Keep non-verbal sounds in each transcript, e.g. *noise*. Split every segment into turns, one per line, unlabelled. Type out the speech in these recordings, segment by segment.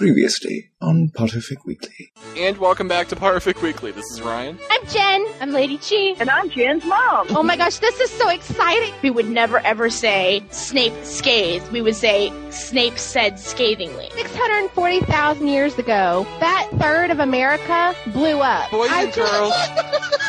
Previously on Potterfic Weekly.
And welcome back to Potterfic Weekly. This is Ryan.
I'm Jen. I'm Lady Chi.
And I'm Jen's mom.
Oh my gosh, this is so exciting. We would never ever say Snape scathed. We would say Snape said scathingly. 640,000 years ago, that third of America blew up.
Boys
I
and girls,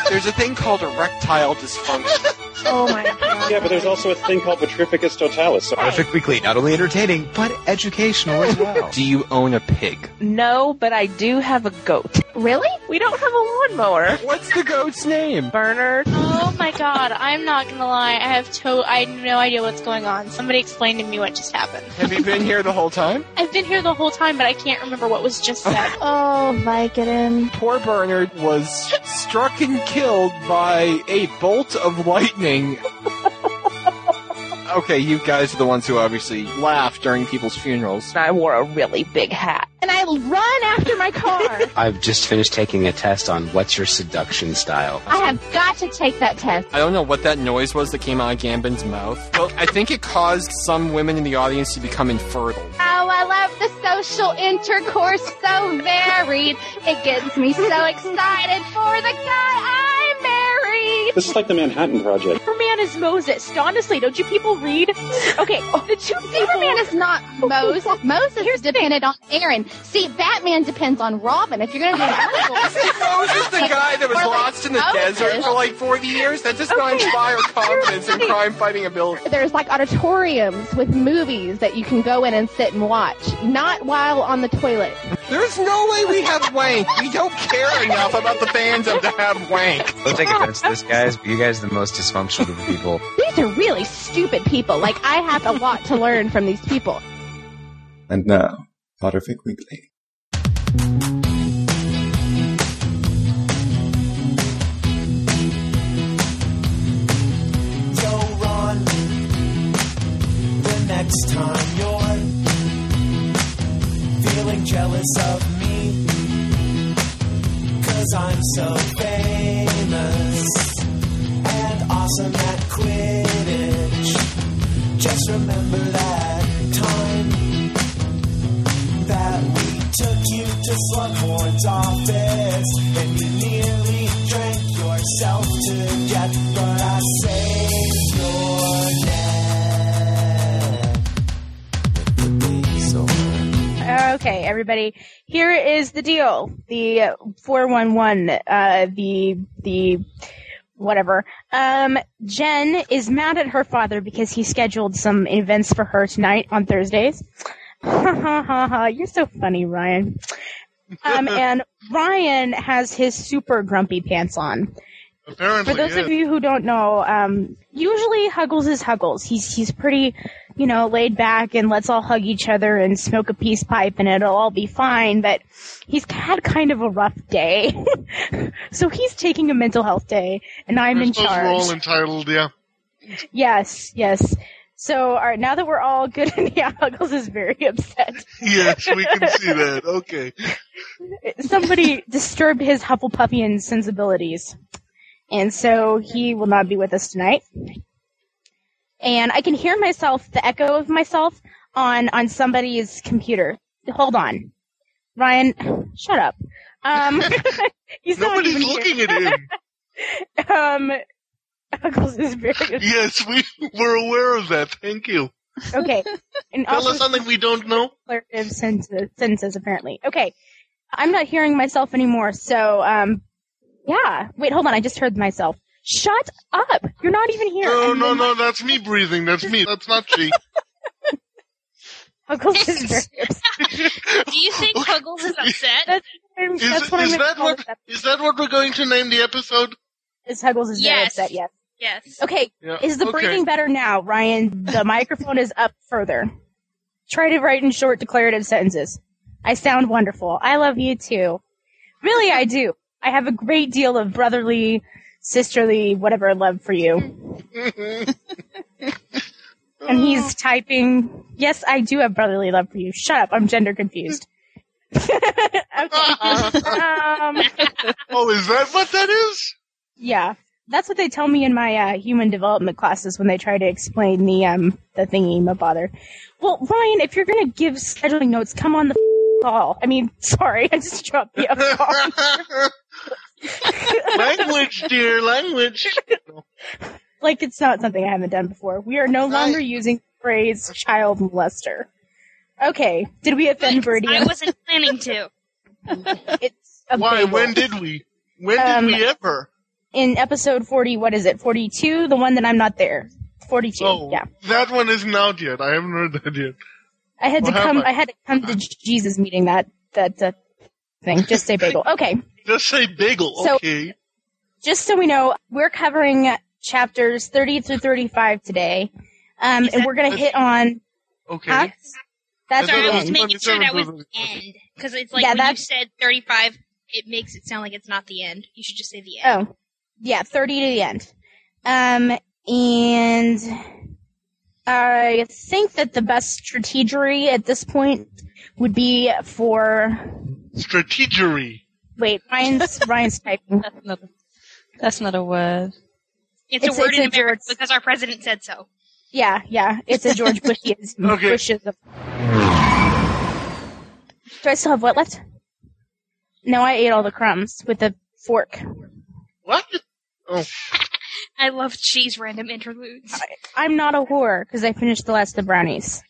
*laughs* there's a thing called erectile dysfunction.
Oh my god.
Yeah, but there's also a thing called Petrificus totalis. So
Potterfic Weekly, not only entertaining, but educational as well.
Do you own a pig?
No, but I do have a goat.
Really?
We don't have a lawnmower.
What's the goat's name?
Bernard.
Oh my god, I'm not gonna lie, I have to- I have no idea what's going on. Somebody explain to me what just happened.
Have you been here the whole time? *laughs*
I've been here the whole time, but I can't remember what was just said. *laughs*
Oh, my Vicodin.
Poor Bernard was struck and killed by a bolt of lightning. Okay, you guys are the ones who obviously laugh during people's funerals.
I wore a really big hat.
And I run after my car. *laughs*
I've just finished taking a test on what's your seduction style.
I have got to take that test.
I don't know what that noise was that came out of Gambin's mouth, but I think it caused some women in the audience to become infertile.
Oh, I love the social intercourse so varied. It gets me so excited for the guy I married.
this is like the Manhattan Project.
Superman is Moses. Honestly, don't you people read? Okay, oh. the two people.
Superman is not Moses. *laughs* Moses is dependent on Aaron. See, Batman depends on Robin. If you're going to do an
Moses, the guy that was
Or like
lost in the
Moses.
desert for like 40 years, that does not
Okay.
inspire confidence and crime fighting ability.
there's like auditoriums with movies that you can go in and sit and watch, not while on the toilet.
There's no way we have wank. We don't care enough about the fandom to have wank.
Don't take offense to this, guys, but you guys are the most dysfunctional group of people.
These are really stupid people. Like I have a lot to learn from these people.
And uh, now, Potterfic Weekly.
Yo, Ron, the next time you're jealous of me, cause I'm so famous and awesome at Quidditch. Just remember that time that we took you to Slughorn's office and you nearly drank yourself to death, but I saved
Okay, everybody. Here is the deal. The four one one. Uh, the the whatever. Um, Jen is mad at her father because he scheduled some events for her tonight on Thursdays. Ha ha ha ha! You're so funny, Ryan. Um, *laughs* and Ryan has his super grumpy pants on.
Apparently,
For those
yeah.
of you who don't know, um, usually Huggles is Huggles. He's he's pretty, you know, laid back and let's all hug each other and smoke a peace pipe and it'll all be fine. But he's had kind of a rough day, *laughs* so he's taking a mental health day, and I'm
I
in charge.
we're all entitled, yeah.
Yes, yes. So, all right, now that we're all good, and yeah, Huggles is very upset.
Yes, we can see *laughs* that. Okay.
Somebody disturbed his Hufflepuffian sensibilities. And so he will not be with us tonight. And I can hear myself, the echo of myself, on, on somebody's computer. Hold on. Ryan, shut up. Um, *laughs*
Nobody's
even here.
looking at him. *laughs*
Um, is very *laughs*
Yes, we we're aware of that. Thank you.
okay. And
Tell us something we don't know.
sentences, sentences apparently. Okay. I'm not hearing myself anymore, so um yeah. Wait, hold on, I just heard myself. Shut up! You're not even here.
No,
And
no, no, that's me breathing. That's me. That's not she. *laughs*
Huggles is very upset. *laughs*
Do you think Huggles is *laughs* upset?
That's,
Is,
that's what
is
I'm gonna
that
call
what is that what we're going to name the episode?
Is Huggles is very
Yes.
upset, yes.
Yes.
Okay,
Yeah.
is the
okay.
breathing better now, Ryan? The microphone is up further. Try to write in short declarative sentences. I sound wonderful. I love you too. Really, I do. I have a great deal of brotherly, sisterly, whatever love for you. And he's typing, yes, I do have brotherly love for you. Shut up, I'm gender confused. *laughs* okay. um, *laughs*
Oh, is that what that is?
yeah. That's what they tell me in my uh, human development classes when they try to explain the um the thingy ma bother. Well, Ryan, if you're gonna give scheduling notes, come on the call. I mean, *laughs* sorry, I just dropped the F bomb. *laughs*
language, dear, language.
like it's not something I haven't done before. We are no longer using the phrase child molester. Okay, did we offend Birdie?
I wasn't planning to. *laughs*
it's a
Why?
bagel.
When did we? When did
Um,
we ever?
in episode 40, what is it? 42, the one that I'm not there. 42,
Oh,
yeah.
that one isn't out yet. I haven't heard that yet.
I had to
What
come,
happened?
I had to come to Jesus meeting that, that, uh, thing. Just say bagel. Okay.
Just say bagel.
So-
okay.
Just so we know, we're covering chapters 30 through 35 today. Um, and we're gonna hit on,
Okay.
huh? That's
Sorry, I was making sure that was the end. Because it's like
Yeah,
when you
that's-
said 35, it makes it sound like it's not the end. You should just say the end.
Oh, yeah, 30 to the end. Um, and I think that the best strategery at this point would be for,
Strategery.
Wait, Ryan's, *laughs* Ryan's typing.
That's not, that's not a word.
It's,
It's-
a word
it's
in
a
America
George-
because our president said so.
Yeah, yeah, it's a George *laughs* Bush's,
Okay.
Bush's of. Do I still have what left? No, I ate all the crumbs with a fork.
What? Oh, *laughs*
I love cheese random interludes.
I'm not a whore because I finished the last of the brownies.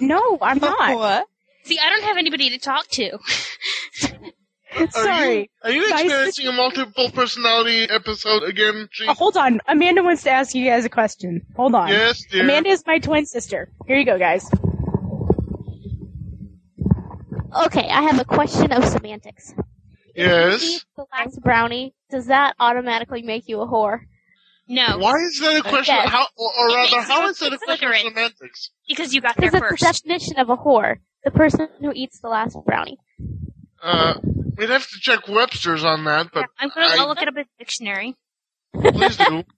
no, I'm not.
What?
See, I don't have anybody to talk to. *laughs*
Sorry.
Are you
Guys,
experiencing a multiple personality episode again, Chief?
Oh, hold on. Amanda wants to ask you guys a question. Hold on.
Yes, dear.
Amanda is my twin sister. Here you go, guys.
Okay, I have a question of semantics.
Yes.
Eat the last brownie. Does that automatically make you a whore?
No.
Why is that a question?
Yes.
How, or, or
It
rather,
makes
how
you
is that a question of semantics?
Because you got there
Because it's
first.
the definition of a whore. The person who eats the last brownie.
Uh, we'd have to check Webster's on that, but
I'm gonna
I-
I'll look it up in the dictionary.
please do. *laughs*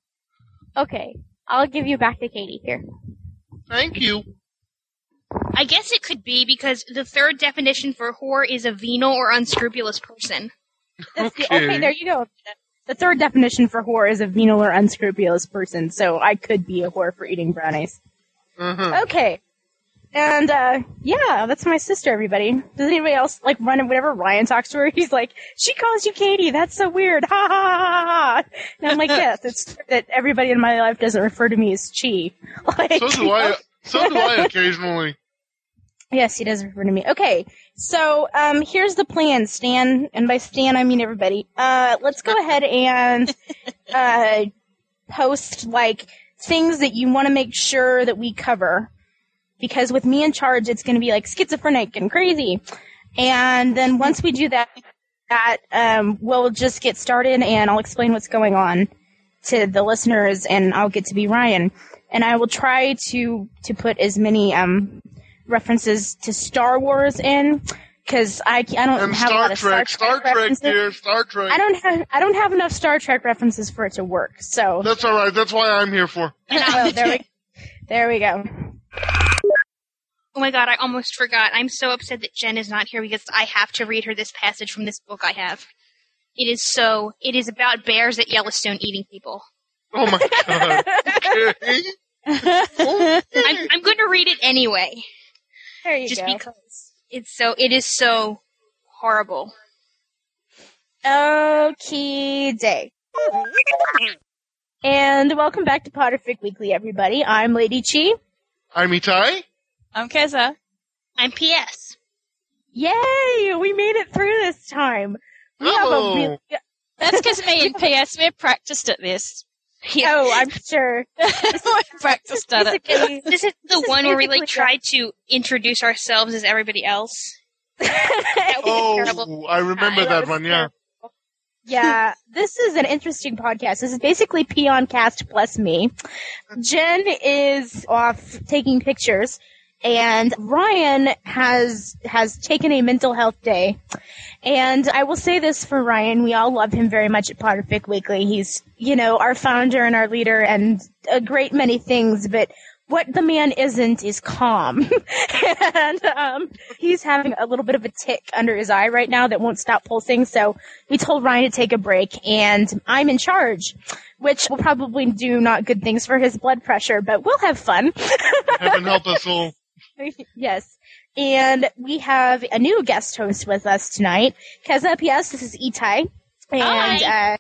Okay, I'll give you back to Katie here.
Thank you.
I guess it could be because the third definition for whore is a venal or unscrupulous person.
That's the- okay, there you go. The third definition for whore is a venal or unscrupulous person, so I could be a whore for eating brownies.
Uh-huh.
Okay. And, uh, yeah, that's my sister, everybody. Does anybody else, like, run whenever Ryan talks to her, *laughs* he's like, she calls you Katie, that's so weird, ha ha ha ha. And I'm like, yes, it's that everybody in my life doesn't refer to me as Chi. *laughs* Like,
So do I. *laughs* So do I occasionally.
Yes, he does refer to me. Okay, so um, here's the plan, Stan, and by Stan I mean everybody. Uh, let's go ahead and uh, post like things that you want to make sure that we cover, because with me in charge, it's going to be like schizophrenic and crazy. And then once we do that, that um, we'll just get started, and I'll explain what's going on to the listeners, and I'll get to be Ryan, and I will try to to put as many um references to Star Wars in because I, I don't
And
have a lot of
Trek,
Star
Star
Trek,
Trek,
references.
dear, Star Trek.
I don't have I don't have enough Star Trek references for it to work. So
That's all right. That's why I'm here for. *laughs*
oh, there we there we go.
Oh my god, I almost forgot. I'm so upset that Jen is not here because I have to read her this passage from this book I have. It is so. It is about bears at Yellowstone eating people.
Oh my *laughs* god. Okay.
Oh, *laughs* I'm, I'm going to read it anyway,
There you
just
go.
because it's so. It is so horrible.
Okay, day. And welcome back to Potterfic Weekly, everybody. I'm Lady Chi.
I'm Itai.
I'm Keza.
I'm PS.
Yay! We made it through this time. We have
Oh.
a really
That's because me and PS, we're practiced at this. *laughs*
Oh, I'm sure. *laughs*
we're practiced at it.
Basically- *laughs*
This is the
This is
one where we like
basically
try to introduce ourselves as everybody else. That was oh, terrible.
Oh, I remember
That
that one. Yeah.
Yeah, this is an interesting podcast. This is basically Peon Cast plus me. Jen is off taking pictures, and Ryan has has taken a mental health day. And I will say this for Ryan: we all love him very much at Potterfic Weekly. He's, you know, our founder and our leader, and a great many things. But what the man isn't is calm. *laughs* and um, he's having a little bit of a tick under his eye right now that won't stop pulsing. So we told Ryan to take a break, and I'm in charge, which will probably do not good things for his blood pressure, but we'll have fun.
Heaven help us all. *laughs* *laughs*
yes. And we have a new guest host with us tonight. Keza, yes, this is Itai. And,
Hi.
uh,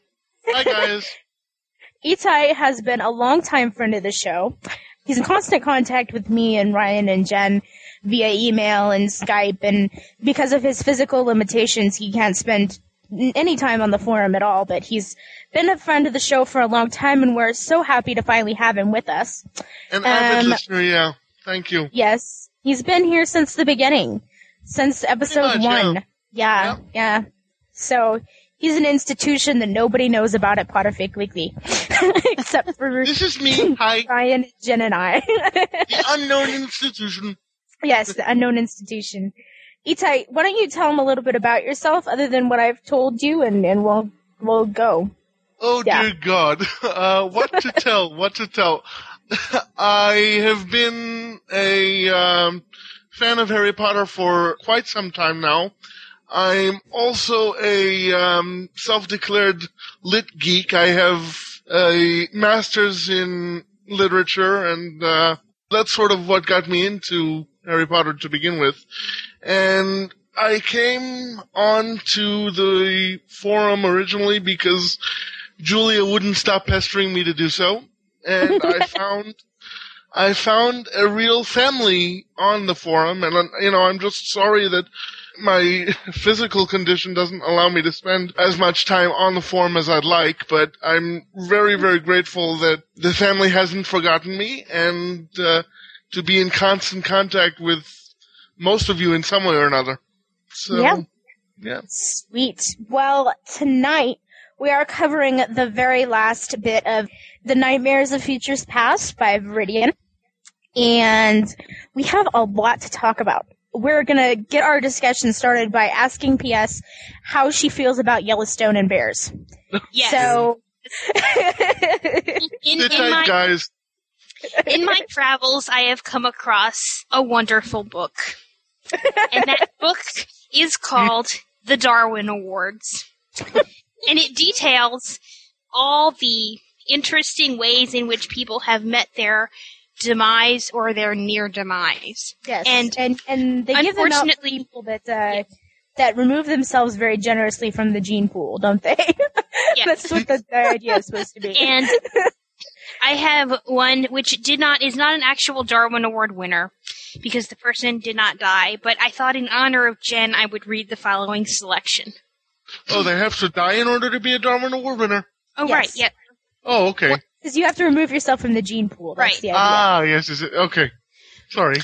Hi guys. *laughs*
Itai has been a longtime friend of the show. He's in constant contact with me and Ryan and Jen via email and Skype, and because of his physical limitations, he can't spend any time on the forum at all, but he's been a friend of the show for a long time, and we're so happy to finally have him with us.
An avid
Um,
listener, yeah. Thank you.
Yes, he's been here since the beginning, since episode
much,
one. Yeah, yeah. So he's an institution that nobody knows about at Potterfic Weekly, *laughs* except for *laughs*
this is me. Hi,
Ryan, Jen, and I.
the unknown institution.
yes, the unknown institution. Itai, why don't you tell him a little bit about yourself, other than what I've told you, and and we'll we'll go.
Oh
Yeah.
dear God, *laughs* uh, what to tell? What to tell? *laughs* I have been a um, fan of Harry Potter for quite some time now. I'm also a um, self-declared lit geek. I have a master's in literature, and uh, that's sort of what got me into Harry Potter to begin with. And I came on to the forum originally because Julia wouldn't stop pestering me to do so, and I *laughs* found I found a real family on the forum, and you know I'm just sorry that my *laughs* physical condition doesn't allow me to spend as much time on the forum as I'd like, but I'm very very grateful that the family hasn't forgotten me, and uh, to be in constant contact with most of you in some way or another. So,
Yeah.
yeah.
Sweet. Well, tonight we are covering the very last bit of The Nightmares of Futures Past by Viridian. And we have a lot to talk about. We're gonna get our discussion started by asking PS how she feels about Yellowstone and bears.
Yes.
So, *laughs*
in,
Sit
in my
guys.
in my travels, I have come across a wonderful book, and that *laughs* book is called the Darwin Awards, and it details all the interesting ways in which people have met their demise or their near demise.
yes.
And
and, and they give them out to
unfortunately-
people that, uh, that remove themselves very generously from the gene pool, don't they? *laughs* That's what the, the idea is supposed to be.
And *laughs* I have one which did not is not an actual Darwin Award winner because the person did not die, but I thought in honor of Jen I would read the following selection.
Oh, they have to die in order to be a Darwin Award winner.
Oh
Yes.
right, yeah.
Oh, okay.
Because you have to remove yourself from the gene pool. That's
Right.
the idea.
Ah, yes, is it? Okay. Sorry.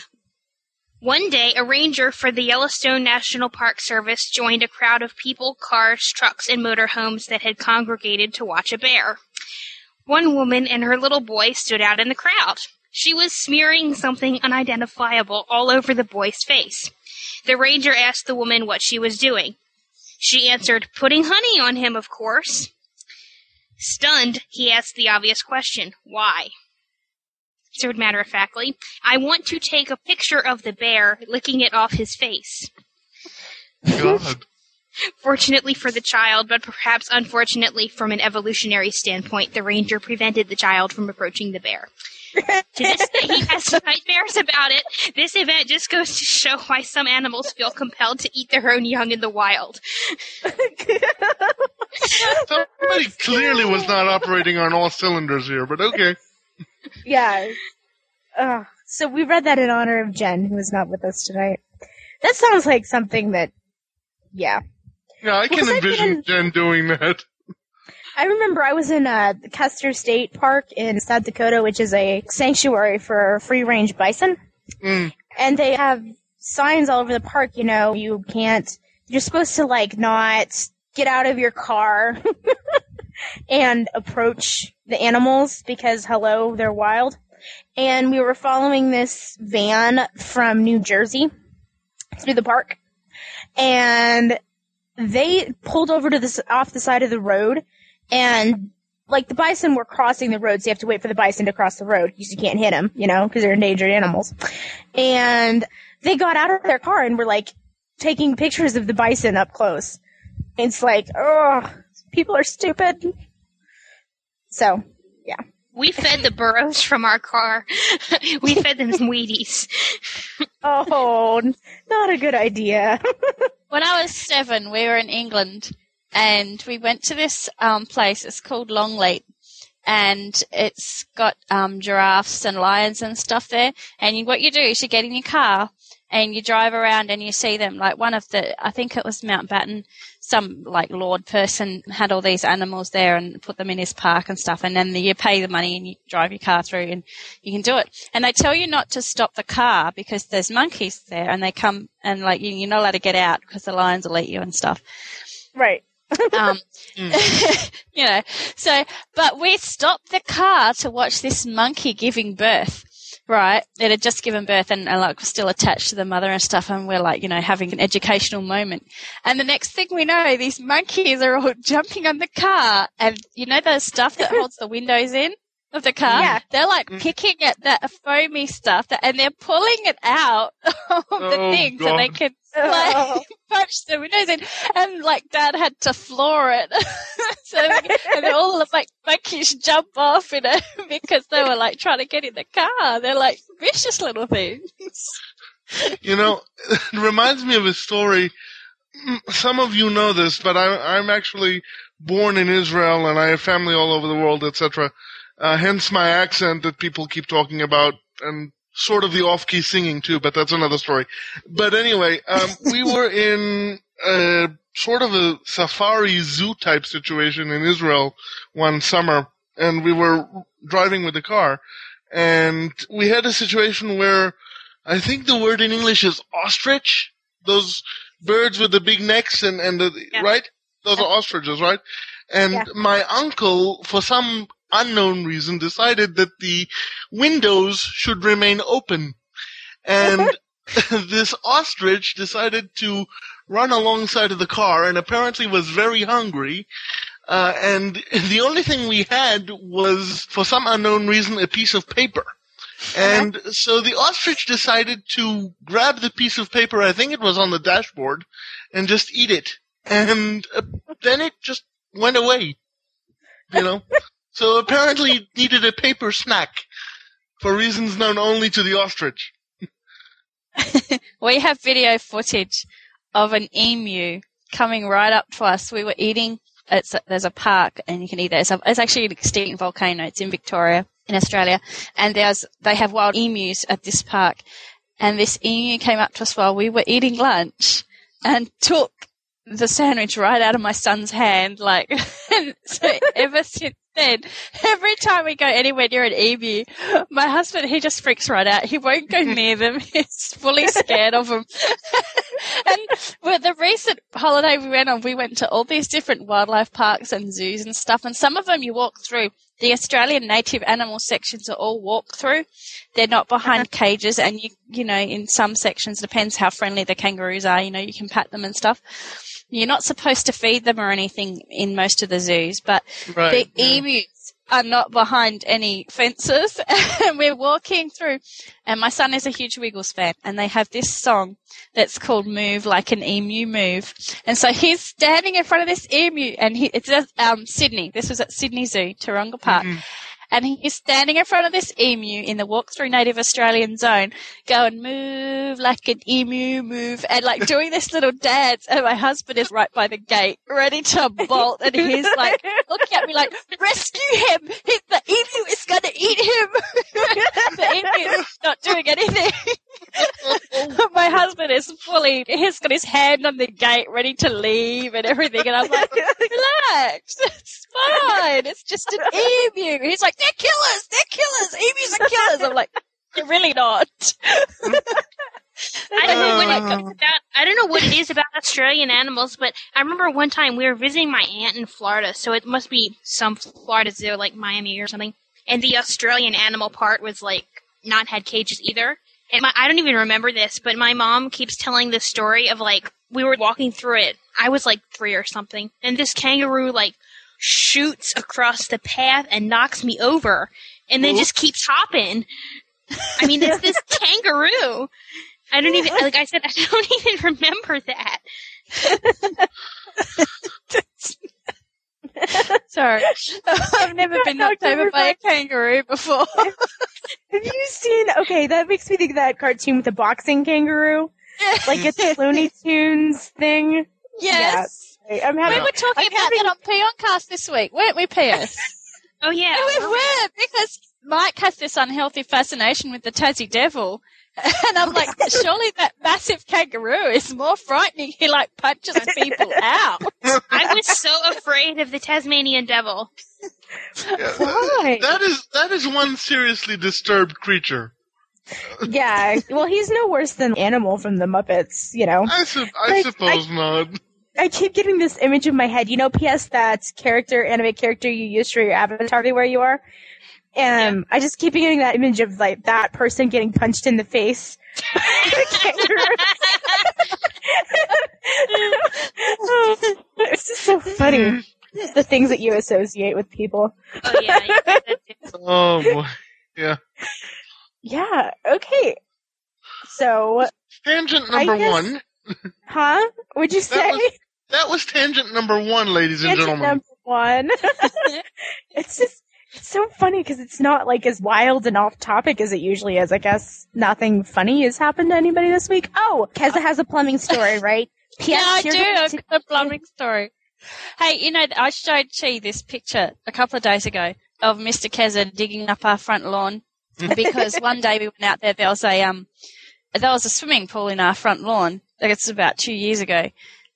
One day, a ranger for the Yellowstone National Park Service joined a crowd of people, cars, trucks, and motorhomes that had congregated to watch a bear. One woman and her little boy stood out in the crowd. She was smearing something unidentifiable all over the boy's face. The ranger asked the woman what she was doing. She answered, putting honey on him, of course. Stunned, he asked the obvious question, why? answered matter of factly, I want to take a picture of the bear licking it off his face.
God. *laughs*
Fortunately for the child, but perhaps unfortunately from an evolutionary standpoint, the ranger prevented the child from approaching the bear. To this day, he has *laughs* nightmares about it. This event just goes to show why some animals feel compelled to eat their own young in the wild. *laughs*
Somebody clearly was not operating on all cylinders here, but okay.
Yeah. Ugh. so we read that in honor of Jen, who is not with us tonight. That sounds like something that, yeah.
Yeah, I can
Was I
envision
being-
Jen doing that.
I remember I was in uh, Custer State Park in South Dakota, which is a sanctuary for free range bison.
Mm.
And they have signs all over the park, you know, you can't, you're supposed to like not get out of your car *laughs* and approach the animals because hello, they're wild. And we were following this van from New Jersey through the park and they pulled over to this off the side of the road and like the bison were crossing the road so you have to wait for the bison to cross the road because you can't hit them you know because they're endangered animals and they got out of their car and were like taking pictures of the bison up close it's like oh people are stupid so yeah
We fed the burros from our car. *laughs* we fed them some Wheaties. *laughs*
Oh, not a good idea. *laughs*
When I was seven, we were in England and we went to this um, place. It's called Longleat. And it's got um, giraffes and lions and stuff there. And what you do is you get in your car and you drive around and you see them. Like one of the, I think it was Mountbatten, some like lord person had all these animals there and put them in his park and stuff. And then you pay the money and you drive your car through and you can do it. And they tell you not to stop the car because there's monkeys there and they come and like you- you're not allowed to get out because the lions will eat you and stuff.
Right. *laughs*
Um, *laughs* you know, so, but we stopped the car to watch this monkey giving birth. Right, it had just given birth and, and like was still attached to the mother and stuff, and we're like, you know, having an educational moment. And the next thing we know, these monkeys are all *laughs* jumping on the car, and you know the stuff that holds the windows in of the car.
Yeah.
They're like picking at that foamy stuff, that, and they're pulling it out of the
Oh,
thing so they can like
Oh. *laughs*
punch the windows in, and like Dad had to floor it, *laughs* so and all the like monkeys jump off, you know, *laughs* because they were like trying to get in the car. They're like vicious little things.
You know, it reminds me of a story. Mm, Some of you know this, but I, I'm actually born in Israel and I have family all over the world, etc. Uh, hence my accent that people keep talking about and sort of the off-key singing too, but that's another story. But anyway, um, we were in a sort of a safari zoo type situation in Israel one summer and we were driving with the car and we had a situation where I think the word in English is ostrich. Those birds with the big necks and, and the, right? Those are ostriches, right? And
Yeah.
my uncle, for some unknown reason, decided that the windows should remain open. And *laughs* this ostrich decided to run alongside of the car and apparently was very hungry. Uh, and *laughs* the only thing we had was, for some unknown reason, a piece of paper. And so the ostrich decided to grab the piece of paper, I think it was on the dashboard, and just eat it. And uh, then it just went away. You know? *laughs* so apparently it needed a paper snack for reasons known only to the ostrich. *laughs*
we have video footage of an emu coming right up to us. We were eating. It's there's a park and you can eat there. It's, it's actually an extinct volcano. It's in Victoria, in Australia, and there's they have wild emus at this park. And this emu came up to us while we were eating lunch and took the sandwich right out of my son's hand. Like, *laughs* so ever since then, every time we go anywhere near an emu, my husband, he just freaks right out. He won't go *laughs* near them. *laughs* He's fully scared of them. *laughs* and with the recent holiday we went on, we went to all these different wildlife parks and zoos and stuff. And some of them you walk through. The Australian native animal sections are all walk through. They're not behind uh-huh. cages. And you, you know, in some sections, depends how friendly the kangaroos are. You know, you can pat them and stuff. You're not supposed to feed them or anything in most of the zoos, but
Right,
the emus are not behind any fences. *laughs* and we're walking through, and my son is a huge Wiggles fan, and they have this song that's called "Move Like an Emu Move." And so he's standing in front of this emu, and he, it's at um, Sydney. This was at Sydney Zoo, Taronga Park. And he's standing in front of this emu in the walk through native Australian zone, going, move like an emu, move, and like doing this little dance. And my husband is right by the gate, ready to bolt. And he's like looking at me like, rescue him! He, the emu is going to eat him! *laughs* the emu is not doing anything. *laughs* my husband is fully, he's got his hand on the gate, ready to leave and everything. And I'm like, relax, it's fine. It's just an emu. He's like, they're killers, they're killers. Emus are killers. I'm like, you're really not. *laughs*
I don't know what it um, is about. I don't know what it is about Australian animals, but I remember one time we were visiting my aunt in Florida, so it must be some Florida zoo like Miami or something. And the Australian animal part was like not had cages either. And my, I don't even remember this, but my mom keeps telling this story of like we were walking through it. I was like three or something, and this kangaroo like shoots across the path and knocks me over, and then just keeps hopping. I mean, it's this *laughs* kangaroo. I don't even like I said. I don't *laughs* even remember that. *laughs*
Sorry. I've never been knocked over by a kangaroo before.
Have Have you seen? Okay, that makes me think of that cartoon with the boxing kangaroo. Like it's a Looney Tunes thing.
Yes.
Yeah. I'm having.
we were talking about that on Peoncast this week, weren't we, P.S.?
oh yeah. *laughs*
we oh. were because Mike has this unhealthy fascination with the Tassie Devil. *laughs* And I'm like, *laughs* surely that massive kangaroo is more frightening. He like punches people out.
I was so afraid of the Tasmanian devil.
Why?
That is that is one seriously disturbed creature.
yeah. Well, he's no worse than Animal from the Muppets. You know.
I, su- I
Like,
suppose not.
I keep getting this image in my head. You know, P.S. That character, anime character you use for your avatar everywhere you are. Um, I just keep getting that image of like that person getting punched in the face. *laughs* it's just so funny. The things that you associate with people.
Oh yeah. *laughs*
Oh boy. Yeah.
Yeah. Okay. So,
Tangent number
guess-
one.
huh? Would you say?
Was, that was tangent number one, ladies and
Tangent
gentlemen.
number one. *laughs* it's just it's so funny because it's not like as wild and off topic as it usually is. I guess nothing funny has happened to anybody this week. Oh, Keza has a plumbing story, right? *laughs*
Yeah, I do. I've a plumbing story. Hey, you know, I showed Chi this picture a couple of days ago of Mr. Keza digging up our front lawn *laughs* because one day we went out there. There was a um, there was a swimming pool in our front lawn. Like it's about two years ago,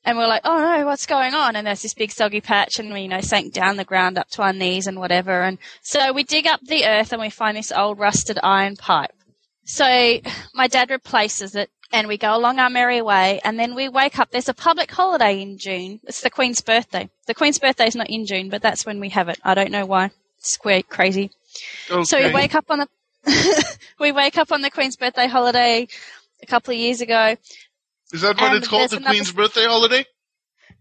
and we're like, oh no, what's going on? And there's this big soggy patch, and we you know sank down the ground up to our knees and whatever. And so we dig up the earth and we find this old rusted iron pipe. So my dad replaces it and we go along our merry way and then we wake up. There's a public holiday in June. It's the Queen's birthday. The Queen's birthday is not in June, but that's when we have it. I don't know why. It's quite crazy. So we wake up on the, *laughs* we wake up on the Queen's birthday holiday a couple of years ago.
Is that what
and
it's called?
there's
The
another-
Queen's birthday holiday?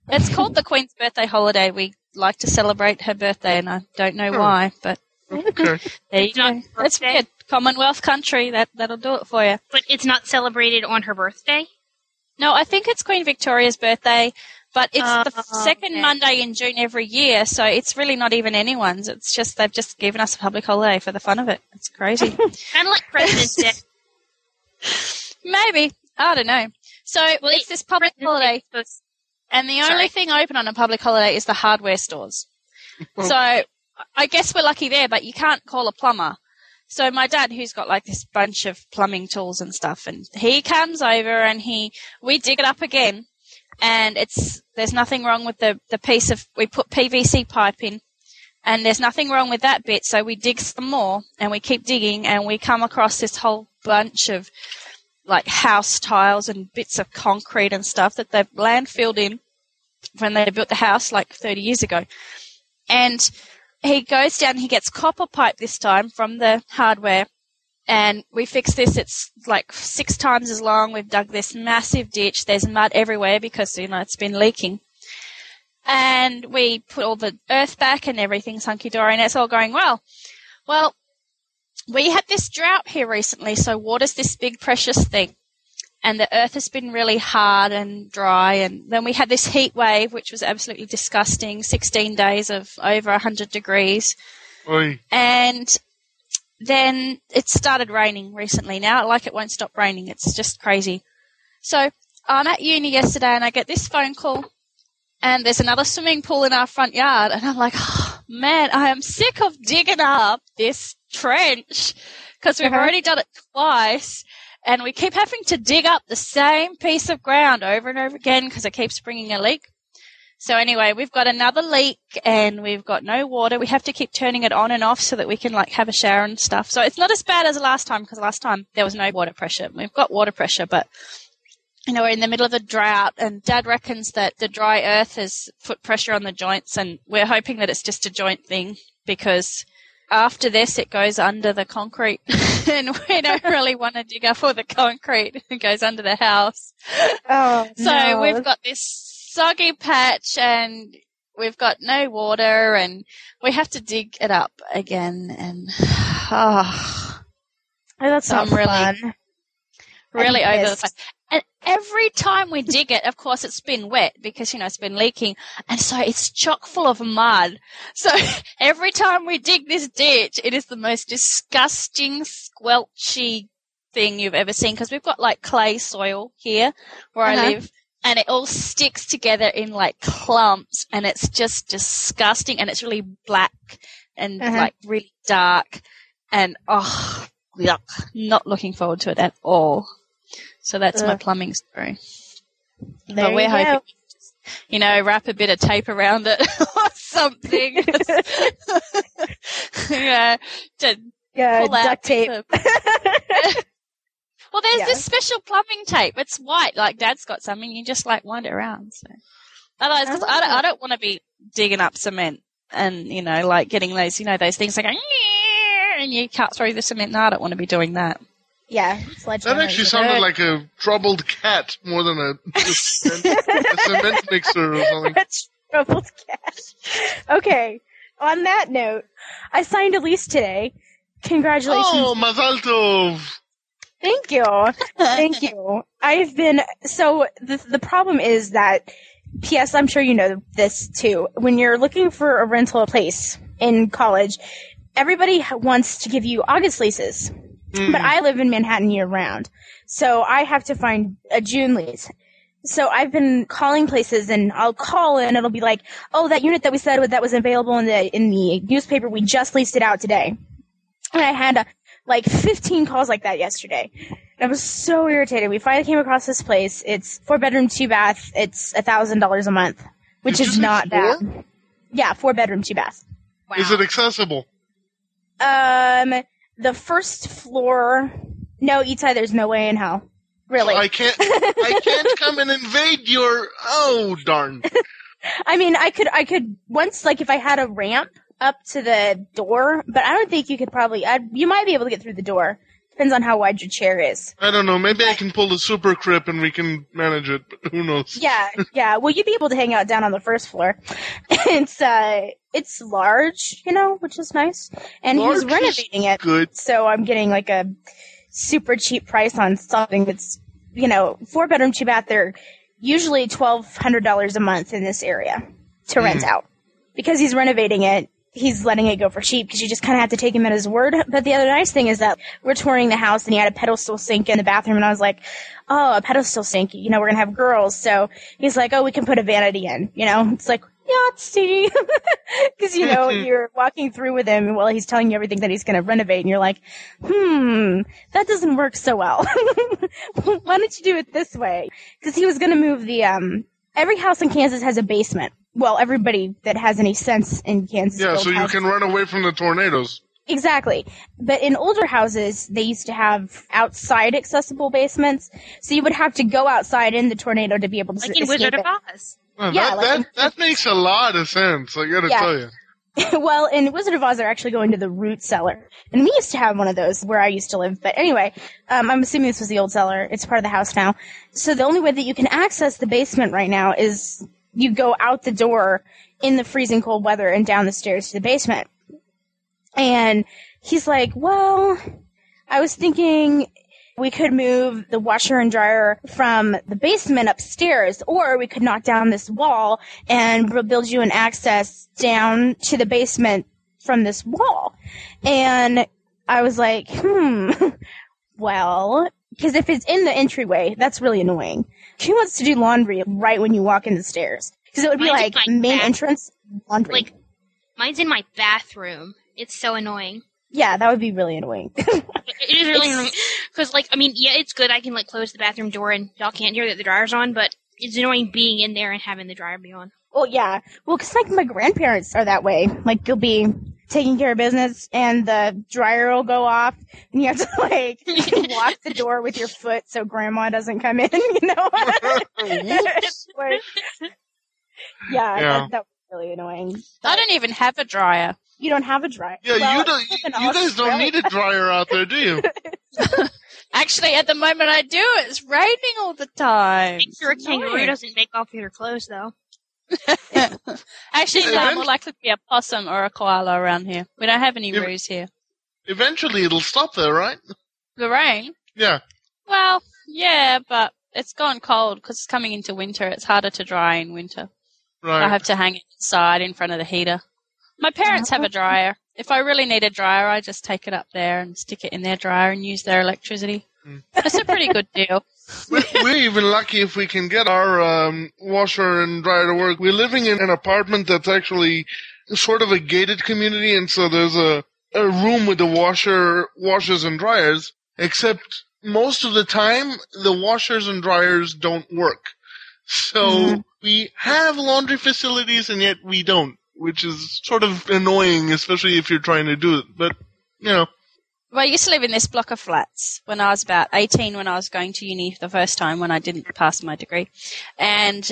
It's called the Queen's birthday holiday. We like to celebrate her birthday and I don't know
Oh.
why, but
Okay. *laughs*
there you
It's not
go. That's
birthday?
weird. Commonwealth country. That, that'll do it for you.
But it's not celebrated on her birthday.
No, I think it's Queen Victoria's birthday, but it's the
Oh,
second
okay.
Monday in June every year, so it's really not even anyone's. It's just they've just given us a public holiday for the fun of it. It's crazy. *laughs*
Kind of like President's *laughs* Day.
Maybe I don't know. So
Well,
it's this public holiday, and the
Sorry.
only thing open on a public holiday is the hardware stores. so I guess we're lucky there, but you can't call a plumber. So my dad, who's got like this bunch of plumbing tools and stuff, and he comes over and he we dig it up again, and it's there's nothing wrong with the the piece of we put PVC pipe in, and there's nothing wrong with that bit. So we dig some more, and we keep digging, and we come across this whole bunch of like house tiles and bits of concrete and stuff that they've landfilled in when they built the house like 30 years ago. And he goes down, he gets copper pipe this time from the hardware, and we fix this. It's like six times as long. We've dug this massive ditch. There's mud everywhere because, you know, it's been leaking. And we put all the earth back and everything's hunky dory and it's all going well. Well, we had this drought here recently, so water's this big precious thing. And the earth has been really hard and dry. And then we had this heat wave, which was absolutely disgusting 16 days of over 100 degrees.
Oi.
And then it started raining recently now. Like it won't stop raining. It's just crazy. So I'm at uni yesterday and I get this phone call and there's another swimming pool in our front yard. And I'm like, oh, man, I am sick of digging up this trench because we've
Uh-huh.
already done it twice. And we keep having to dig up the same piece of ground over and over again because it keeps bringing a leak. So anyway, we've got another leak and we've got no water. We have to keep turning it on and off so that we can like have a shower and stuff. So it's not as bad as last time because last time there was no water pressure. We've got water pressure, but you know, we're in the middle of a drought and dad reckons that the dry earth has put pressure on the joints and we're hoping that it's just a joint thing because after this it goes under the concrete *laughs* and we don't really want to dig up all the concrete. *laughs* It goes under the house.
Oh,
So
no.
we've got this soggy patch and we've got no water and we have to dig it up again and ah, *sighs*
Oh, that's
So I'm really-
fun.
really over the place. And every time we dig it, of course, it's been wet because, you know, it's been leaking. And so it's chock full of mud. So *laughs* every time we dig this ditch, it is the most disgusting, squelchy thing you've ever seen because we've got like clay soil here where
Uh-huh.
I live and it all sticks together in like clumps and it's just disgusting and it's really black and
Uh-huh.
like really dark and oh, yuck. Not looking forward to it at all. So that's my
uh.
plumbing story. But we're
you
hoping,
go.
you know, wrap a bit of tape around it *laughs* or something. *laughs* *laughs* yeah, to
Yeah,
pull out
duct tape.
the- well, there's
Yeah.
this special plumbing tape. It's white, like Dad's got some, and you just like wind it around. So, otherwise, 'cause I don't, I don't want to be digging up cement and you know, like getting those, you know, those things like, and you cut through the cement. No, I don't want to be doing that.
Yeah,
That actually sounded
good.
like a troubled cat more than a, a cement, a cement mixer or *laughs* something.
troubled cat. Okay. On that note, I signed a lease today. Congratulations.
Oh, Mazal Tov!
Thank you. Thank you. *laughs* I've been so the the problem is that PS I'm sure you know this too. When you're looking for a rental place in college, everybody wants to give you August leases.
Mm.
But I live in Manhattan year round. So I have to find a June lease. So I've been calling places and I'll call and it'll be like, "Oh, that unit that we said that was available in the in the newspaper, we just leased it out today." And I had uh, like 15 calls like that yesterday. And I was so irritated. We finally came across this place. It's four bedroom, two bath. It's a thousand dollars a month, which is not
four?
bad. Yeah, four bedroom, two bath. Wow.
Is it accessible?
Um, the first floor. No, Itai, there's no way in hell. Really?
I can't. I can't *laughs* come and invade your. Oh darn!
I mean, I could, I could once, like, if I had a ramp up to the door, but I don't think you could probably. I'd, you might be able to get through the door. Depends on how wide your chair is.
I don't know. Maybe I can pull the super crip and we can manage it. But who knows?
Yeah, yeah. Well, you'd be able to hang out down on the first floor. *laughs* it's uh, it's large, you know, which is nice. And
Large
he's renovating it,
good.
so I'm getting like a super cheap price on something that's, you know, four bedroom, two bath. They're usually twelve hundred dollars a month in this area to rent
Mhm.
out because he's renovating it. He's letting it go for cheap because you just kind of have to take him at his word. But the other nice thing is that we're touring the house and he had a pedestal sink in the bathroom and I was like, oh, a pedestal sink. You know, we're gonna have girls, so he's like, oh, we can put a vanity in. You know, it's like Yahtzee, *laughs* because you know *laughs* you're walking through with him while he's telling you everything that he's gonna renovate, and you're like, hmm, that doesn't work so well. *laughs* Why don't you do it this way? Because he was gonna move the um. Every house in Kansas has a basement. Well, everybody that has any sense in Kansas.
Yeah,
built
so you can run away from the tornadoes.
Exactly. But in older houses, they used to have outside accessible basements. So you would have to go outside in the tornado to be able to
Like in Wizard
it.
of Oz.
Well,
Yeah,
that
like
that, that makes a lot of sense. I gotta
Yeah.
tell you. *laughs*
well, in Wizard of Oz, they're actually going to the root cellar. And we used to have one of those where I used to live. But anyway, um, I'm assuming this was the old cellar. It's part of the house now. So the only way that you can access the basement right now is you go out the door in the freezing cold weather and down the stairs to the basement. And he's like, well, I was thinking we could move the washer and dryer from the basement upstairs, or we could knock down this wall and bu- build you an access down to the basement from this wall. And I was like, hmm, *laughs* well, because if it's in the entryway, that's really annoying. Who wants to do laundry right when you walk in the stairs? Because it would be
Mine's
like main
bath-
entrance, laundry.
Like, mine's in my bathroom. It's so annoying.
yeah, that would be really annoying. *laughs*
It is really annoying because, like, I mean, yeah, it's good. I can like close the bathroom door and y'all can't hear that the dryer's on, but it's annoying being in there and having the dryer be on.
Well, yeah. Well, because like my grandparents are that way. Like you'll be taking care of business and the dryer will go off and you have to *laughs* like *laughs* lock the door with your foot so grandma doesn't come in, *laughs* you know? Like- yeah,
Yeah.
That, that was really annoying.
I don't even have a dryer.
You don't have a dryer.
Yeah,
Well,
you don't.
live
You guys don't need a dryer out there, do you?
Actually, at the moment I do. It's raining all the time.
Make sure a kangaroo doesn't make off your clothes, though. *laughs*
Actually, no,
Event-
more likely to be a possum or a koala around here. We don't have any
Ev-
roos here.
Eventually, it'll stop there, right?
The rain?
Yeah.
Well, yeah, but it's gone cold because it's coming into winter. It's harder to dry in winter.
Right.
I have to hang it inside in front of the heater. My parents have a dryer. If I really need a dryer, I just take it up there and stick it in their dryer and use their electricity. Hmm. That's a pretty good deal.
We- We're even lucky if we can get our um, washer and dryer to work. We're living in an apartment that's actually sort of a gated community, and so there's a, a room with the washer, washers and dryers. Except most of the time, the washers and dryers don't work. So we have laundry facilities, and yet we don't, which is sort of annoying, especially if you're trying to do it. But you know,
Well, I used to live in this block of flats when I was about 18 when I was going to uni for the first time when I didn't pass my degree. And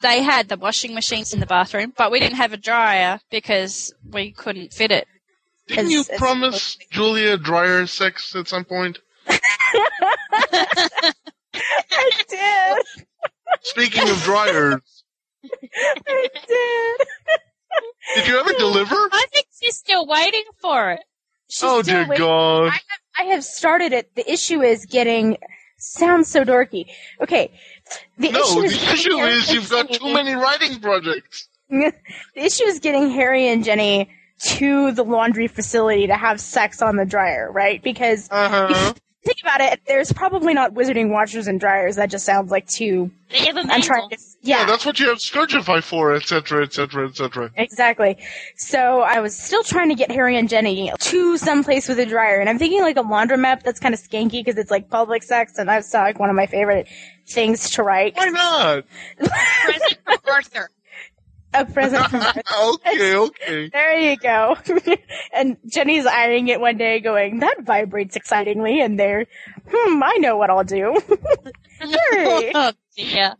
they had the washing machines in the bathroom, but we didn't have a dryer because we couldn't fit it.
didn't you promise Julia dryer sex at some point? *laughs*
I did.
Speaking of dryers,
I did.
did you ever deliver?
I think she's still waiting for it.
She's
oh dear
waiting.
God!
I have, I have started it. The issue is getting. Sounds so dorky. Okay. The
no,
issue
the
is
issue is you've got too many writing projects. *laughs*
the issue is getting Harry and Ginny to the laundry facility to have sex on the dryer, right? Because
Uh-huh.
Think about it, there's probably not wizarding washers and dryers. That just sounds like too.
They have a
I'm trying to.
Yeah,
Yeah,
that's what you have Scourgify for, etc., etc., etc.
exactly. So I was still trying to get Harry and Ginny to someplace with a dryer, and I'm thinking like a laundromat that's kind of skanky because it's like public sex, and that's like one of my favorite things to write.
Why not?
Present from Arthur.
A present from *laughs*
okay, okay.
There you go. *laughs* and Ginny's eyeing it one day, going, "That vibrates excitingly," and there, hmm, I know what I'll do. *laughs* Harry.
oh dear.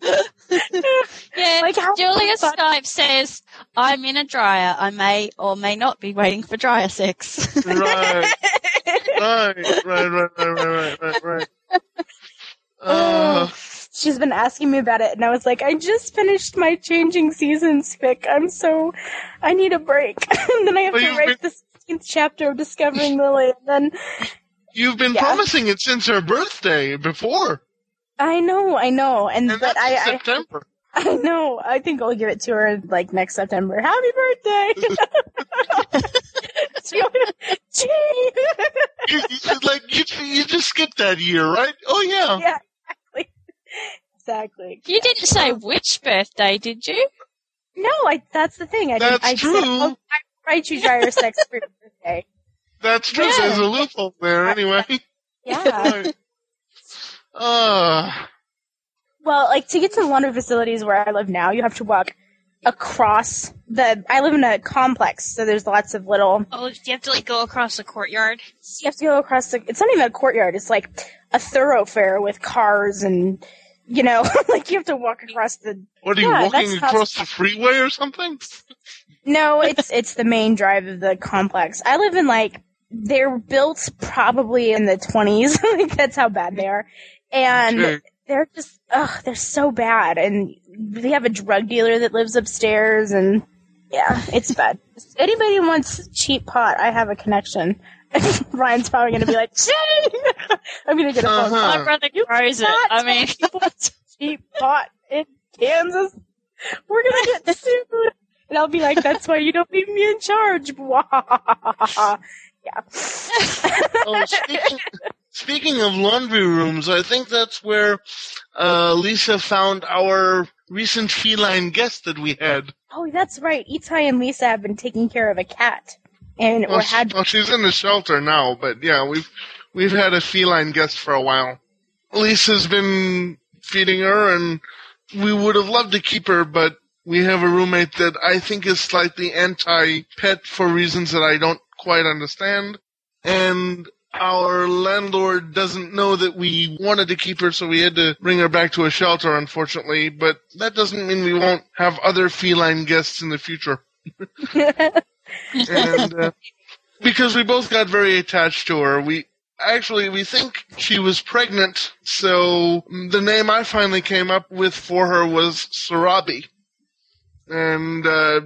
yeah,
Like, how
Julia
fun-
Skype says, I'm in a dryer. I may or may not be waiting for dryer sex.
Right, right, right, right, right, right, right, right. Uh,
She's been asking me about it, and I was like, I just finished my changing seasons fic. I'm so, I need a break. *laughs* and then I have
Well,
to write the 16th chapter of Discovering *laughs* Lily, and then
you've been
Yeah.
promising it since her birthday before,
I know, I know, and,
and
but
that's
I,
in
I,
September. *laughs*
I know. I think I'll give it to her like next September. Happy birthday! Gee.
you, you, like you, you just skipped that year, right? Oh yeah.
yeah, exactly. Exactly.
you didn't say which birthday, did you?
No, I. That's the thing. I
That's
didn't. I
true.
Said, oh, I write you dryer sex for your birthday.
That's true.
Yeah.
There's a loophole there, anyway.
Yeah. *laughs*
Right. Uh,
well, like to get to the laundry facilities where I live now, you have to walk across the. I live in a complex, so there's lots of little.
Oh, do you have to like go across the courtyard?
You have to go across the. It's not even a courtyard. It's like a thoroughfare with cars and. You know, *laughs* like you have to walk across the.
what are you
Yeah,
walking across the freeway or something?
No, it's it's the main drive of the complex. I live in like they're built probably in the twenties. *laughs* like that's how bad they are, and they're just ugh, they're so bad. And they have a drug dealer that lives upstairs, and yeah, it's bad. Anybody wants cheap pot, I have a connection. *laughs* Ryan's probably gonna be like, "Gee!" *laughs* I'm gonna get a phone call.
Uh-huh.
My brother grows it.
not
I mean, *laughs*
cheap bought in Kansas. We're gonna get sued. And I'll be like, that's why you don't leave me in charge. yeah.
Oh, speaking, speaking of laundry rooms, I think that's where uh, Lisa found our recent feline guest that we had.
Oh, that's right. Itai and Lisa have been taking care of a cat. And,
Well,
or had,
well, she's in the shelter now, but yeah, we've we've had a feline guest for a while. Lisa's been feeding her, and we would have loved to keep her, but we have a roommate that I think is slightly anti-pet for reasons that I don't quite understand, and our landlord doesn't know that we wanted to keep her, so we had to bring her back to a shelter, unfortunately. But that doesn't mean we won't have other feline guests in the future. *laughs* and uh, *laughs* because we both got very attached to her, we actually we think she was pregnant. So the name I finally came up with for her was Sarabi, and uh,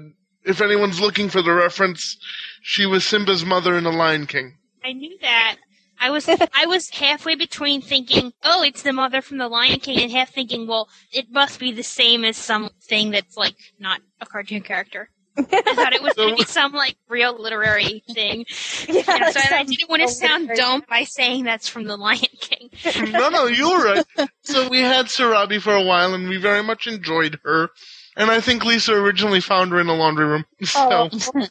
if anyone's looking for the reference, she was Simba's mother in The Lion King.
I knew that. I was I was halfway between thinking, oh, it's the mother from the Lion King, and half thinking, well, it must be the same as something that's like not a cartoon character. I thought it was going to be *laughs* some like real literary thing.
Yeah, *laughs*
Yeah, so I didn't want to sound dumb by saying that's from the Lion King. *laughs*
no, no, you were right. So we had Sarabi for a while, and we very much enjoyed her. And I think Lisa originally found her in the laundry room. So
Oh.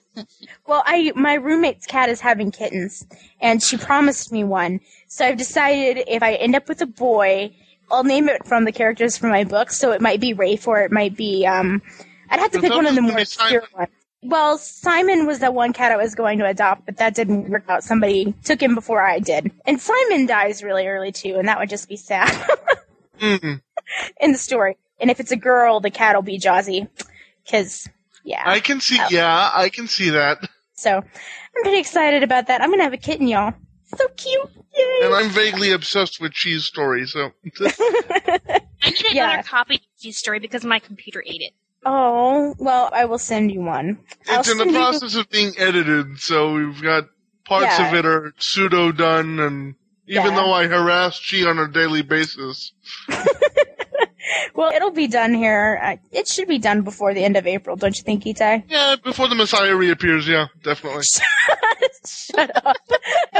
well, I my roommate's cat is having kittens, and she promised me one. So I've decided if I end up with a boy, I'll name it from the characters from my book. So it might be Rafe, or it might be um. I'd have to pick one of the more
gonna
obscure ones. Well, Simon was the one cat I was going to adopt, but that didn't work out. Somebody took him before I did, and Simon dies really early too, and that would just be sad
mm, *laughs*
in the story. And if it's a girl, the cat will be Jazzy, because yeah.
I can see, yeah, I can see that.
So I'm pretty excited about that. I'm gonna have a kitten, y'all. So cute. Yay.
And I'm vaguely obsessed with Cheese Story, so. *laughs*
I need another
Yeah.
copy of the story because my computer ate it.
Oh, well, I will send you one. I'll
It's in the
send you-
process of being edited, so we've got parts
Yeah.
of it are pseudo done, and even
Yeah.
though I harass Chi on a daily basis, *laughs*
Well, it'll be done here. It should be done before the end of April, don't you think, Itai?
yeah, before the Messiah reappears, yeah, definitely. *laughs*
Shut up. *laughs*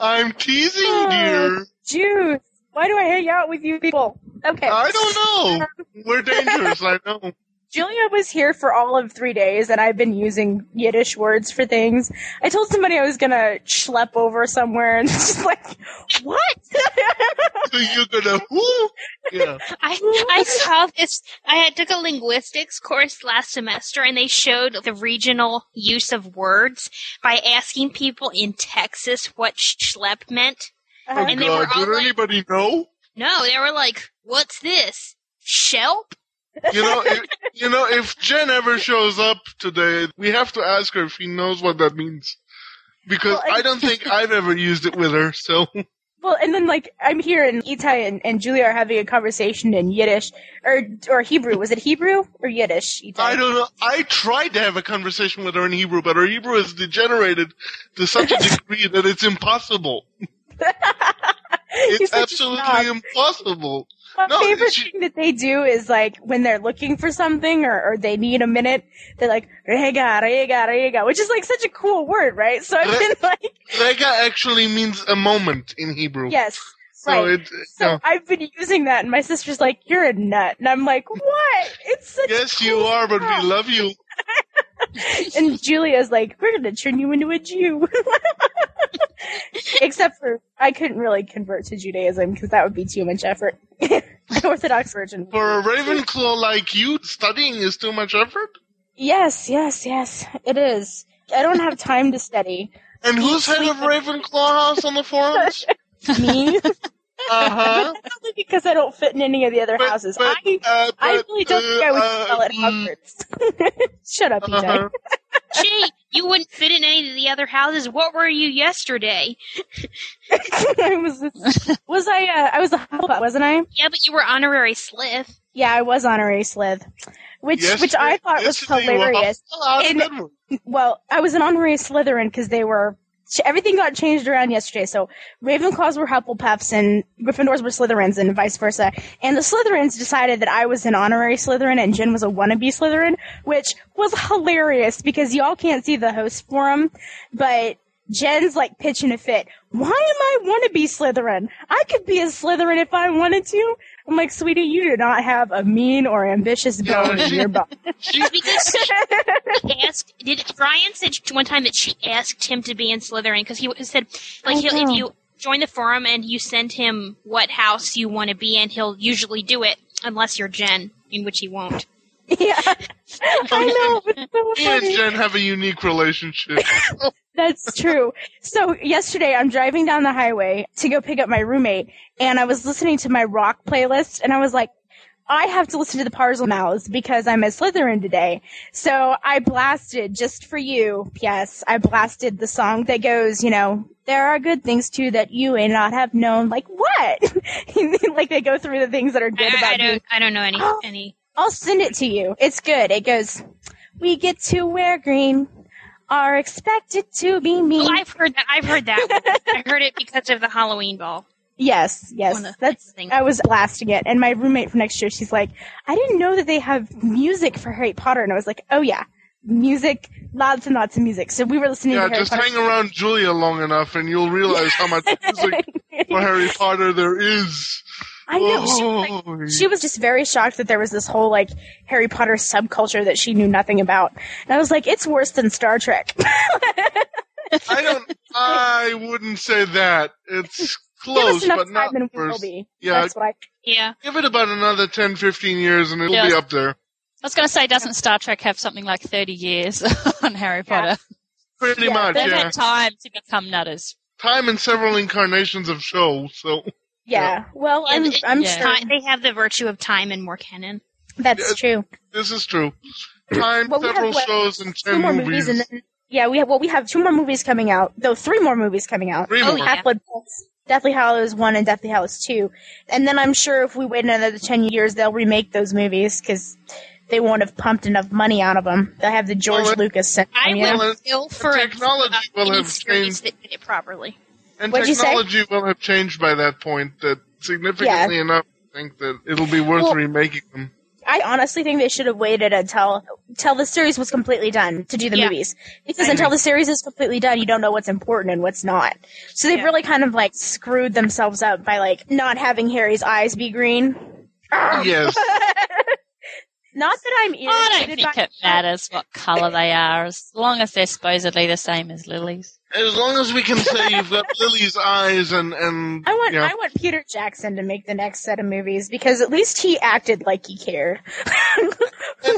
I'm teasing,
Oh.
dear.
Juice. Why do I hang out with you people? Okay.
I don't know. Um, We're dangerous, I know. *laughs*
Julia was here for all of three days, and I've been using Yiddish words for things. I told somebody I was gonna schlep over somewhere, and *laughs* it's just like, what? *laughs*
So you're gonna whoo? Yeah.
I I saw this. I took a linguistics course last semester, and they showed the regional use of words by asking people in Texas what schlep meant. Uh-huh.
Oh
And they were
god,
all
did
like-
anybody know?
No, they were like, "What's this? Shelp?"
You know, *laughs* if, you know, if Jen ever shows up today, we have to ask her if she knows what that means. Because
Well, I-
I don't think *laughs* I've ever used it with her, so.
Well, and then like I'm here, and Itai and, and Julia are having a conversation in Yiddish or or Hebrew. Was it Hebrew or Yiddish? Itai?
I don't know. I tried to have a conversation with her in Hebrew, but her Hebrew is degenerated to such a *laughs* degree that it's impossible. *laughs* It's absolutely impossible.
My
No,
favorite
she-
thing that they do is like when they're looking for something or, or they need a minute, they're like rega rega rega, which is like such a cool word, right? So I've been like,
Rega actually means a moment in Hebrew.
yes,
So
right.
it,
so. I've been using that, and my sister's like, "You're a nut," and I'm like, "What? It's such."
Yes, you are, but we love you. *laughs*
and Julia's like, "We're gonna turn you into a Jew." *laughs* Except for I couldn't really convert to Judaism because that would be too much effort. *laughs* Orthodox virgin.
For a Ravenclaw like you, studying is too much effort.
Yes, yes, yes, it is. I don't have time to study.
And who's head of Ravenclaw House on the forums?
Me?
Uh huh.
But that's only because I don't fit in any of the other houses.
but,
I,
uh,
I
but,
really don't think I would
uh,
spell at
mm.
Hogwarts. *laughs* Shut up, EJ.
Uh-huh. *laughs*
Gee, you wouldn't fit in any of the other houses. What were you yesterday? *laughs*
I was, was I? Uh, I was a Hufflepuff, wasn't I?
Yeah, but you were honorary Slith.
Yeah, I was honorary Slith, which
Yes,
which I thought was
yesterday you were
hilarious.
Hufflepuff.
And- Well, I was an honorary Slytherin because they were everything got changed around yesterday. So Ravenclaws were Hufflepuffs and Gryffindors were Slytherins and vice versa. And the Slytherins decided that I was an honorary Slytherin and Jen was a wannabe Slytherin, which was hilarious because y'all can't see the host forum, but Jen's like pitching a fit. Why am I wannabe Slytherin? I could be a Slytherin if I wanted to. I'm like, sweetie, you do not have a mean or ambitious bone in your bone.
It's because she asked. Did Brian said one time that she asked him to be in Slytherin because he said like he'll, if you join the forum and you send him what house you want to be in, he'll usually do it unless you're Jen, in which he won't.
yeah, *laughs* I know. It's so
Me and. Jen have a unique relationship. *laughs*
That's true. So yesterday I'm driving down the highway to go pick up my roommate and I was listening to my rock playlist and I was like, I have to listen to the Parselmouths because I'm a Slytherin today. So I blasted just for you. Yes, I blasted the song that goes, you know, there are good things too that you may not have known. Like what? *laughs* like they go through the things that are good
I,
about
I
you.
don't. I don't know any
Oh. *gasps*
any.
I'll send it to you. It's good. It goes, we get to wear green are expected to be me.
Oh, I've heard that. I've heard that. *laughs* I heard it because of the Halloween ball.
Yes, yes.
One of the
That's
things.
I was blasting it, and my roommate for next year, she's like, "I didn't know that they have music for Harry Potter," and I was like, "Oh yeah, music, lots and lots of music." So we were listening
Yeah,
to Harry
just
Potter.
hang around Julia long enough and you'll realize how much *laughs* music for Harry Potter there is.
I know. She, was like, she was just very shocked that there was this whole like Harry Potter subculture that she knew nothing about, and I was like, "It's worse than Star Trek." *laughs*
I don't. I wouldn't say that. It's
Give us
close,
enough
but
time
not
and we will
worse.
be.
Yeah,
That's what I.
Yeah.
give it about another 10, 15 years, and it'll
Yeah.
be up there.
I was going to say, doesn't Star Trek have something like 30 years *laughs* on Harry Potter?
Pretty
Yeah,
much,
They've
yeah.
had time to become nutters.
Time and several incarnations of show. So
Yeah. Well, I'm.
And it-
I'm
yeah.
sure
they have the virtue of time and more canon.
that's true.
this is true. *clears throat* Time,
Well, we have,
several
what,
shows, and
two
ten
more
movies.
movies, and then yeah, we have well, we have two more movies coming out. Though three more movies coming out.
Three
Oh,
more.
yeah.
Half Blood Prince, Deathly Hallows one and Deathly Hallows two, and then I'm sure if we wait another ten years, they'll remake those movies because they won't have pumped enough money out of them. They'll have the George
Well,
Lucas syndrome.
I
you know?
will
Well,
still for
technology
uh,
will have
series
changed.
that did it properly.
And
What'd you say?
technology will have changed by that point. That significantly enough, I think that it'll be worth
Well-
remaking them.
I honestly think they should have waited until until the series was completely done to do the
Yeah.
movies. Because
I
until
agree.
the series is completely done, you don't know what's important and what's not. So they've
Yeah.
really kind of like screwed themselves up by like not having Harry's eyes be green.
Yes. *laughs*
Not that I'm
I don't
irritated
think
by
it matters what colour they are, as long as they're supposedly the same as Lily's.
As long as we can say you've got *laughs* Lily's eyes and and
I want
yeah.
I want Peter Jackson to make the next set of movies because at least he acted like he cared *laughs*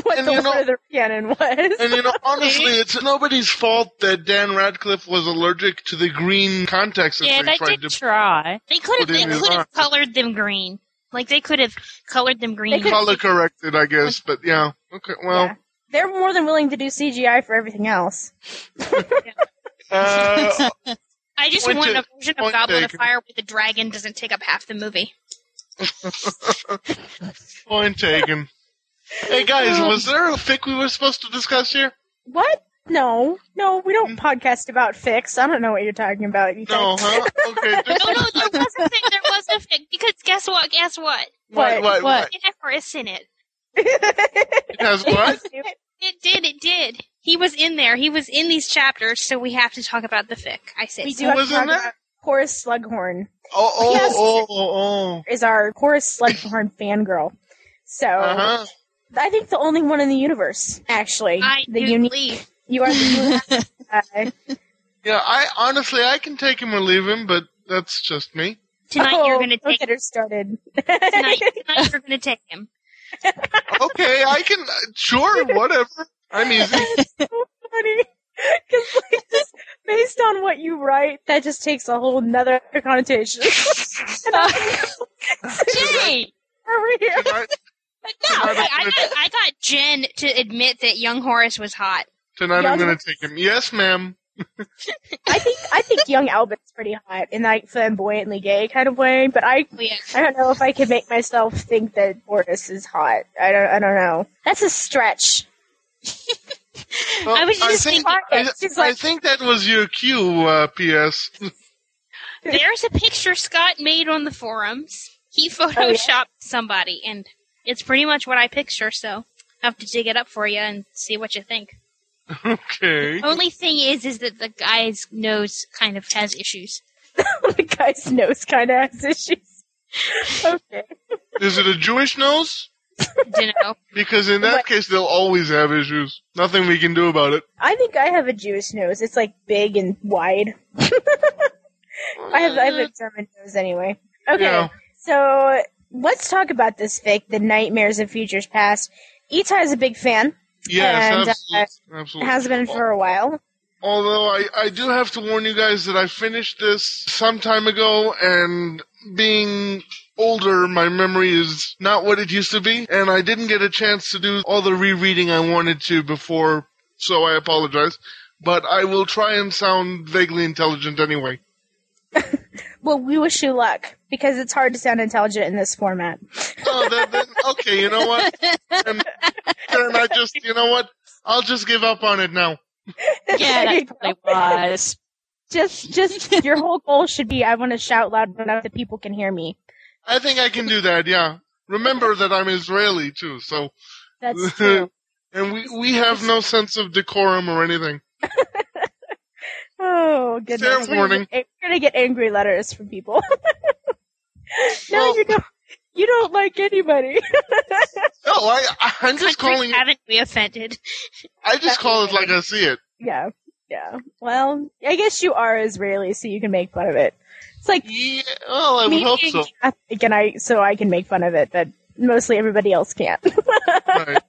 what
and
the
you know-
Lord of the Canon was.
And you know, *laughs* honestly, it's nobody's fault that Dan Radcliffe was allergic to the green contacts that
Yeah,
they
they
tried
did
to
try.
They could have. They could have colored them green. Like they could have colored them green.
color corrected, I guess. But yeah, okay. Well,
Yeah. They're more than willing to do CGI for everything else.
Uh, *laughs*
I just want
ta-
a version of
point
Goblet of. Fire where the dragon doesn't take up half the movie. *laughs*
point taken. Hey guys, was there a fic we were supposed to discuss here?
What? No, no, we don't podcast about fics. I don't know what you're talking about. You
Hmm. No, huh? Okay. *laughs*
No, no, there was a thing. There was a thing. Because guess what? Guess what?
what? What?
What?
It had Horace in it.
It has what?
It did. It did. He was in there. He was in these chapters, so we have to talk about the fic. I said.
we
so.
do have to talk about Horace Slughorn.
Oh, oh,
Yes.
oh, oh,
Is our Horace Slughorn *laughs* fangirl. So
oh. Uh huh.
I think the only one in the universe, actually.
I
the
do
unique.
believe. *laughs*
You are the uh, *laughs*
Yeah, I honestly I can take him or leave him, but that's just me.
Tonight
oh,
you're going to take.
get her started.
Tonight, tonight you're going to take him.
Okay, I can. Sure, whatever. I'm *laughs* easy.
so funny. Because like just based on what you write, that just takes a whole nother connotation. *laughs* And I'm like, *laughs*
Gee!
over here.
Tonight,
No,
Tonight I'm
I, I got I got Jen to admit that young Horace was hot.
tonight
Yeah,
I'm
I'm
gonna take him. Yes, ma'am.
I think I think young Albin's pretty hot in that flamboyantly gay kind of way, but I
Oh, yeah.
I don't know if I could make myself think that Boris is hot. I don't I don't know. That's a stretch. *laughs*
Well,
I was just
think,
thinking-
I,
She's
I think that was your cue, uh, P.S. *laughs*
There's a picture Scott made on the forums. He photoshopped somebody, and it's pretty much what I picture. So I have to dig it up for you and see what you think.
okay.
Only thing is, is that the guy's nose kind of has issues. *laughs*
the guy's nose kind of has issues. okay.
Is it a Jewish nose? *laughs*
You know,
Because in that
What?
case, they'll always have issues. Nothing we can do about it.
I think I have a Jewish nose. It's like big and wide. *laughs* I have I have a German nose anyway. Okay.
Yeah.
So let's talk about this fic, The Nightmares of Futures Past. Itai is a big fan.
Yes,
And, uh,
absolutely. absolutely.
Has been for a while.
Although I, I do have to warn you guys that I finished this some time ago, and being older, my memory is not what it used to be, and I didn't get a chance to do all the rereading I wanted to before, so I apologize. But I will try and sound vaguely intelligent anyway. *laughs*
Well, we wish you luck because it's hard to sound intelligent in this format.
Oh, then, then, okay, you know what? Then, then I just, you know what? I'll just give up on it now.
Yeah, that's probably *laughs* wise.
Just, just *laughs* your whole goal should be: I want to shout loud enough that people can hear me.
I think I can do that. Yeah. Remember that I'm Israeli too, so
That's *laughs* true.
and we we have no sense of decorum or anything. *laughs*
Oh goodness!
Fair
We're gonna
warning.
get- We're gonna get angry letters from people. no, you don't. You don't like anybody.
No, I I'm just calling.
Haven't we offended?
I just call it like I see it.
yeah, yeah. Well, I guess you are Israeli, so you can make fun of it. It's like
Yeah. Well, I would hope so.
Catholic and I, so I can make fun of it, but mostly everybody else can't. *laughs*
Right.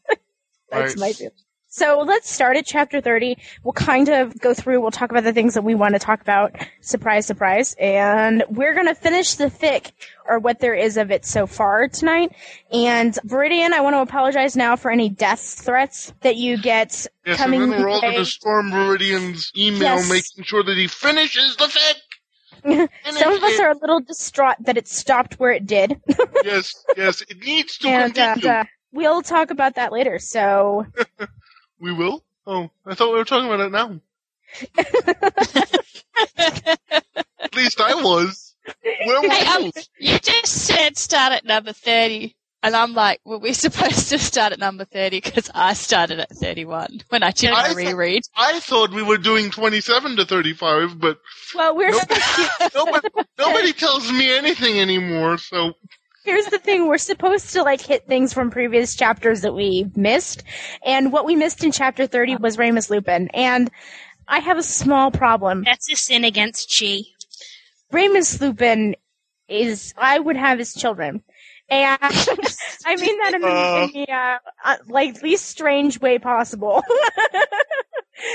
That's
Right.
my feeling. So let's start at chapter 30. We'll kind of go through, we'll talk about the things that we want to talk about. Surprise, surprise. And we're going to finish the fic, or what there is of it so far tonight. And Viridian, I want to apologize now for any death threats that you get
Yes,
coming
and then we're all going to storm Viridian's email,
Yes.
making sure that he finishes the fic. *laughs*
Some of us are a little distraught that it stopped where it did.
yes, yes, it needs to *laughs*
and
continue.
uh, we'll talk about that later. So *laughs*
we will. Oh, I thought we were talking about it now. *laughs* At least I was. Where were
Hey, um,
you?
you just said start at number 30. And I'm like, were we're *laughs* supposed to start at number 30? Because I started at 31 when I did
I
my
thought-
reread.
I thought we were doing 27 to 35, but
well, we're
nobody, *laughs* nobody tells me anything anymore, so
Here's the thing, we're supposed to like hit things from previous chapters that we missed, and what we missed in chapter 30 was Remus Lupin, and I have a small problem.
That's a sin against Chi.
Remus Lupin is, I would have his children. And *laughs* I mean that in the, in the uh, uh, like least strange way possible. *laughs*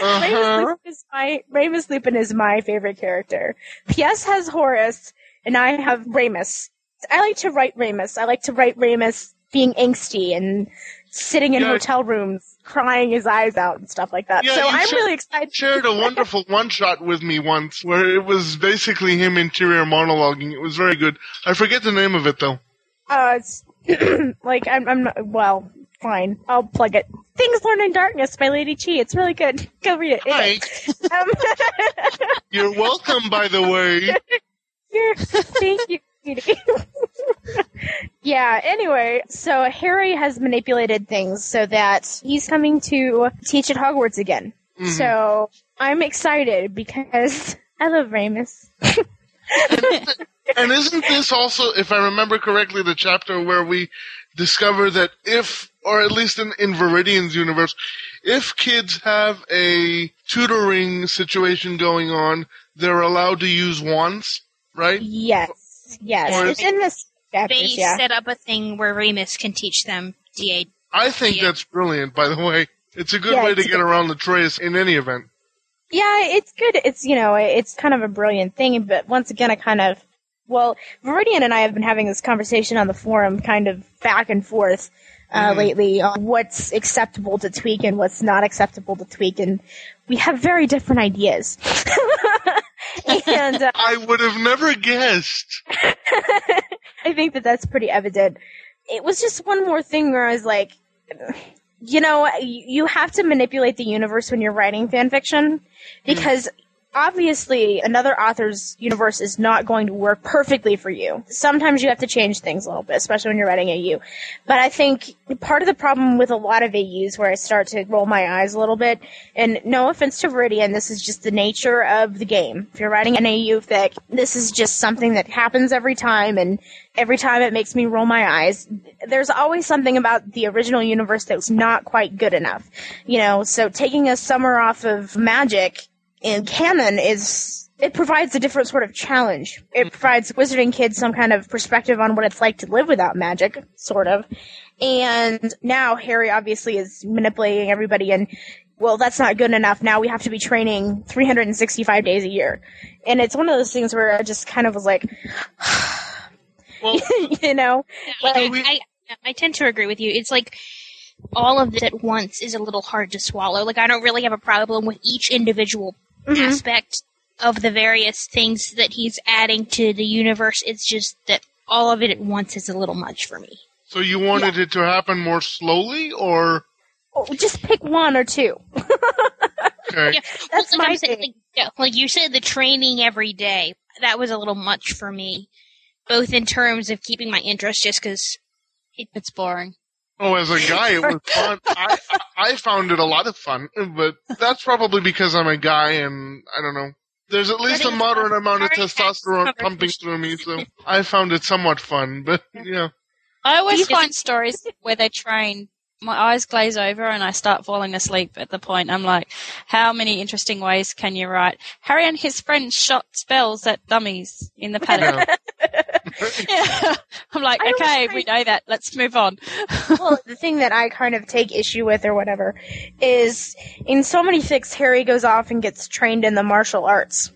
Uh-huh.
Remus Lupin is my Remus Lupin is my favorite character. P.S. has Horace, and I have Remus. I like to write Remus. I like to write Remus being angsty and sitting in
Yeah.
hotel rooms, crying his eyes out and stuff like that.
Yeah,
so I'm
shared-
really excited.
To shared a wonderful *laughs* one shot with me once where it was basically him interior monologuing. It was very good. I forget the name of it though.
Uh, it's *clears throat* like I'm, I'm not, well, fine. I'll plug it. Things Learned in Darkness by Lady Chi. It's really good. *laughs* Go read it.
Hi.
Um, *laughs*
You're welcome, by the way.
You're, thank you. *laughs* yeah, anyway, so Harry has manipulated things so that he's coming to teach at Hogwarts again.
Mhm.
So I'm excited because *laughs* I love Remus.
And isn't this also, if I remember correctly, the chapter where we discover that if, or at least in, in Viridian's universe, if kids have a tutoring situation going on, they're allowed to use wands, right?
Yes, yes.
Or-
it's in this
They
yeah.
set up a thing where Remus can teach them DA.
I think that's brilliant, by the way. It's a good
Yeah,
way to
it's-
get around the trace in any event.
Yeah, it's good. It's you know, it's kind of a brilliant thing. But once again, I kind of, well, Viridian and I have been having this conversation on the forum, kind of back and forth uh,
Mhm.
lately on what's acceptable to tweak and what's not acceptable to tweak, and we have very different ideas. *laughs* *laughs* and uh,
I would have never guessed. *laughs*
I think that that's pretty evident. It was just one more thing where I was like, you know, you have to manipulate the universe when you're writing fan fiction because obviously another author's universe is not going to work perfectly for you. Sometimes you have to change things a little bit, especially when you're writing AU. But I think part of the problem with a lot of AUs where I start to roll my eyes a little bit, and no offense to Viridian, this is just the nature of the game. If you're writing an AU fic, this is just something that happens every time and every time it makes me roll my eyes. There's always something about the original universe that's not quite good enough. You know, so taking a summer off of magic in canon is it provides a different sort of challenge. It mm-hmm. provides wizarding kids some kind of perspective on what it's like to live without magic, sort of. And now Harry obviously is manipulating everybody and well, that's not good enough. Now we have to be training 365 days a year. And it's one of those things where I just kind of was like, *sighs* *laughs* you know,
I, I, I tend to agree with you. It's like all of this at once is a little hard to swallow. Like I don't really have a problem with each individual
Mm-hmm.
aspect of the various things that he's adding to the universe. It's just that all of it at once is a little much for me.
So you wanted it to happen more slowly, or
oh, just pick one or two. *laughs*
Okay.
Yeah,
That's
like
my
saying,
thing.
like, yeah, like you said, the training every day that was a little much for me, both in terms of keeping my interest, just because
It's boring.
Oh, as a guy, it was fun. *laughs* I I found it a lot of fun, but that's probably because I'm a guy and I don't know. There's at least a moderate amount of testosterone pumping through me, so I found it somewhat fun. But yeah,
I always find stories *laughs* where they train. My eyes glaze over and I start falling asleep at the point. I'm like, how many interesting ways can you write? Harry and his friends shot spells at dummies in the paddock. Yeah. *laughs* I'm like,
I
okay, we know that. Let's move on.
well, the thing that I kind of take issue with or whatever is in so many fics, Harry goes off and gets trained in the martial arts,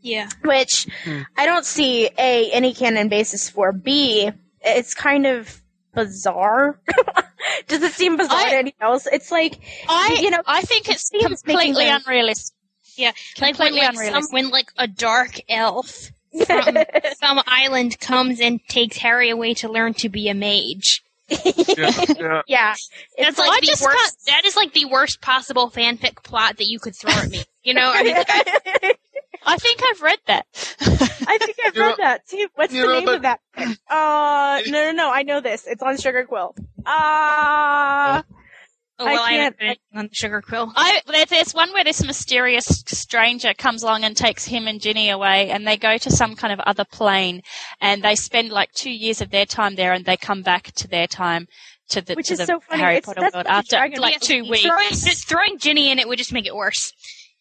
yeah,
which
Hmm.
I don't see a any canon basis for. B, it's kind of bizarre. *laughs* Does it seem bizarre
I-
to anyone else? It's like
I,
you know,
I think it's
seems
completely unrealistic.
yeah, like when
Completely
like, some,
unrealistic.
when like a dark elf *laughs* from some island comes and takes Harry away to learn to be a mage.
yeah, *laughs* yeah.
yeah,
That's
it's
like the worst.
can't-
That is like the worst possible fanfic plot that you could throw at me. You know, I mean, like, I,
I think I've read that.
I think I've *laughs* read that too. What's the name of that? *laughs* Uh, no, no, no. I know this. It's on Sugar Quill. Ah,
oh
I
well, I,
can't-
read it on the sugar quill.
I there, there's one where this mysterious stranger comes along and takes him and Ginny away, and they go to some kind of other plane, and they spend like two years of their time there, and they come back to their time to the
Which
to
is
the
so funny.
Harry
It's-
Potter
that's
world after like two weeks.
Throwing, just throwing Ginny in it would just make it worse.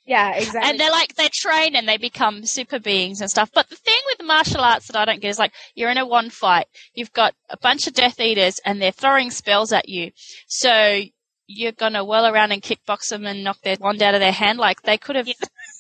Yeah, exactly.
And they're like they're trained and they become super beings and stuff. But the thing with martial arts that I don't get is like you're in a one fight, you've got a bunch of Death Eaters and they're throwing spells at you, so you're gonna whirl around and kickbox them and knock their wand out of their hand. Like they could have,
Yeah.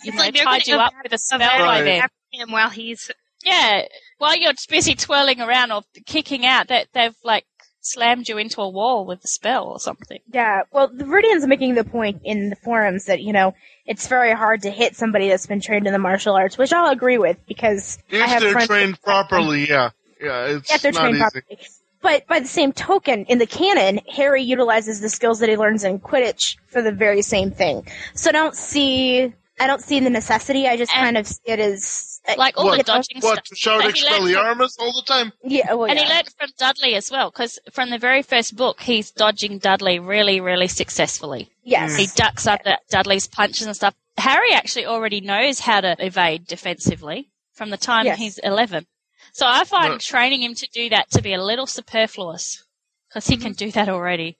you know,
like
tied you up with a spell by
Right.
then.
After him while he's
Yeah, while you're busy twirling around or kicking out, that they've like slammed you into a wall with a spell or something.
Yeah, well, the Viridian's making the point in the forums that, you know, it's very hard to hit somebody that's been trained in the martial arts, which I'll agree with because I
If
have
they're
friends
trained properly, yeah, yeah, it's
if they're
not
trained
easy.
properly. But by the same token, in the canon, Harry utilizes the skills that he learns in Quidditch for the very same thing. So I don't see, I don't see the necessity. I just
And-
kind of see it as uh,
Like all
What?
the dodging
What
stuff.
to shout
But he learned from-
Expelliarmus all the time?
yeah, well,
And he
yeah.
learned from Dudley as well, because from the very first book, he's dodging Dudley really, really successfully.
yes,
He ducks under Dudley's punches and stuff. Harry actually already knows how to evade defensively from the time
Yes.
he's 11. So I find
But-
training him to do that to be a little superfluous, because he can do that already,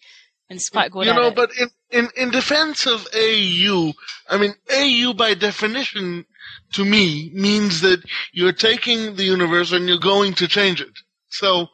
and is quite good
you
at
know,
it.
but in, in, in defense of AU, I mean, AU by definition to me means that you're taking the universe and you're going to change it. So,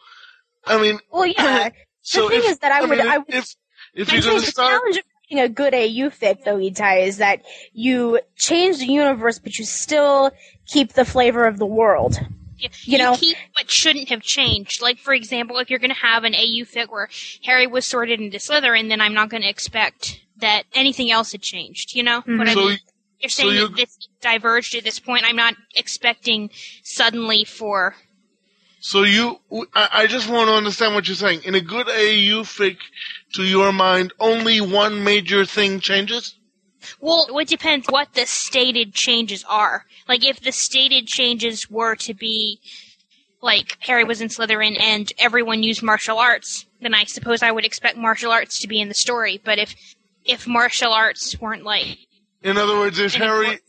I mean,
well, *clears throat* yeah.
so
thing
if,
is that I would-
mean,
I would-
if, if you're going to
the
start,
challenge of making a good AU fic, though, Itai, is that you change the universe, but you still keep the flavor of the world.
You,
You know-
keep what shouldn't have changed. Like for example, if you're going to have an AU fic where Harry was sorted into Slytherin, then I'm not going to expect that anything else had changed. You know what I mm-hmm.
so,
mean? You're
so
saying
you-
that this diverged at this point. I'm not expecting suddenly for
so you, I, I just want to understand what you're saying. In a good AU fic, to your mind, only one major thing changes?
Well, it depends what the stated changes are. Like, if the stated changes were to be, like, Harry was in Slytherin and everyone used martial arts, then I suppose I would expect martial arts to be in the story. But if, if martial arts weren't, like,
In other words, if Harry,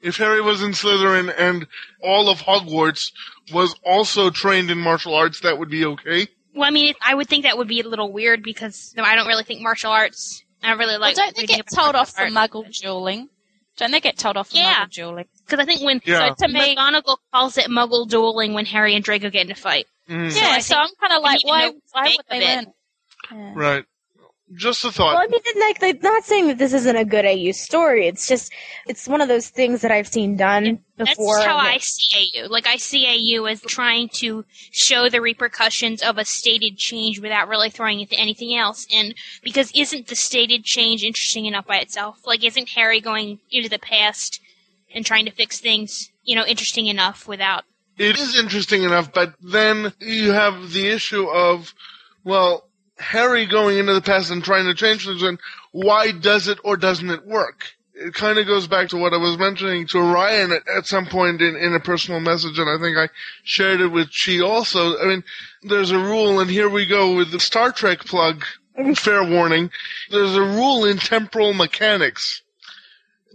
if Harry was in Slytherin and all of Hogwarts was also trained in martial arts, that would be okay.
well, I mean, I would think that would be a little weird because no, I don't really think martial arts. I really like.
well, don't they
reading
get told off for muggle dueling? Don't they get told off for
Yeah.
muggle dueling?
Because I think when
Yeah.
So to me,
McGonagall calls it Muggle dueling when Harry and Draco get in a fight.
Mm,
yeah,
I
so I'm kind of like, why,
know what to
why would they
of
learn? Yeah.
Right. Just a thought.
Well,
thought.
I mean, like, like, not saying that this isn't a good AU story. It's just, it's one of those things that I've seen done
That's
before.
That's
how
I see AU. Like I see AU as trying to show the repercussions of a stated change without really throwing into anything else. And because isn't the stated change interesting enough by itself? Like isn't Harry going into the past and trying to fix things, you know, interesting enough without
It is interesting enough, but then you have the issue of, well, Harry going into the past and trying to change things, and why does it or doesn't it work? it kind of goes back to what I was mentioning to Ryan at, at some point in, in a personal message, and I think I shared it with Chi also. I mean, there's a rule, and here we go with the Star Trek plug. Mm-hmm. Fair warning. There's a rule in temporal mechanics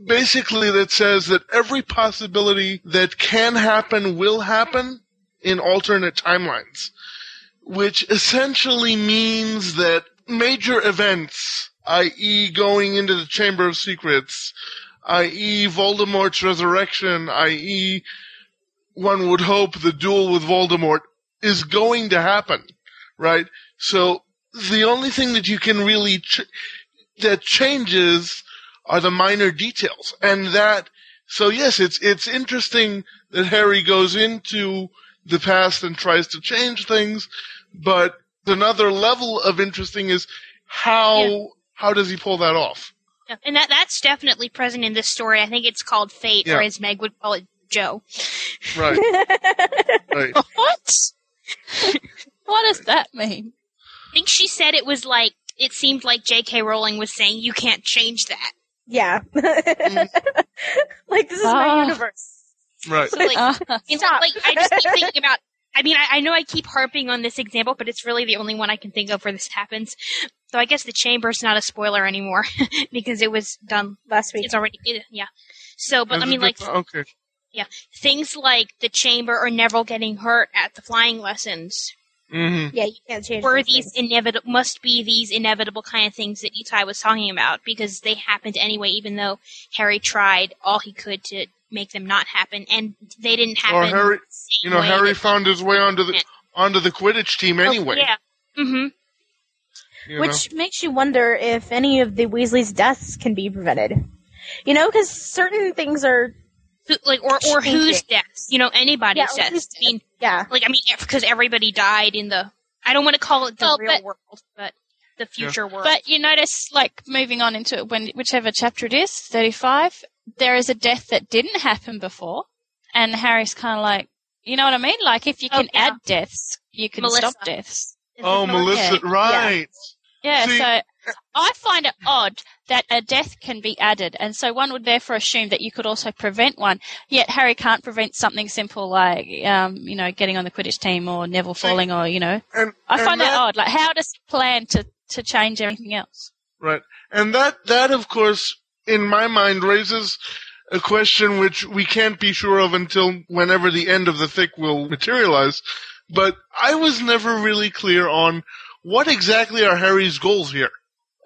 basically that says that every possibility that can happen will happen in alternate timelines, which essentially means that major events, i.e. going into the Chamber of Secrets, i.e. Voldemort's resurrection, i.e. one would hope the duel with Voldemort is going to happen, right? So the only thing that you can really ch- that changes are the minor details, and that. So yes, it's it's interesting that Harry goes into the past and tries to change things, but another level of interesting is how
Yeah.
how does he pull that off?
Yeah, And that that's definitely present in this story. I think it's called Fate, or as Meg would call it, Joe.
Right. *laughs* right.
What? what does that mean?
I think she said it was like it seemed like J.K. Rowling was saying you can't change that.
Yeah. *laughs* like this is
Ah.
my universe.
Right.
So like, you know, like I just keep thinking about. I mean, I, I know I keep harping on this example, but it's really the only one I can think of where this happens. So I guess the chamber's not a spoiler anymore *laughs* because it was done
last week.
It's already it, yeah. So, but I
That's a
mean, like
good- okay.
yeah, things like the chamber or Neville getting hurt at the flying lessons
Mm-hmm.
Yeah, you can't change.
were these
things.
inevitable must be these inevitable kind of things that Itai was talking about because they happened anyway, even though Harry tried all he could to make them not happen, and they didn't happen.
Or Harry, you know, Harry found his way onto the onto the Quidditch team anyway.
Oh, yeah. Mm-hmm.
you
Which makes you wonder if any of the Weasleys' deaths can be prevented. You know, because certain things are
Who, like or or whose
Changing.
deaths? You know, anybody's
Yeah, or
deaths.
whose
I mean,
yeah.
like I mean, eh, because everybody died in the. I don't want to call it the
Well,
real
but-
world, but the future world.
But you notice, like, moving on into when whichever chapter it is, 35, there is a death that didn't happen before. And Harry's kind of like, you know what I mean? Like, if you
Oh,
can
yeah.
add deaths, you can
Melissa.
stop deaths.
Oh, Melissa,
Yeah.
right.
Yeah,
See-
so I find it uh, odd that a death can be added, and so one would therefore assume that you could also prevent one. Yet Harry can't prevent something simple like, um, you know, getting on the Quidditch team or Neville falling, or you know.
And,
I find that,
that-
odd. Like, how does he plan to to change everything else?
Right. And that, that of course, in my mind raises a question which we can't be sure of until whenever the end of the fic will materialize. But I was never really clear on what exactly are Harry's goals here.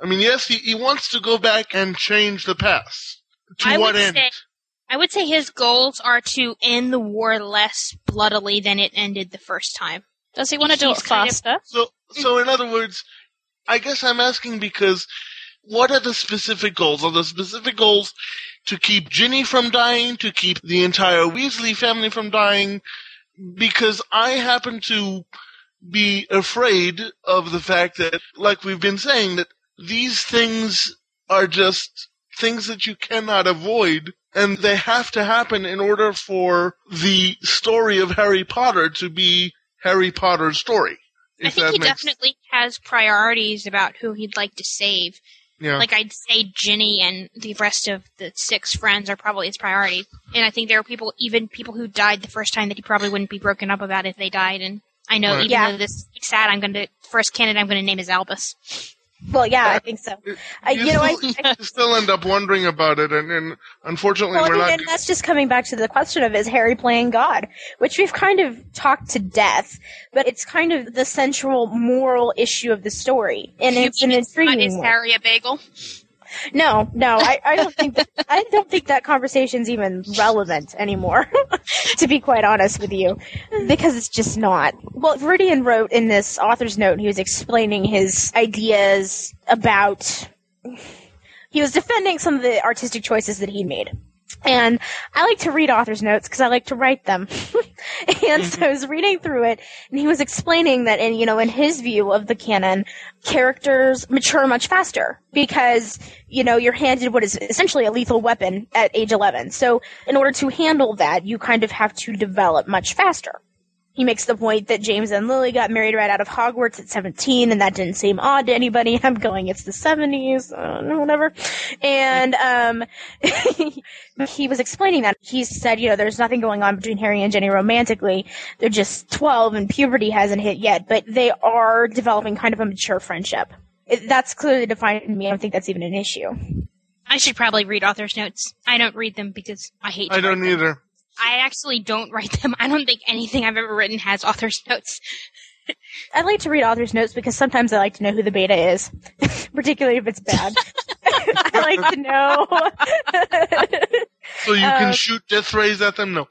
I mean, yes, he, he wants to go back and change the past. To
I
what
would
end?
say, I would say his goals are to end the war less bloodily than it ended the first time.
Does he want to do it
He's of-
faster?
So, so in other words, I guess I'm asking because what are the specific goals? Are the specific goals to keep Ginny from dying, to keep the entire Weasley family from dying? Because I happen to be afraid of the fact that, like we've been saying, that these things are just things that you cannot avoid, and they have to happen in order for the story of Harry Potter to be Harry Potter's story.
I think he
makes
definitely has priorities about who he'd like to save.
Yeah.
Like I'd say Ginny and the rest of the six friends are probably his priority. And I think there are people, even people who died the first time that he probably wouldn't be broken up about if they died. And I know
Right.
even
Yeah.
though this is sad, I'm going to, first candidate I'm going to name is Albus.
Well, yeah, I think so. I, you know, I,
still,
I *laughs*
you still end up wondering about it, and, and unfortunately,
Well,
we're
mean,
not.
and that's just coming back to the question of is Harry playing God, which we've kind of talked to death, but it's kind of the central moral issue of the story, and
You
it's an
mean it's
intriguing
Is. Harry a bagel?
No, no, I, I don't think that, I don't think that conversation's even relevant anymore. *laughs* to be quite honest with you, because it's just not. Well, Viridian wrote in this author's note, he was explaining his ideas about. He was defending some of the artistic choices that he made. And I like to read author's notes because I like to write them. *laughs* and so mm-hmm. I was reading through it, and he was explaining that, in you know, in his view of the canon, characters mature much faster because you know you're handed what is essentially a lethal weapon at age 11. So in order to handle that, you kind of have to develop much faster. He makes the point that James and Lily got married right out of Hogwarts at 17, and that didn't seem odd to anybody. *laughs* I'm going, it's the 70s, uh, whatever. And um, *laughs* he was explaining that. He said, you know, there's nothing going on between Harry and Ginny romantically. They're just 12, and puberty hasn't hit yet, but they are developing kind of a mature friendship. It, that's clearly defined to me. I don't think that's even an issue.
I should probably read author's notes. I don't read them because I hate. To
I don't
write them.
either.
I actually don't write them. I don't think anything I've ever written has author's notes. *laughs*
I like to read author's notes because sometimes I like to know who the beta is, *laughs* particularly if it's bad. *laughs* I like to know.
So you can
Uh,
shoot death rays at them? No.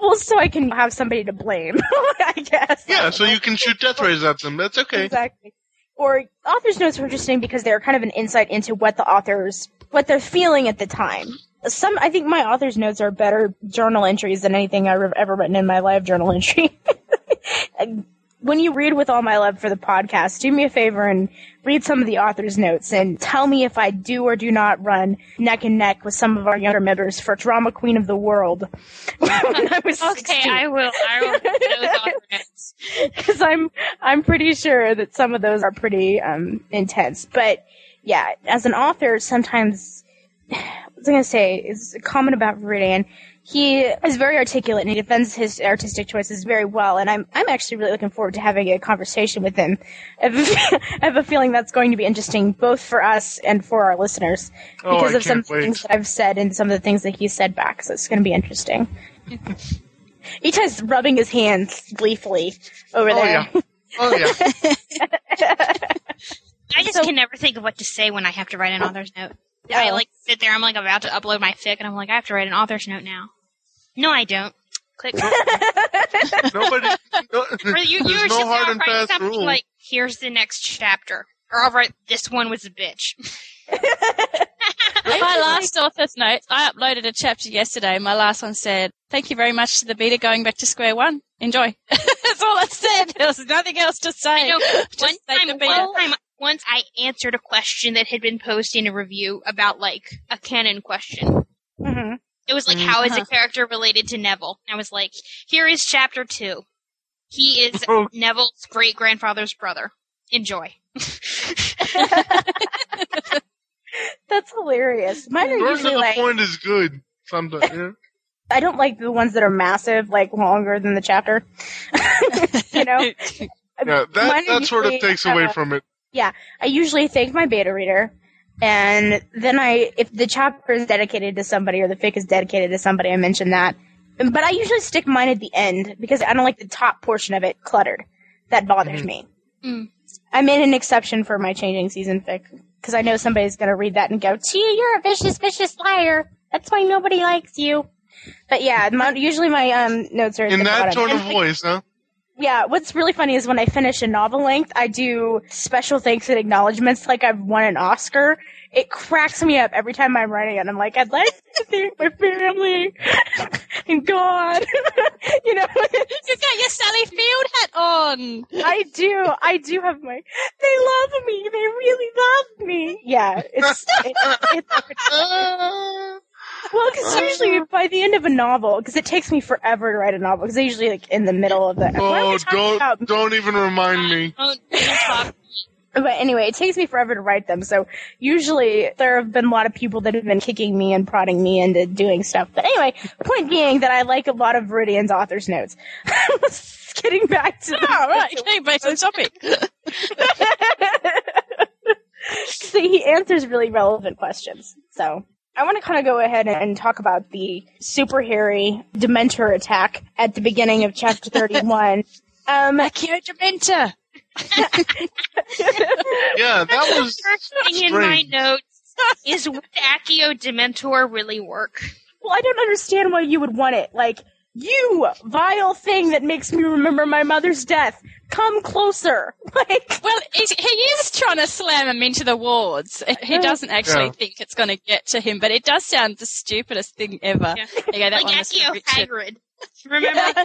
well, so I can have somebody to blame, I guess.
Yeah, so you can shoot death rays at them. That's okay.
Exactly. Or author's notes are interesting because they're kind of an insight into what the authors, what they're feeling at the time. Some, I think my author's notes are better journal entries than anything I've ever written in my life journal entry. *laughs* when you read with all my love for the podcast, do me a favor and read some of the author's notes and tell me if I do or do not run neck and neck with some of our younger members for drama queen of the world. *laughs* when I was
Okay, I will. I will.
because *laughs* I'm I'm pretty sure that some of those are pretty um, intense. But yeah, as an author, sometimes was I was gonna say is a comment about Viridian. He is very articulate and he defends his artistic choices very well. And I'm I'm actually really looking forward to having a conversation with him. *laughs* I have a- *laughs* I have a feeling that's going to be interesting both for us and for our listeners
Oh,
because
I
of some
can't wait.
things that I've said and some of the things that he said back. So it's going to be interesting. *laughs* Ichai's rubbing his hands gleefully over
Oh,
there.
yeah. Oh yeah.
I just can never think of what to say when I have to write an author's note. I like sit there. I'm like about to upload my fic, and I'm like, I have to write an author's note now. No, I don't. Click. *laughs*
Nobody. No,
Or you, you
there's
were
no
just
hard and
writing
fast
something
rule.
like, "Here's the next chapter," or "I'll write this one was a bitch." *laughs* *laughs*
my last author's note, I uploaded a chapter yesterday. My last one said, Thank you very much to the beta going back to square one. Enjoy. That's all I said. There was nothing else to say.
I know.
Just
One
thank
time,
the beta.
one time, once I answered a question that had been posed in a review about like a canon question.
Mm-hmm.
It was like,
Mm.
how is
Uh-huh.
a character related to Neville? I was like, here is chapter two. He is *laughs*
Oh.
Neville's great grandfather's brother. Enjoy. *laughs*
That's hilarious. Mine are
Version
usually
of the
like
point is good. Sometimes. Yeah. *laughs*
I don't like the ones that are massive, like longer than the chapter. you know,
Yeah, that
Mine are
that sort of
usually,
takes away from it.
Yeah. I usually thank my beta reader, and then I, if the chapter is dedicated to somebody or the fic is dedicated to somebody, I mention that. But I usually stick mine at the end because I don't like the top portion of it cluttered. That bothers
Mhm.
me.
Mm.
I made an exception for my changing season fic because I know somebody's going to read that and go, "Gee, you're a vicious, vicious liar. That's why nobody likes you." But yeah, my, usually my um notes are at
In
the
that
bottom.
tone of
And,
voice, huh?
Yeah, what's really funny is when I finish a novel length, I do special thanks and acknowledgments like I've won an Oscar. It cracks me up every time I'm writing it. I'm like, I'd like to thank my family *laughs* and God. *laughs* you know,
You got your Sally Field hat on.
I do. I do have my. They love me. They really love me. Yeah, it's it, it's *laughs* well, because uh-huh. usually by the end of a novel, because it takes me forever to write a novel, because I usually like in the middle of the. What are we
Oh, don't
about?
don't even remind me. *laughs*
Don't, don't talk.
But anyway, it takes me forever to write them. So usually there have been a lot of people that have been kicking me and prodding me into doing stuff. But anyway, point being that I like a lot of Viridian's author's notes. Getting back to
All right, getting back to the oh, *laughs* topic. *laughs*
See, he answers really relevant questions. So I want to kind of go ahead and, and talk about the super hairy Dementor attack at the beginning of chapter *laughs* 31. Um,
Accio Dementor. *laughs*
Yeah, that was the
First thing in my notes is would Accio Dementor really work?
Well, I don't understand why you would want it. Like, you, vile thing that makes me remember my mother's death, come closer. *laughs* Like,
Well, he is trying to slam him into the wards. He doesn't actually
Yeah.
think it's going to get to him, but it does sound the stupidest thing ever.
Yeah.
Okay, that
like
one was
Accio
Richard.
Hagrid. *laughs* Remember? *laughs*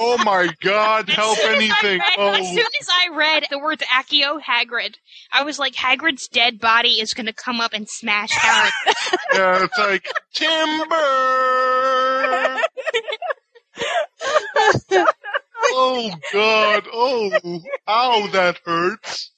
Oh my God! Help
As soon
anything!
read- oh. As
Oh,
soon as I read the words Accio Hagrid, I was like, Hagrid's dead body is going to come up and smash Harry.
yeah, it's like timber. Oh God! Oh, ow! That hurts.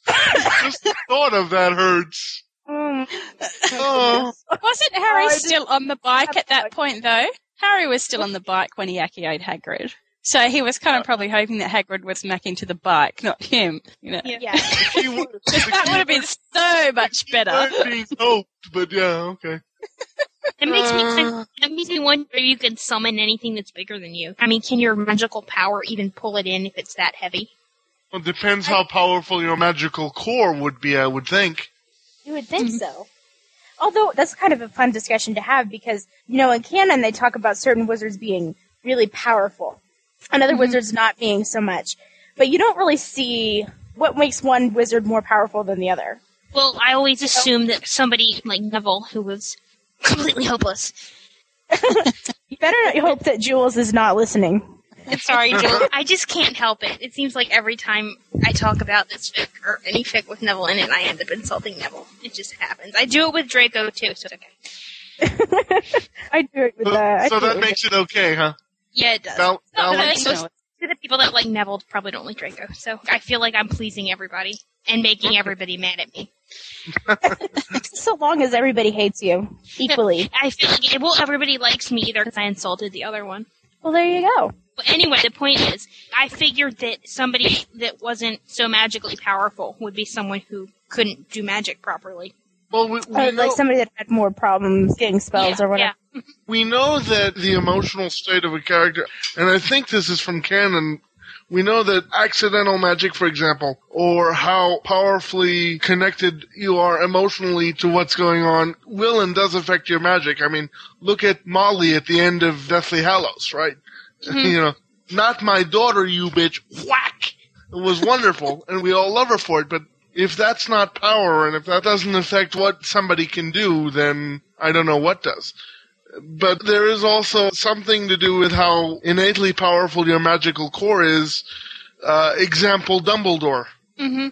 Just the thought of that hurts. Oh.
Wasn't Harry still on the bike at that point, though? Harry was still on the bike when he accioed Hagrid. So he was kind of probably hoping that Hagrid was smacking to the bike, not him. You know,
Yeah. *laughs*
that would have been so much better.
being hoped, but yeah, okay.
It makes me
Uh.
that makes me wonder if you can summon anything that's bigger than you. I mean, can your magical power even pull it in if it's that heavy?
Well, it depends how powerful your magical core would be. I would think.
You would think so. Although that's kind of a fun discussion to have because, you know, in canon they talk about certain wizards being really powerful and other wizards not being so much. But you don't really see what makes one wizard more powerful than the other.
Well, I always assume that somebody like Neville, who was completely hopeless. *laughs*
You better hope that Jules is not listening.
I'm sorry, Joel. I just can't help it. It seems like every time I talk about this fic or any fic with Neville in it, I end up insulting Neville. It just happens. I do it with Draco too, so it's okay. *laughs*
I do it with
So,
uh, I
so that makes it okay, huh?
Yeah, it does.
Bal-
No, but
balance.
Most the people that like Neville probably don't like Draco, so I feel like I'm pleasing everybody and making everybody mad at me. *laughs*
so long as everybody hates you equally. *laughs*
I feel like well, everybody likes me either because I insulted the other one.
Well, there you go.
But anyway, the point is, I figured that somebody that wasn't so magically powerful would be someone who couldn't do magic properly.
Well, we,
Or like somebody that had more problems getting spells or whatever.
we know that the emotional state of a character, and I think this is from canon. We know that accidental magic, for example, or how powerfully connected you are emotionally to what's going on, will and does affect your magic. I mean, look at Molly at the end of Deathly Hallows, right?
Mhm. *laughs*
you know, not my daughter, you bitch. Whack! It was wonderful, and we all love her for it, but if that's not power, and if that doesn't affect what somebody can do, then I don't know what does. But there is also something to do with how innately powerful your magical core is. Uh, example, Dumbledore.
Mm-hmm.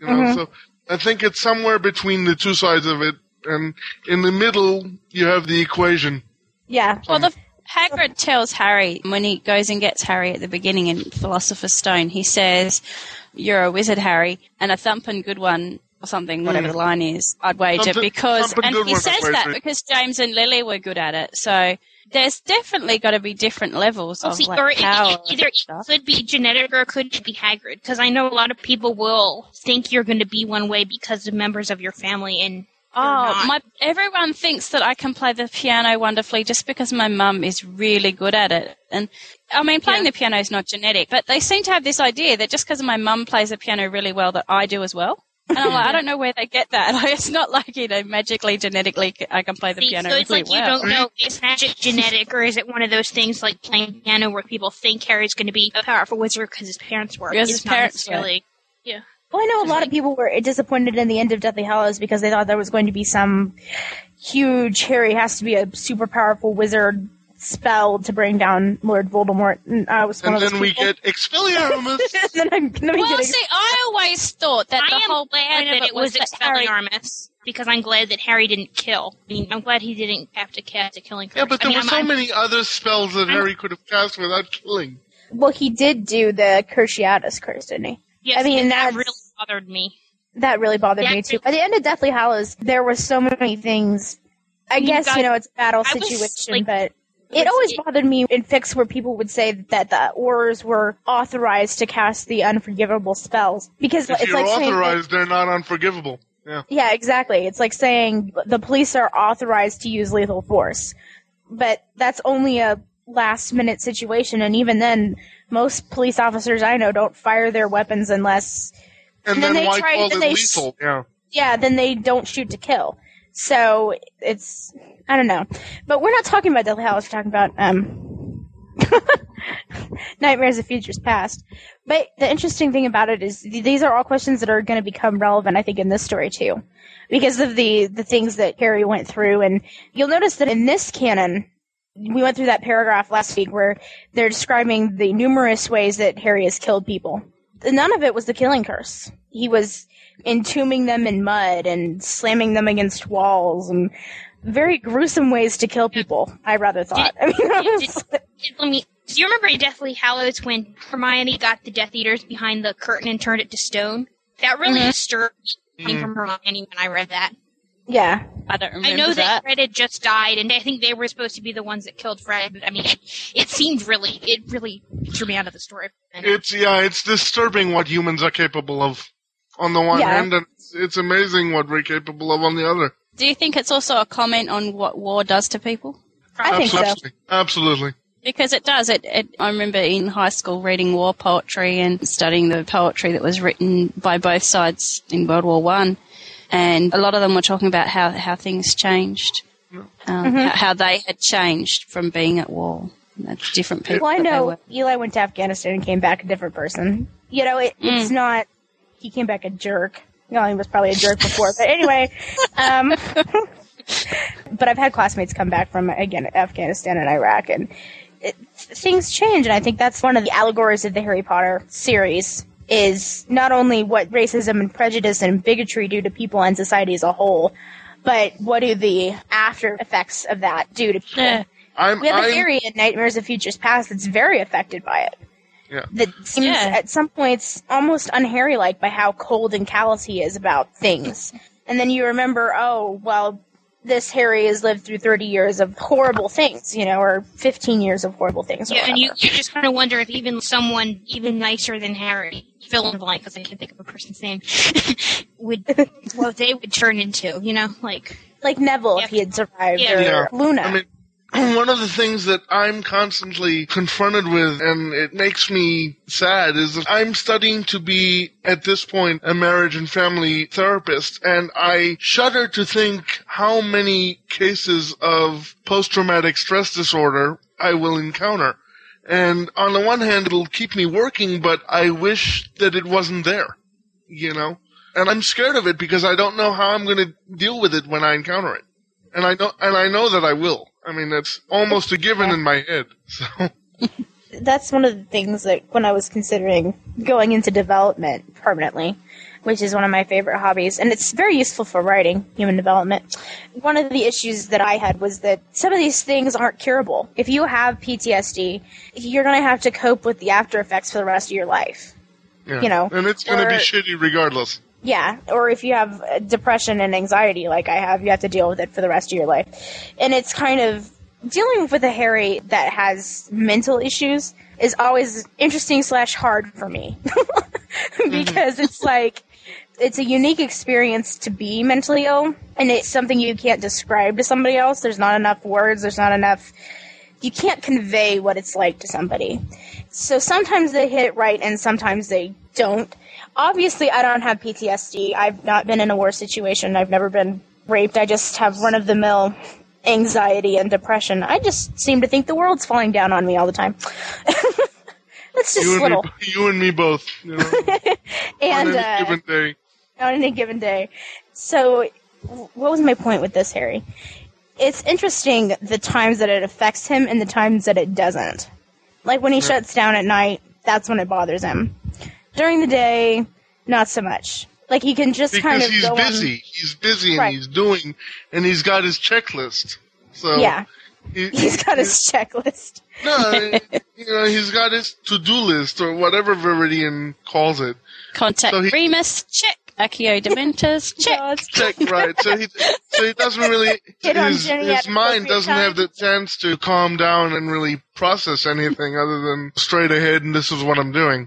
You know, so I think it's somewhere between the two sides of it, and in the middle you have the equation.
Yeah.
Well, the Hagrid tells Harry when he goes and gets Harry at the beginning in Philosopher's Stone. He says, "You're a wizard, Harry, and a thumping good one." Or something, whatever
Mm.
the line is, I'd wager
Thumpin'-
because,
thumpin'
and he
one,
says that because James and Lily were good at it. So there's definitely got to be different levels
Well,
of
see,
like
or
power.
it- either it could be genetic or it could be Hagrid, because I know a lot of people will think you're going to be one way because of members of your family, and
Oh, my! Everyone thinks that I can play the piano wonderfully just because my mum is really good at it. And I mean, playing the piano is not genetic, but they seem to have this idea that just because my mum plays the piano really well, that I do as well. And I'm like, I *laughs* don't know where they get that. *laughs* Like, it's not like you know, magically, genetically, I can play the
See,
piano
so it's
really
like you
well.
don't know is magic genetic or is it one of those things like playing piano where people think Harry's going to be a powerful wizard because his parents were.
Because
It's
his parents were.
necessarily. Yeah.
Well, I know a lot of people were disappointed in the end of Deathly Hallows because they thought there was going to be some huge Harry has to be a super powerful wizard spell to bring down Lord Voldemort. And uh, I was one
And
of
then we
people.
get Expelliarmus. *laughs*
then I'm gonna be
Well,
getting
see, I always thought that
I am
whole
glad
point of
that it was
that Harry-
Expelliarmus because I'm glad that Harry didn't kill. I mean, I'm glad he didn't have to cast a killing curse.
Yeah, but
I
there
mean,
were
I'm-
so
I'm-
many other spells that Harry could have cast without killing.
Well, he did do the Cruciatus curse, didn't he?
Yes,
I mean,
and that really bothered me.
That really bothered me too. By the end of Deathly Hallows, there were so many things. I
You
guess
got-
you know it's a battle
I was,
situation,
like,
but it always bothered me in fics where people would say that the Aurors were authorized to cast the unforgivable spells because
If
it's
you're
like saying that-
they're not unforgivable. Yeah.
yeah, exactly. It's like saying the police are authorized to use lethal force, but that's only a last minute situation, and even then, most police officers I know don't fire their weapons unless
And,
then
then,
they try- then they
lethal? yeah.
yeah, then they don't shoot to kill. So it's I don't know, but we're not talking about Deathly Hallows. We're talking about um, *laughs* Nightmares of Futures Past. But the interesting thing about it is th- these are all questions that are going to become relevant, I think, in this story too, because of the the things that Harry went through. And you'll notice that in this canon, we went through that paragraph last week where they're describing the numerous ways that Harry has killed people. None of it was the killing curse. He was entombing them in mud and slamming them against walls and very gruesome ways to kill people. I rather thought. *laughs* I mean, I was-
Did- let me Do you remember in Deathly Hallows when Hermione got the Death Eaters behind the curtain and turned it to stone? That really
Mhm.
disturbed me
Mm.
from Hermione when I read that.
Yeah.
I don't remember
I know
that.
that Fred had just died, and I think they were supposed to be the ones that killed Fred. But I mean, it seemed really, it really threw me out of the story.
It's yeah, it's disturbing what humans are capable of on the one
Yeah.
hand, and it's, it's amazing what we're capable of on the other.
Do you think it's also a comment on what war does to people?
I think Absolutely. Absolutely.
Because it does. It, it. I remember in high school reading war poetry and studying the poetry that was written by both sides in World War One, and a lot of them were talking about how, how things changed, um,
Mhm.
how, how they had changed from being at war. That's different people.
Well, I know. Eli went to Afghanistan and came back a different person. You know, it, it's
Mm.
not. He came back a jerk. No, he was probably a jerk before, but anyway. *laughs* Um, *laughs* but I've had classmates come back from again Afghanistan and Iraq, and it, things change. And I think that's one of the allegories of the Harry Potter series is not only what racism and prejudice and bigotry do to people and society as a whole, but what do the after effects of that do to people? Eh.
I'm,
we have a
I'm-
theory in Nightmares of Futures Past that's very affected by it.
Yeah.
That seems at some points almost unharry like by how cold and callous he is about things. And then you remember, oh, well, this Harry has lived through 30 years of horrible things, you know, or 15 years of horrible things. Or
Yeah, and you, you just kind of wonder if even someone even nicer than Harry, fill in the blank because I can't think of a person's name, *laughs* would *laughs* what they would turn into. You know, like
like Neville if he had survived, or
Yeah.
Luna.
I mean, *clears throat* one of the things that I'm constantly confronted with, and it makes me sad, is that I'm studying to be, at this point, a marriage and family therapist, and I shudder to think how many cases of post-traumatic stress disorder I will encounter. And on the one hand, it'll keep me working, but I wish that it wasn't there, you know? And I'm scared of it because I don't know how I'm going to deal with it when I encounter it and I know and I know that I will. I mean, that's almost a given in my head. So *laughs*
that's one of the things that when I was considering going into development permanently, which is one of my favorite hobbies, and it's very useful for writing human development. One of the issues that I had was that some of these things aren't curable. If you have PTSD, you're going to have to cope with the after effects for the rest of your life.
yeah.
You know,
and it's going to be shitty regardless.
Yeah, or if you have depression and anxiety like I have, you have to deal with it for the rest of your life. And it's kind of dealing with a Harry that has mental issues is always interesting slash hard for me *laughs* mm-hmm. because it's like it's a unique experience to be mentally ill, and it's something you can't describe to somebody else. There's not enough words. There's not enough. You can't convey what it's like to somebody. So sometimes they hit it right, and sometimes they don't. Obviously, I don't have PTSD. I've not been in a war situation. I've never been raped. I just have run of the mill anxiety and depression. I just seem to think the world's falling down on me all the time. *laughs* That's just
You
little.
me, you and me both. You know, *laughs*
and
on any
uh,
given day.
on any given day. So, what was my point with this, Harry? It's interesting the times that it affects him and the times that it doesn't. Like when he
Yeah.
shuts down at night, that's when it bothers him. During the day, not so much. Like he can just
Because
kind of Because
he's
go
busy. He's busy and
Right.
he's doing, and he's got his checklist. So.
Yeah,
he, *laughs*
he's got his checklist.
no, *laughs* you know, he's got his to-do list or whatever Viridian calls it.
Contact
So he-
Remus, check. Accio *laughs* Dementors, check.
Check right. So he so he doesn't really
Hit on
his,
Jenny at
his mind doesn't have the chance to calm down and really process anything other than straight ahead and this is what I'm doing.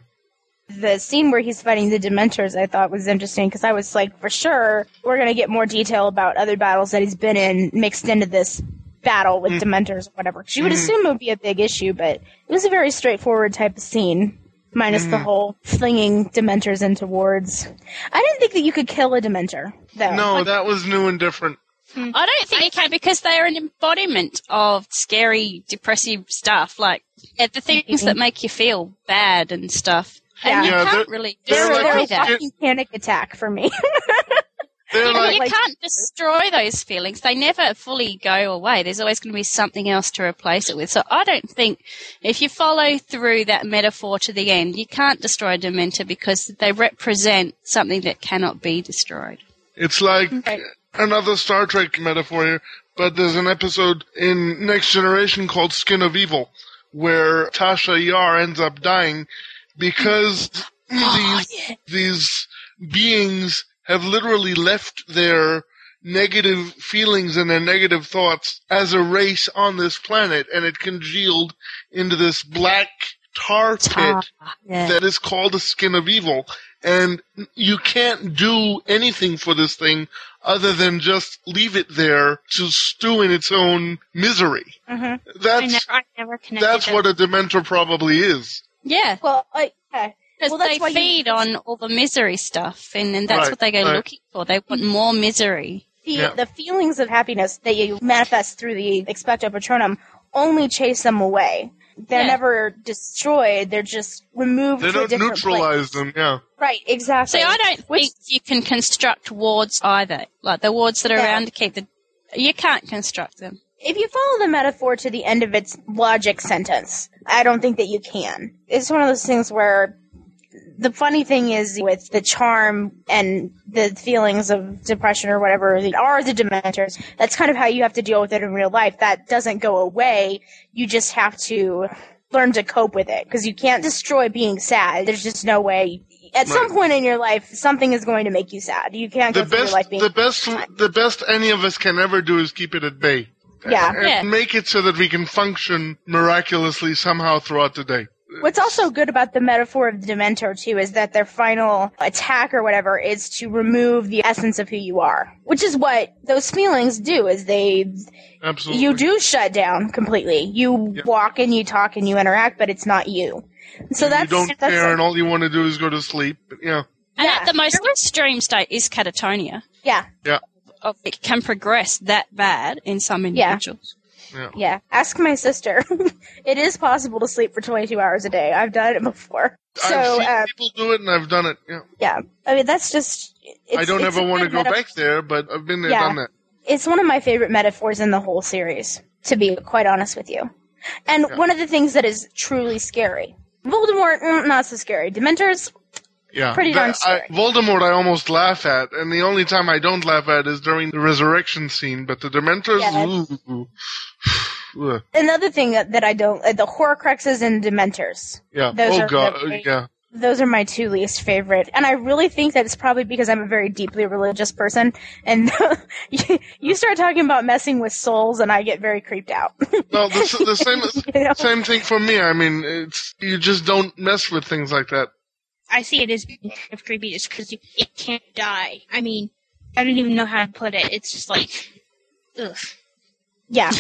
The scene where he's fighting the Dementors I thought was interesting because I was like, for sure, we're going to get more detail about other battles that he's been in mixed into this battle with Dementors or whatever. 'Cause you would
Mhm.
assume it would be a big issue, but it was a very straightforward type of scene, minus the
Mhm.
whole flinging Dementors into wards. I didn't think that you could kill a Dementor, though.
No, that was new and different.
I don't think you can because they are an embodiment of scary, depressive stuff, like the things that make you feel bad and stuff. And you
Yeah,
can't
they're-
really do
they're like
that.
a-
fucking panic attack for me. *laughs*
They're
You,
like
you can't destroy those feelings. They never fully go away. There's always going to be something else to replace it with. So I don't think if you follow through that metaphor to the end, you can't destroy a Dementor because they represent something that cannot be destroyed.
It's like another Star Trek metaphor here, but there's an episode in Next Generation called Skin of Evil, where Tasha Yar ends up dying because
Oh,
these these beings have literally left their negative feelings and their negative thoughts as a race on this planet and it congealed into this black tar pit
Tar, yeah.
that is called the skin of evil. And you can't do anything for this thing other than just leave it there to stew in its own misery.
Mm-hmm.
I
that's
never, I never
that's what a dementor probably is
Yeah.
Well, I, yeah.
Because
Well, that's
they
why you-
feed on all the misery stuff, and then that's
Right,
what they go
right.
looking for. They want more misery.
the,
Yeah.
the feelings of happiness that you manifest through the expecto patronum only chase them away. They're
Yeah.
never destroyed. They're just removed
they
to
don't
different
neutralize
place.
them yeah
Right, exactly.
See, I don't
Which-
think you can construct wards either. Like the wards that are
No.
around to keep the. You can't construct them.
If you follow the metaphor to the end of its logic sentence, I don't think that you can. It's one of those things where the funny thing is with the charm and the feelings of depression or whatever that are the dementors. That's kind of how you have to deal with it in real life. That doesn't go away. You just have to learn to cope with it because you can't destroy being sad. There's just no way. At some point in your life, something is going to make you sad. You can't
the best
life being
the best the best any of us can ever do is keep it at bay
Yeah.
and
Yeah.
make it so that we can function miraculously somehow throughout the day
What's also good about the metaphor of the Dementor too is that their final attack or whatever is to remove the essence of who you are, which is what those feelings do. Is they
absolutely
you do shut down completely. You
Yeah.
walk and you talk and you interact, but it's not you. So
you
that's
don't
that's
care and all you want to do is go to sleep yeah
And
Yeah.
at the most extreme state is catatonia.
yeah
yeah
Of it can progress that bad in some individuals.
yeah. Ask my sister. *laughs* it is possible to sleep for 22 hours a day. I've done it before. So
I've seen
um,
people do it and I've done it yeah
yeah, I mean that's just. It's,
I don't
it's
ever want to go
metaphor.
back there but I've been there
Yeah.
done that
it's one of my favorite metaphors in the whole series, to be quite honest with you. And one of the things that is truly scary. Voldemort, mm, not so scary. Dementors,
Yeah,
Pretty darn
That- I, Voldemort, I almost laugh at, and the only time I don't laugh at is during the resurrection scene. But the Dementors,
Yes.
ooh, *sighs* Ugh.
another thing that, that I don't, uh, the Horcruxes and Dementors.
yeah.
Those
oh
are
god, yeah.
Those are my two least favorite. And I really think that it's probably because I'm a very deeply religious person. And *laughs* you, you start talking about messing with souls and I get very creeped out.
No, the, the same *laughs*
You know?
same thing for me. I mean, it's you just don't mess with things like that.
I see it as kind of creepy just because it can't die. I mean, I don't even know how to put it. It's just like, ugh.
Yeah.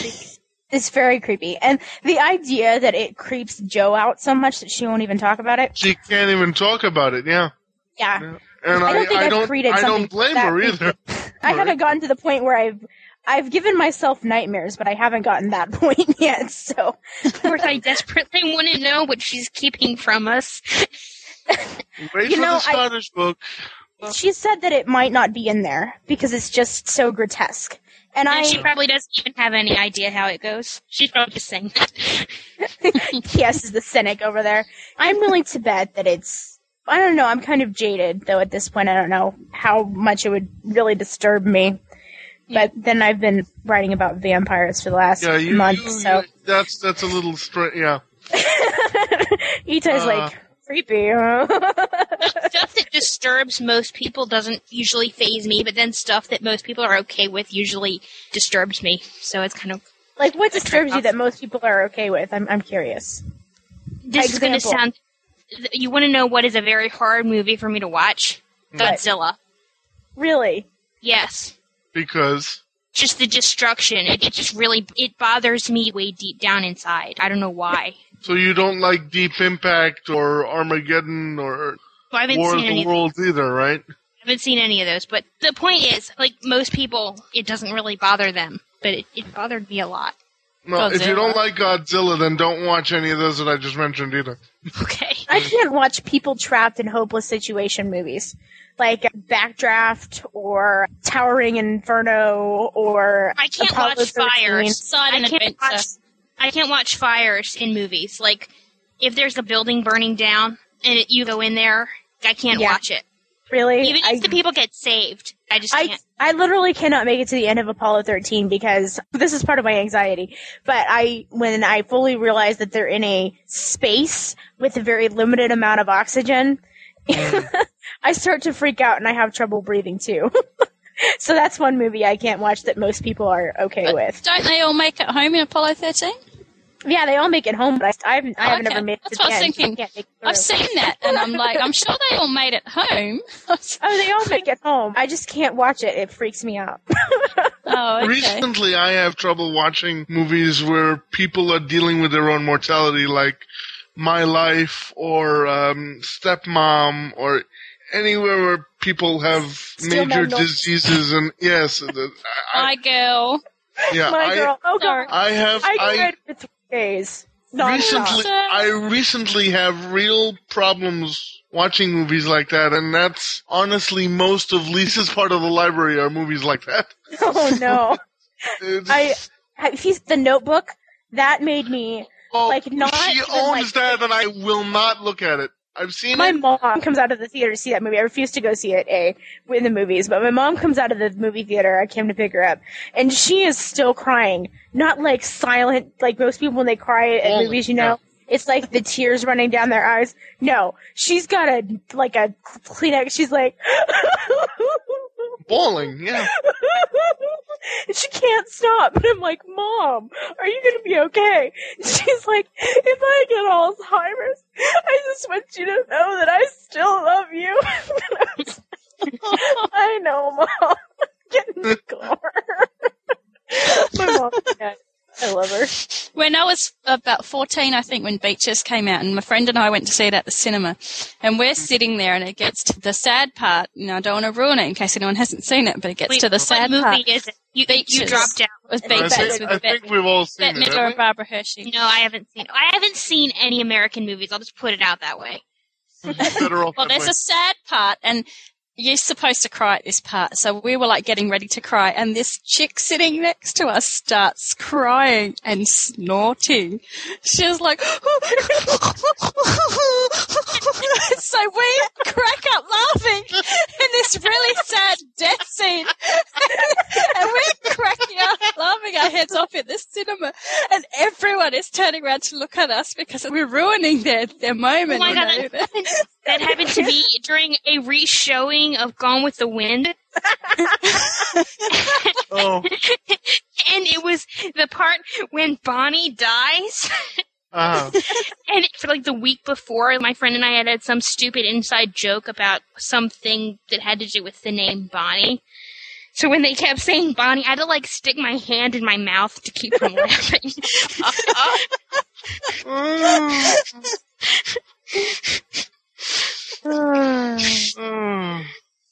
It's very creepy. And the idea that it creeps Joe out so much that she won't even talk about it.
She can't even talk about it. Yeah,
Yeah.
and
I
I,
don't think
I
I've
don't,
created
I
something
don't blame
that
her either. *laughs*
I haven't gotten to the point where I've I've given myself nightmares, but I haven't gotten that *laughs* point yet. So
Of course, I desperately want to know what she's keeping from us. *laughs*
Wait
You
for
know,
the
I-
book.
she said that it might not be in there because it's just so grotesque. And I
she probably doesn't even have any idea how it goes. She's probably just saying that. *laughs*
yes, is the cynic over there. I'm willing to bet that it's. I don't know. I'm kind of jaded though at this point. I don't know how much it would really disturb me. But then I've been writing about vampires for the last
Yeah, you,
month,
you,
so
you- that's that's a little straight. Yeah, *laughs*
Itai's
Uh.
like creepy. huh? *laughs*
stuff that disturbs most people doesn't usually phase me, but then stuff that most people are okay with usually disturbs me. So it's kind of
like what disturbs you that most people are okay with? I'm I'm curious.
this is going to sound. You want to know what is a very hard movie for me to watch?
What?
Godzilla.
Really?
Yes.
because
Just the destruction. It, it just really it bothers me way deep down inside. I don't know why.
So you don't like Deep Impact or Armageddon or
Well, I haven't
War of
seen any.
the Worlds either, right?
I haven't seen any of those. But the point is, like most people, it doesn't really bother them, but it, it bothered me a lot.
No, if you don't like Godzilla, then don't watch any of those that I just mentioned either.
Okay. *laughs*
I can't watch people trapped in hopeless situation movies. Like Backdraft or Towering Inferno or
I can't
Apollo
watch
13.
fires.
Silent
I can't
Adventure.
watch. I can't watch fires in movies. Like if there's a building burning down and it, you go in there, I can't
Yeah.
watch it.
Really?
Even if the people get saved, I just
I,
can't.
I literally cannot make it to the end of Apollo 13 because this is part of my anxiety. But I, when I fully realize that they're in a space with a very limited amount of oxygen, *laughs* I start to freak out and I have trouble breathing too. *laughs* so that's one movie I can't watch that most people are okay with.
Don't they all make it home in Apollo 13?
Yeah, they all make it home, but I, I've, I haven't
Okay,
ever made it
That's
to
what I was
end.
thinking.
Can't make it
I've seen that, and I'm like, I'm sure they all made it home. *laughs*
Oh, they all make it home. I just can't watch it. It freaks me out. *laughs*
Oh, okay.
Recently, I have trouble watching movies where people are dealing with their own mortality, like My Life or um, Stepmom, or anywhere where people have
Still
major
mental.
diseases. And yes, the- I,
My girl.
yeah,
My
I,
girl. Oh, God.
I have.
I
I,
cried for three days.
Recently I recently have real problems watching movies like that and that's honestly most of Lisa's part of the library are movies like that. *laughs*
Oh no. I he's the Notebook that made me
oh,
like not
she owns
like,
that and I will not look at it. I've seen
My
it.
mom comes out of the theater to see that movie. I refuse to go see it, A, in the movies, but my mom comes out of the movie theater. I came to pick her up, and she is still crying. Not like silent, like most people when they cry at
Oh,
movies, you know? It's like the tears running down their eyes. No, she's got a, like a Kleenex. She's like, *laughs*
Bowling, yeah. *laughs*
and she can't stop. And I'm like, Mom, are you gonna be okay? She's like, if I get Alzheimer's, I just want you to know that I still love you. *laughs* I know, Mom. *laughs* Get in the car. *laughs* My mom, yeah, I love her.
When I was about 14, I think, when Beaches came out, and my friend and I went to see it at the cinema, and we're sitting there, and it gets to the sad part. You know, I don't want to ruin it in case anyone hasn't seen it, but it gets
Wait,
to the
what
sad
movie
part.
is it? You, you dropped out.
It was
I
Beaches
think,
with
I
Bette,
think we've all seen
Bette
it.
Midler
haven't
and Barbara Hershey.
No, I haven't seen. I haven't seen any American movies. I'll just put it out that way.
we?
Well,
that
there's a sad part, and you're supposed to cry at this part. So we were like getting ready to cry, and this chick sitting next to us starts crying and snorting. She was like, *laughs* so we crack up laughing in this really sad death scene, *laughs* and we're cracking up, laughing our heads off in the cinema, and everyone is turning around to look at us because we're ruining their their moment.
Oh my
you
god,
know?
That happened, to be *laughs* during a re-showing of Gone with the Wind. *laughs*
Oh, *laughs*
and it was the part when Bonnie dies.
uh,
and for like the week before, my friend and I had had some stupid inside joke about something that had to do with the name Bonnie. So when they kept saying Bonnie, I had to like stick my hand in my mouth to keep from laughing.
mm. Mm, mm.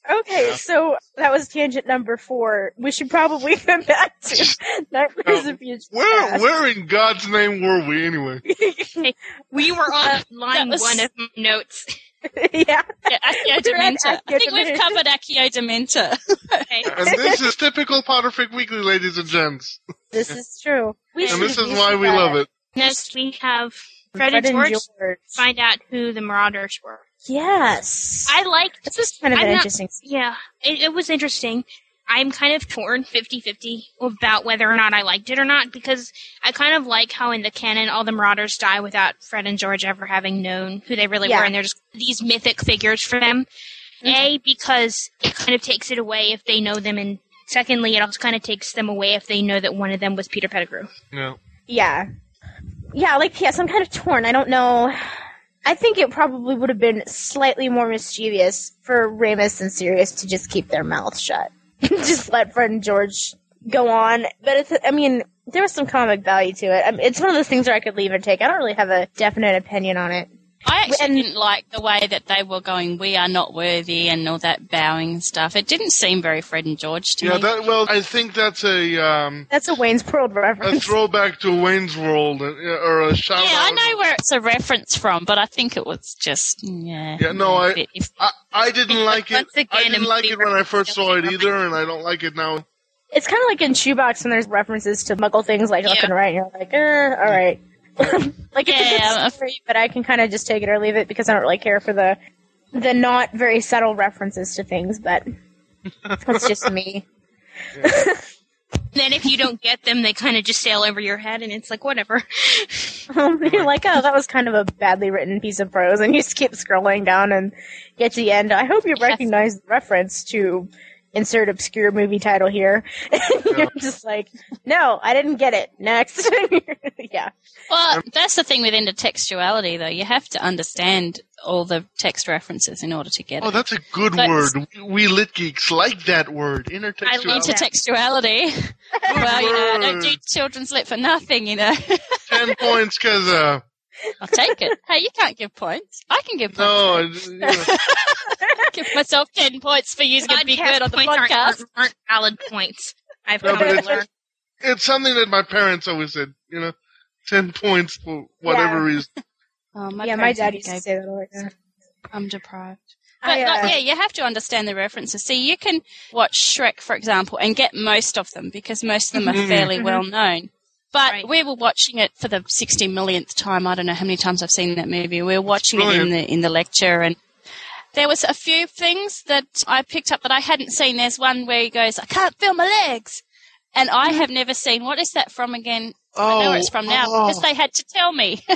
Okay, so that was tangent number four. We should probably *laughs* come back to Nightmares of Future
where
Past.
where in God's name were we anyway? *laughs*
we were on line
was-
one of notes. *laughs*
yeah.
Yeah, Accio
We're at
Dementor. I think we've covered Accio Dementor.
Okay.
And this is typical Potterfic Weekly, ladies and gents.
This is true. We
And
this is why we love it.
Next we have Fred,
Fred
and
and
George.
George.
Find out who the Marauders were.
Yes.
I liked
this was kind of
I'm
an
not-
interesting.
Yeah, it, it was interesting. I'm kind of torn 50-50 about whether or not I liked it or not because I kind of like how in the canon all the Marauders die without Fred and George ever having known who they really
Yeah.
were, and they're just these mythic figures for them. Mm-hmm. A because it kind of takes it away if they know them, and secondly, it also kind of takes them away if they know that one of them was Peter Pettigrew.
Yeah.
Yeah. Yeah, like, yes, I'm kind of torn. I don't know. I think it probably would have been slightly more mischievous for Remus and Sirius to just keep their mouths shut. *laughs* just let Fred and George go on. But it's, I mean, there was some comic value to it. I mean, it's one of those things where I could leave or take. I don't really have a definite opinion on it.
I actually
And-
didn't like the way that they were going, we are not worthy and all that bowing and stuff. It didn't seem very Fred and George to
Yeah,
me.
that well, I think that's a um,
That's a Wayne's World reference.
a
reference.
throwback to Wayne's World uh, or a shout
yeah, I know where it's a reference from, but I think it was just, yeah.
Yeah, no, I-
if-
I, I didn't *laughs* like it.
Once again,
I didn't like it when I first saw it either, and I don't like it now.
It's kind of like in Shoebox when there's references to Muggle things like left
Yeah.
and right, and you're like, eh, all right. *laughs* like it's
Yeah,
a
I'm
good story, but I can kind of just take it or leave it because I don't really care for the the not very subtle references to things, but that's just *laughs* me.
Then if you don't get them, they kind of just sail over your head, and it's like whatever. *laughs*
You're like, oh, that was kind of a badly written piece of prose, and you just keep scrolling down and get to the end. I hope you recognize the reference to insert obscure movie title here. *laughs* And you're just like, no, I didn't get it. Next. *laughs* yeah.
Well, that's the thing with intertextuality, though. You have to understand all the text references in order to get
Oh,
it.
Oh, that's a good
But-
word. We lit geeks like that word. Intertextuality.
Intertextuality. well, you know, I don't do children's lit for nothing, you know.
Ten points because uh,
I'll take it. Hey, you can't give points. I can give points.
no, I- *laughs* you know,
give myself 10 points for using a big word on the podcast.
Aren't, aren't valid points. I've
No,
come to
it's-
learn.
it's something that my parents always said. You know, ten points for whatever
Yeah.
reason. *laughs*
Oh, my
yeah, my dad used to say that all the time.
I'm deprived. But
I, uh,
like, yeah, you have to understand the references. See, you can watch Shrek, for example, and get most of them because most of them are
Mhm.
fairly
Mhm.
well known. But
Right.
we were watching it for the sixty millionth time. I don't know how many times I've seen that movie. We were watching it in the in the lecture, and there was a few things that I picked up that I hadn't seen. There's one where he goes, "I can't feel my legs," and I have never seen. What is that from again? I know where it's from now
oh.
because they had to tell me. *laughs*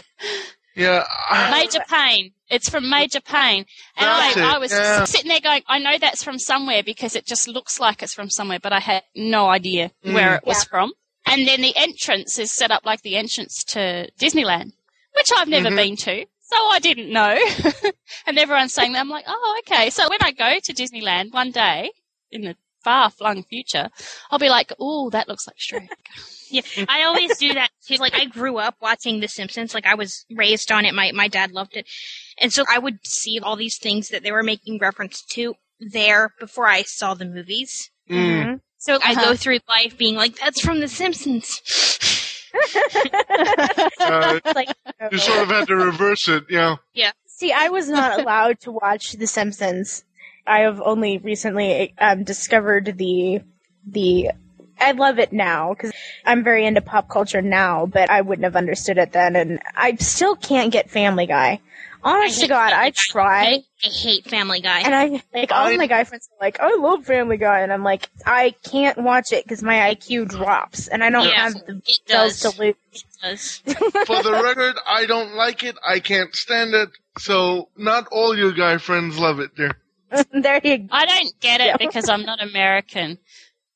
Yeah, *laughs*
Major Payne. It's from Major Payne. And
That's
I,
it,
I was
yeah.
sitting there going, I know that's from somewhere because it just looks like it's from somewhere, but I had no idea
Mm.
where it was from. And then the entrance is set up like the entrance to Disneyland, which I've never
Mhm.
been to. So I didn't know. *laughs* and everyone's saying that. I'm like, oh, okay. So when I go to Disneyland one day in the far flung future, I'll be like, oh, that looks like Shrek. *laughs*
Yeah, I always do that too. Like I grew up watching The Simpsons. Like I was raised on it. My my dad loved it, and so I would see all these things that they were making reference to there before I saw the movies.
Mm.
So I
Uh-huh.
go through life being like, "That's from The Simpsons."
Uh, *laughs*
like,
you sort of had to reverse it. Yeah.
See, I was not allowed to watch The Simpsons. I have only recently um, discovered the the. I love it now because I'm very into pop culture now, but I wouldn't have understood it then, and I still can't get Family Guy. Oh Honest to God, I try,
I hate Family Guy.
and I like all
I-
of my guy friends are like, oh, "I love Family Guy," and I'm like, I can't watch it because my IQ drops, and I don't
Yeah,
have the
it does.
to lose.
It does. *laughs*
For the record, I don't like it. I can't stand it. So not all you guy friends love it. There. *laughs*
there you go.
I don't get it
Yeah.
because I'm not American.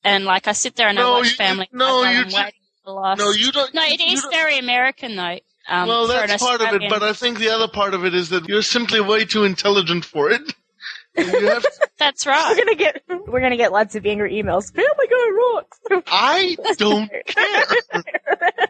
And like I sit there and
No,
I watch
you-
Family Guy
no,
while
you
I'm
ju-
waiting for Lost.
No, you don't.
No, it
you
is
don't-
very American though. Um,
well,
for an
that's part of it,
Australian-
but I think the other part of it is that you're simply way too intelligent for it. *laughs* And you to- *laughs*
that's
We're
right.
gonna get we're gonna get lots of angry emails. Family Guy rocks. *laughs*
I don't care.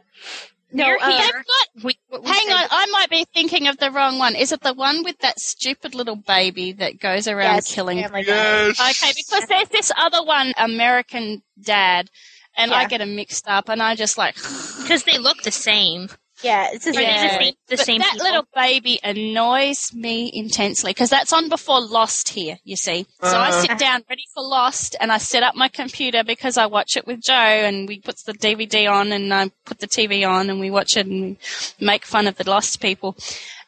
No, uh,
here.
They've got.
We, we
Hang
said-
on, I might be thinking of the wrong one. Is it the one with that stupid little baby that goes around
yes,
killing?
Family
Yes.
Okay, because there's this other one, American Dad, and I get them mixed up, and I just like. *sighs*
because they look the same.
Yeah, it's just
Are they
Yeah.
the same? The
but
same
that
people?
little baby annoys me intensely because that's on before Lost here, you see. So I
Uh-huh.
sit down ready for Lost and I set up my computer because I watch it with Joe and we put the DVD on and I put the TV on and we watch it and make fun of the Lost people.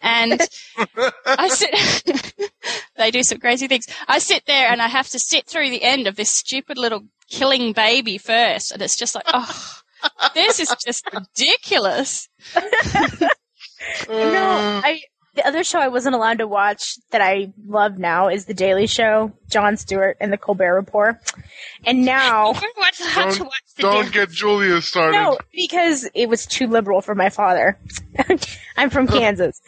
And *laughs* I sit, *laughs* they do some crazy things. I sit there and I have to sit through the end of this stupid little killing baby first and it's just like, oh, this is just ridiculous. *laughs*
No, I the other show I wasn't allowed to watch that I love now is The Daily Show, Jon Stewart and The Colbert Report. And now *laughs*
You're to
Don't-
watch the
Don't get Julia started.
No, because it was too liberal for my father. *laughs* I'm from Kansas.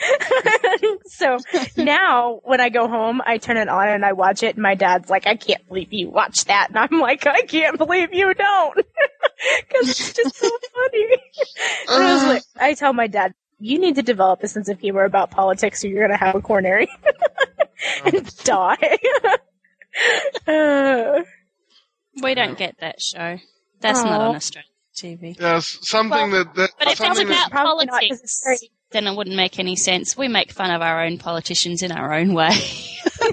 *laughs* so now when I go home, I turn it on and I watch it and my dad's like, I can't believe you watch that. And I'm like, I can't believe you don't. Cause it's just so funny. and I was like, I tell my dad, you need to develop a sense of humor about politics or you're going to have a coronary *laughs* and die. Uh, *laughs*
We don't get that show. That's not
Aw.
on Australian TV.
Yes, something
Well,
that, that
But if it's
something
about
Probably not, 'cause
politics,
it's very-
then it wouldn't make any sense. We make fun of our own politicians in our own way.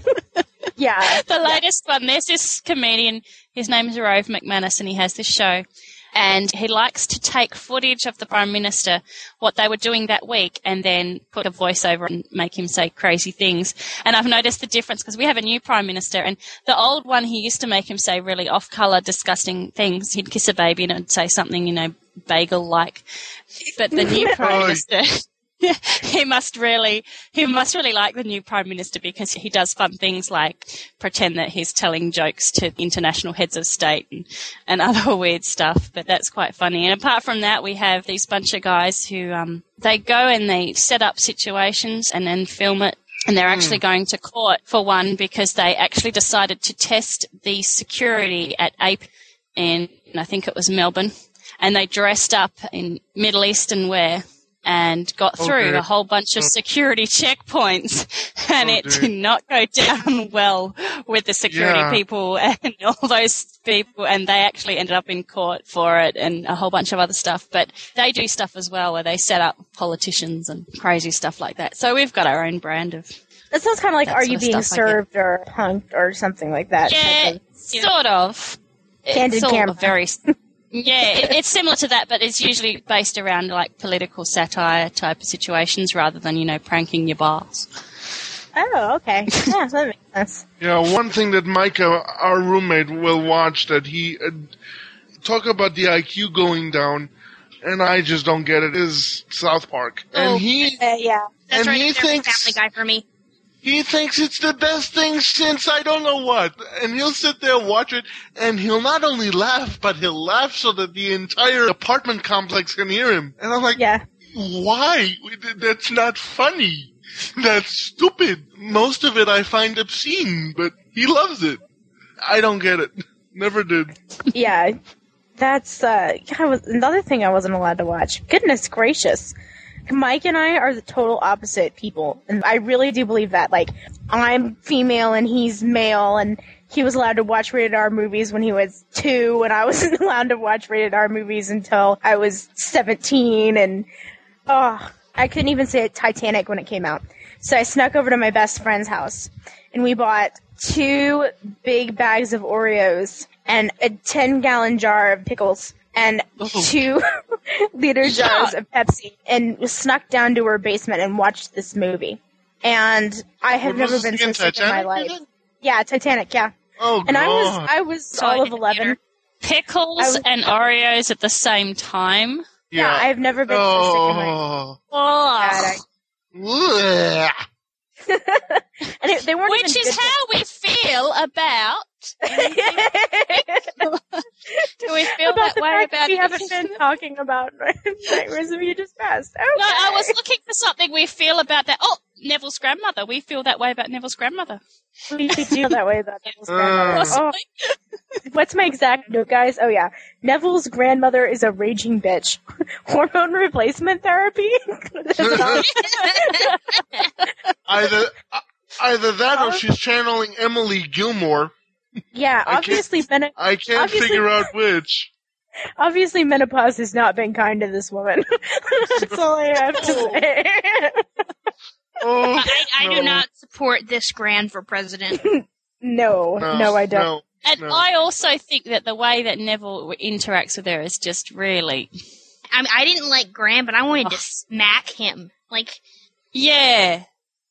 *laughs*
yeah.
the latest one, there's this comedian, His name is Rove McManus, and he has this show. And he likes to take footage of the Prime Minister, what they were doing that week, and then put a voiceover and make him say crazy things. And I've noticed the difference because we have a new Prime Minister, and the old one, he used to make him say really off color, disgusting things. He'd kiss a baby and it'd say something, you know, bagel like. But the new *laughs* Prime Minister. *laughs* *laughs* he must really he must really like the new prime minister because he does fun things like pretend that he's telling jokes to international heads of state and, and *laughs* other weird stuff but that's quite funny. And apart from that we have these bunch of guys who um, they go and they set up situations and then film it. And they're actually going to court for one because they actually decided to test the security at ape in i think it was melbourne. And they dressed up in middle eastern wear and got
Oh,
through
dear.
a whole bunch of
Oh.
security *laughs* checkpoints and
Oh,
it
dear.
did not go down *laughs* well with the security
Yeah.
people *laughs* and all those people and they actually ended up in court for it and a whole bunch of other stuff but they do stuff as well where they set up politicians and crazy stuff like that so we've got our own brand of
That sounds kind of like Are You Being
stuff, I guess.
Served or Punk'd or something like that.
yeah
type of-
sort of
Candid
it's all
camera.
very yeah it, it's similar to that but it's usually based around like political satire type of situations rather than you know pranking your boss
Oh, okay. Yeah, that makes sense. *laughs*
Yeah, one thing that Micah, our roommate, will watch that he uh, talk about the IQ going down, and I just don't get it. Is South Park,
Oh,
and he
Uh, yeah.
That's
and
right
he
up there with
thinks-
Family Guy for me.
He thinks it's the best thing since I don't know what, and he'll sit there watch it, and he'll not only laugh, but he'll laugh so that the entire apartment complex can hear him. And I'm like,
Yeah.
why? That's not funny. That's stupid. Most of it I find obscene, but he loves it. I don't get it. Never did.
Yeah. That's uh God, another thing I wasn't allowed to watch. Goodness gracious. Mike and I are the total opposite people. And I really do believe that. Like, I'm female and he's male and he was allowed to watch rated R movies when he was two and I *laughs* wasn't allowed to watch rated R movies until I was 17 and, oh, I couldn't even say Titanic when it came out. So I snuck over to my best friend's house and we bought two big bags of Oreos and a 10 gallon jar of pickles and two *laughs* liter jars of Pepsi and snuck down to her basement and watched this movie. And I have never been
this
so sick in my life.
you?
Yeah, Titanic, yeah.
Oh,
And I was
God.
I was
So
all of eleven.
pickles
was-
and oreos at the same time
Yeah, I've never been so sick in my
Oh.
oh.
Ugh. *laughs*
and it, they weren't
which
even
is
good
how we feel about do we feel
about
that
the
way
fact that
about
we haven't been talking about *laughs* Nightmares of Futures Past. Okay.
No, I was looking for something we feel about that. Oh, Neville's grandmother. We feel that way about Neville's grandmother.
We we do that way about Neville's
Uh.
grandmother. Oh, what's my exact note, guys? Oh yeah, Neville's grandmother is a raging bitch. *laughs* Hormone replacement therapy. *laughs*
Either either that or she's channeling Emily Gilmore.
Yeah,
I can't-
obviously, men-
I can't
Obviously-
figure out *laughs* which.
obviously menopause has not been kind to this woman. *laughs* That's all I have to oh. say.
Oh,
I, I
no.
do not support this grand for president. *laughs*
no, no,
No,
I don't.
no.
And
No.
I also think that the way that Neville interacts with her is just really,
I mean, I didn't like Graham, but I wanted to smack him. Like
yeah.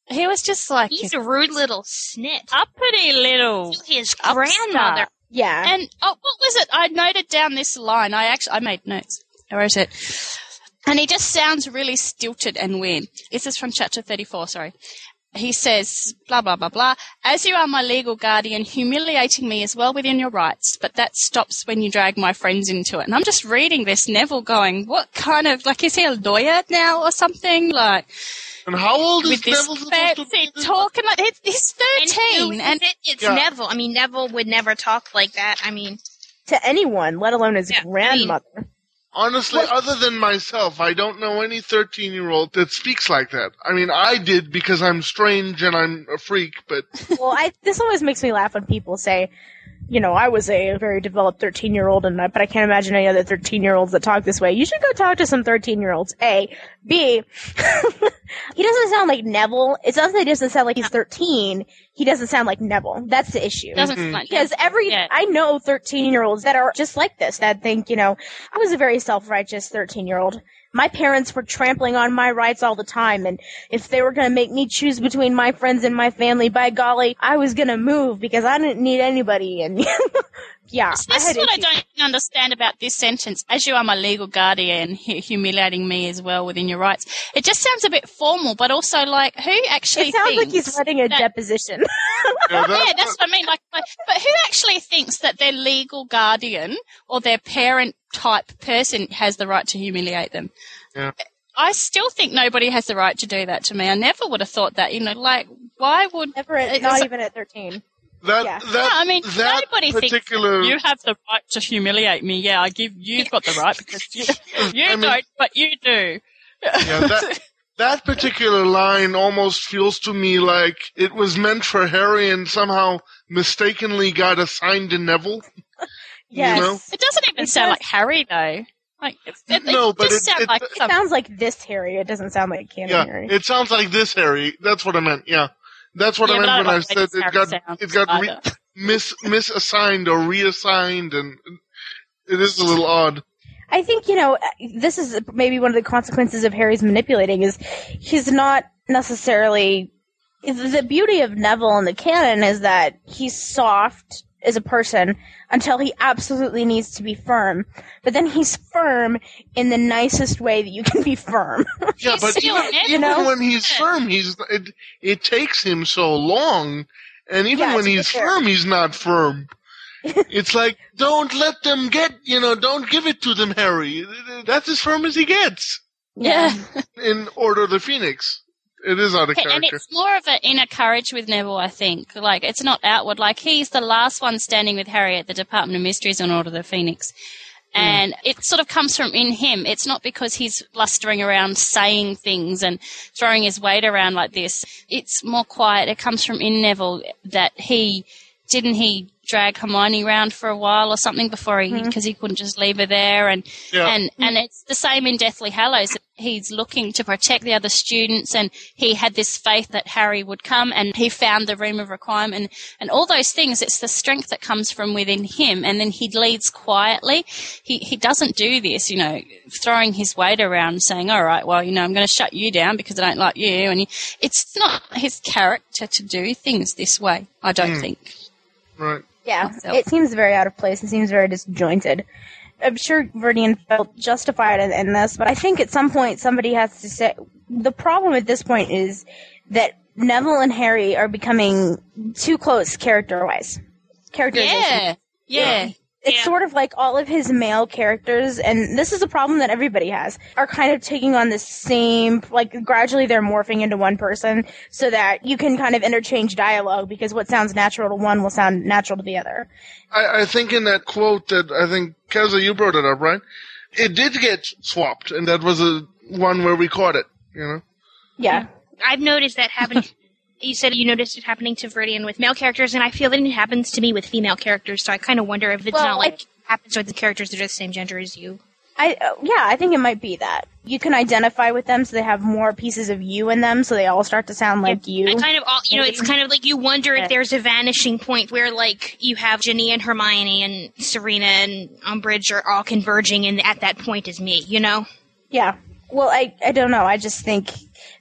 He was just like
he's a rude little snit.
uppity little
To his
upstart.
grandmother.
Yeah.
And oh, what was it? I noted down this line. I actually I made notes. I wrote it. And he just sounds really stilted and weird. This is from chapter 34, sorry. He says, blah, blah, blah, blah. As you are my legal guardian, humiliating me is well within your rights, but that stops when you drag my friends into it. And I'm just reading this, Neville going, what kind of, like, is he a lawyer now or something? Like,
And how old is
with this
Neville supposed to
fancy
be?
talking like, he's- he's 13.
who
And,
it? it's
Yeah.
Neville. I mean, Neville would never talk like that. I mean,
to anyone, let alone his
Yeah, I mean-
grandmother.
Honestly, other than myself, I don't know any 13 year old that speaks like that. I mean, I did because I'm strange and I'm a freak, but
well, I this always makes me laugh when people say, you know, I was a very developed 13 year old, and I- but I can't imagine any other 13 year olds that talk this way. You should go talk to some 13 year olds. A, B. *laughs* he doesn't sound like Neville. It's not that he doesn't sound like he's 13. He doesn't sound like Neville. That's the issue.
Doesn't mm-hmm. sound like
because every
Yeah.
I know 13 year olds that are just like this. That think, you know, I was a very self righteous 13 year old. My parents were trampling on my rights all the time, and if they were going to make me choose between my friends and my family, by golly, I was going to move because I didn't need anybody. And *laughs* yeah,
So this is what I don't understand about this sentence. As you are my legal guardian, humiliating me as well within your rights. It just sounds a bit formal, but also like who actually
It sounds like he's writing a
that-
deposition. *laughs*
Yeah,
that's what I mean. Like, but, but who actually thinks that their legal guardian or their parent type person has the right to humiliate them?
Yeah.
I still think nobody has the right to do that to me. I never would have thought that. You know, like why would
Never, at, not even at 13.
That
Yeah.
that
No, I mean,
that
nobody
particular
thinks you have the right to humiliate me. Yeah, I give you've got the right because you, *laughs* you
I mean-
don't, but you do.
yeah, that that particular line almost feels to me like it was meant for Harry and somehow mistakenly got assigned to Neville.
Yes.
You know?
It doesn't even
It
sound
does-
like Harry though. Like it, it,
No,
it
but it-
sounds
it-
like
it
It sounds like this Harry. It doesn't sound like canon
Yeah,
Harry.
it sounds like this Harry. That's what I meant. Yeah, that's what
Yeah,
I meant when I said it got
sounds
it got re- *laughs* mis misassigned or reassigned, and it is a little odd.
I think you know this is maybe one of the consequences of Harry's manipulating is he's not necessarily the beauty of Neville in the canon is that he's soft as a person until he absolutely needs to be firm. But then he's firm in the nicest way that you can be firm. *laughs*
Yeah, but
still
even, even
You know?
when he's firm, he's it. It takes him so long, and even
Yeah,
when he's
get
firm, he's not firm. *laughs* it's like don't let them get you know don't give it to them, Harry. That's as firm as he gets
yeah.
in Order of the Phoenix. It is out of
Okay, and it's more of an inner courage with Neville, I think. Like, it's not outward. Like, he's the last one standing with Harry at the Department of Mysteries on Order of the Phoenix. Hmm. And it sort of comes from in him. It's not because he's blustering around saying things and throwing his weight around like this. It's more quiet. It comes from in Neville that he didn't he drag Hermione around for a while or something before he mm-hmm. because he couldn't just leave her there and
Yeah.
and and it's the same in Deathly Hallows. He's looking to protect the other students, and he had this faith that Harry would come, and he found the room of requirement, and, and all those things. It's the strength that comes from within him, and then he leads quietly. He he doesn't do this, you know, throwing his weight around, saying, "All right, well, you know, I'm going to shut you down because I don't like you," and he, it's not his character to do things this way. I don't mm. think.
Right.
Yeah,
myself.
it seems very out of place. It seems very disjointed. I'm sure Viridian felt justified in, in this, but I think at some point somebody has to say. The problem at this point is that Neville and Harry are becoming too close character-wise. Characterization.
Yeah, yeah.
It's
Yeah.
sort of like all of his male characters, and this is a problem that everybody has, are kind of taking on the same, like gradually they're morphing into one person so that you can kind of interchange dialogue because what sounds natural to one will sound natural to the other.
I, I think in that quote that I think Keza, you brought it up, right? It did get swapped, and that was a one where we caught it. You know.
Yeah.
I've noticed that happen. *laughs* you said you noticed it happening to Viridian with male characters, and I feel that it happens to me with female characters. So I kind of wonder if it's
Well,
not like
I-
happens with the characters that are the same gender as you.
I uh, yeah, I think it might be that you can identify with them, so they have more pieces of you in them, so they all start to sound like you.
I kind of, all, you know, it's kind of like you wonder if there's a vanishing point where, like, you have Ginny and Hermione and Serena and Umbridge are all converging, and at that point is me. You know?
Yeah. Well, I I don't know. I just think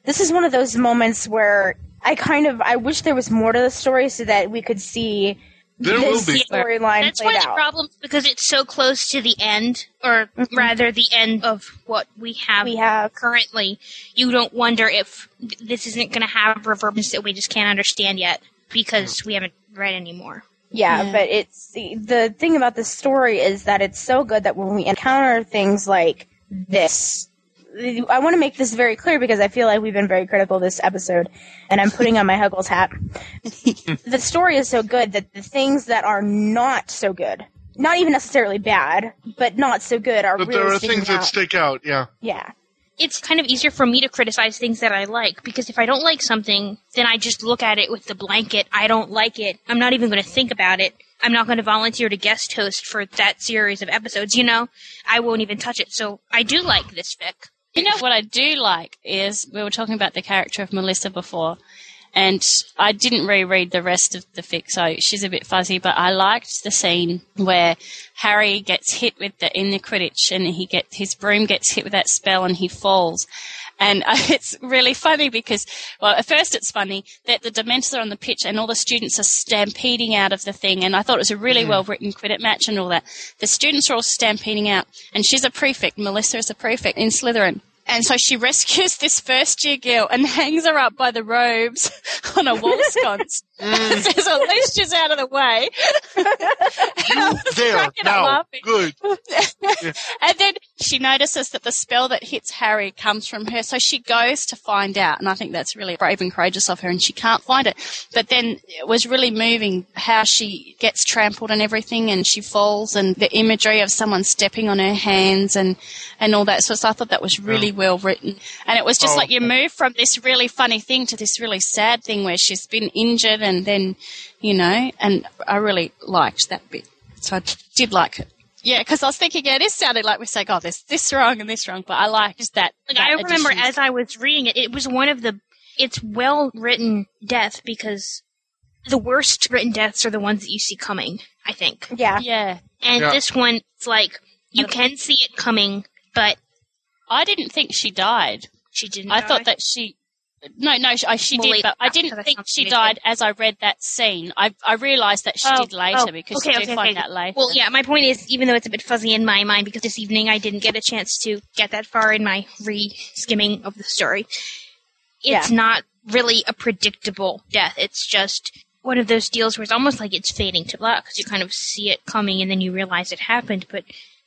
this is one of those moments where I kind of I wish there was more to the story so that we could see
There will
this
be.
storyline
That's one of the
out.
problems because it's so close to the end, or mm-hmm. rather, the end of what we have,
We have
currently. You don't wonder if this isn't going to have reverberations that we just can't understand yet because we haven't read anymore.
Yeah,
Yeah.
but it's the, the thing about this story is that it's so good that when we encounter things like this, I want to make this very clear because I feel like we've been very critical this episode, and I'm putting on my Huggles hat. *laughs* the story is so good that the things that are not so good, not even necessarily bad, but not so good, are
But
really
there are
sticking
things that stick out. Yeah.
yeah,
It's kind of easier for me to criticize things that I like because if I don't like something, then I just look at it with the blanket. I don't like it. I'm not even going to think about it. I'm not going to volunteer to guest host for that series of episodes. You know, I won't even touch it. So I do like this fic.
You know what I do like is we were talking about the character of Melissa before, and I didn't reread the rest of the fic, so she's a bit fuzzy. But I liked the scene where Harry gets hit with the in the Quidditch, and he get his broom gets hit with that spell, and he falls. And *laughs* it's really funny because, well, at first it's funny that the Dementors are on the pitch and all the students are stampeding out of the thing. And I thought it was a really mm. well written Quidditch match and all that. The students are all stampeding out, and she's a prefect. Melissa is a prefect in Slytherin. And so she *laughs* rescues this first year girl and *laughs* hangs her up by the robes on a wall sconce. Mm. *laughs* Says, at least she's out of the way. *laughs*
There, now,
laughing.
good. *laughs*
and then she notices that the spell that hits Harry comes from her, so she goes to find out. And I think that's really brave and courageous of her, and she can't find it. But then it was really moving how she gets trampled and everything, and she falls, and the imagery of someone stepping on her hands and and all that. So, so I thought that was mm. really well written, and it was just
Oh.
like you move from this really funny thing to this really sad thing where she's been injured, and then you know, and I really liked that bit. So I did like it. Yeah, because I was thinking, yeah, it is sounded like we're saying, oh, there's this wrong and this wrong, but I liked that.
Like
that
I remember
addition.
as I was reading it, it was one of the. It's well written death because the worst written deaths are the ones that you see coming. I think.
Yeah.
Yeah.
And
Yeah.
this one, it's like you can see it coming, but
I didn't think she died.
she didn't.
I
die.
thought that she. No, no, she, I- she
Well,
did, but I didn't think she died as I read that scene. I I realised that she
Oh,
did later
oh,
because
okay,
you do
okay,
find
okay.
out later.
Well, yeah, my point is, even though it's a bit fuzzy in my mind, because this evening I didn't get a chance to get that far in my re-skimming of the story, it's
Yeah.
not really a predictable death. It's just one of those deals where it's almost like it's fading to black because you kind of see it coming and then you realize it happened, but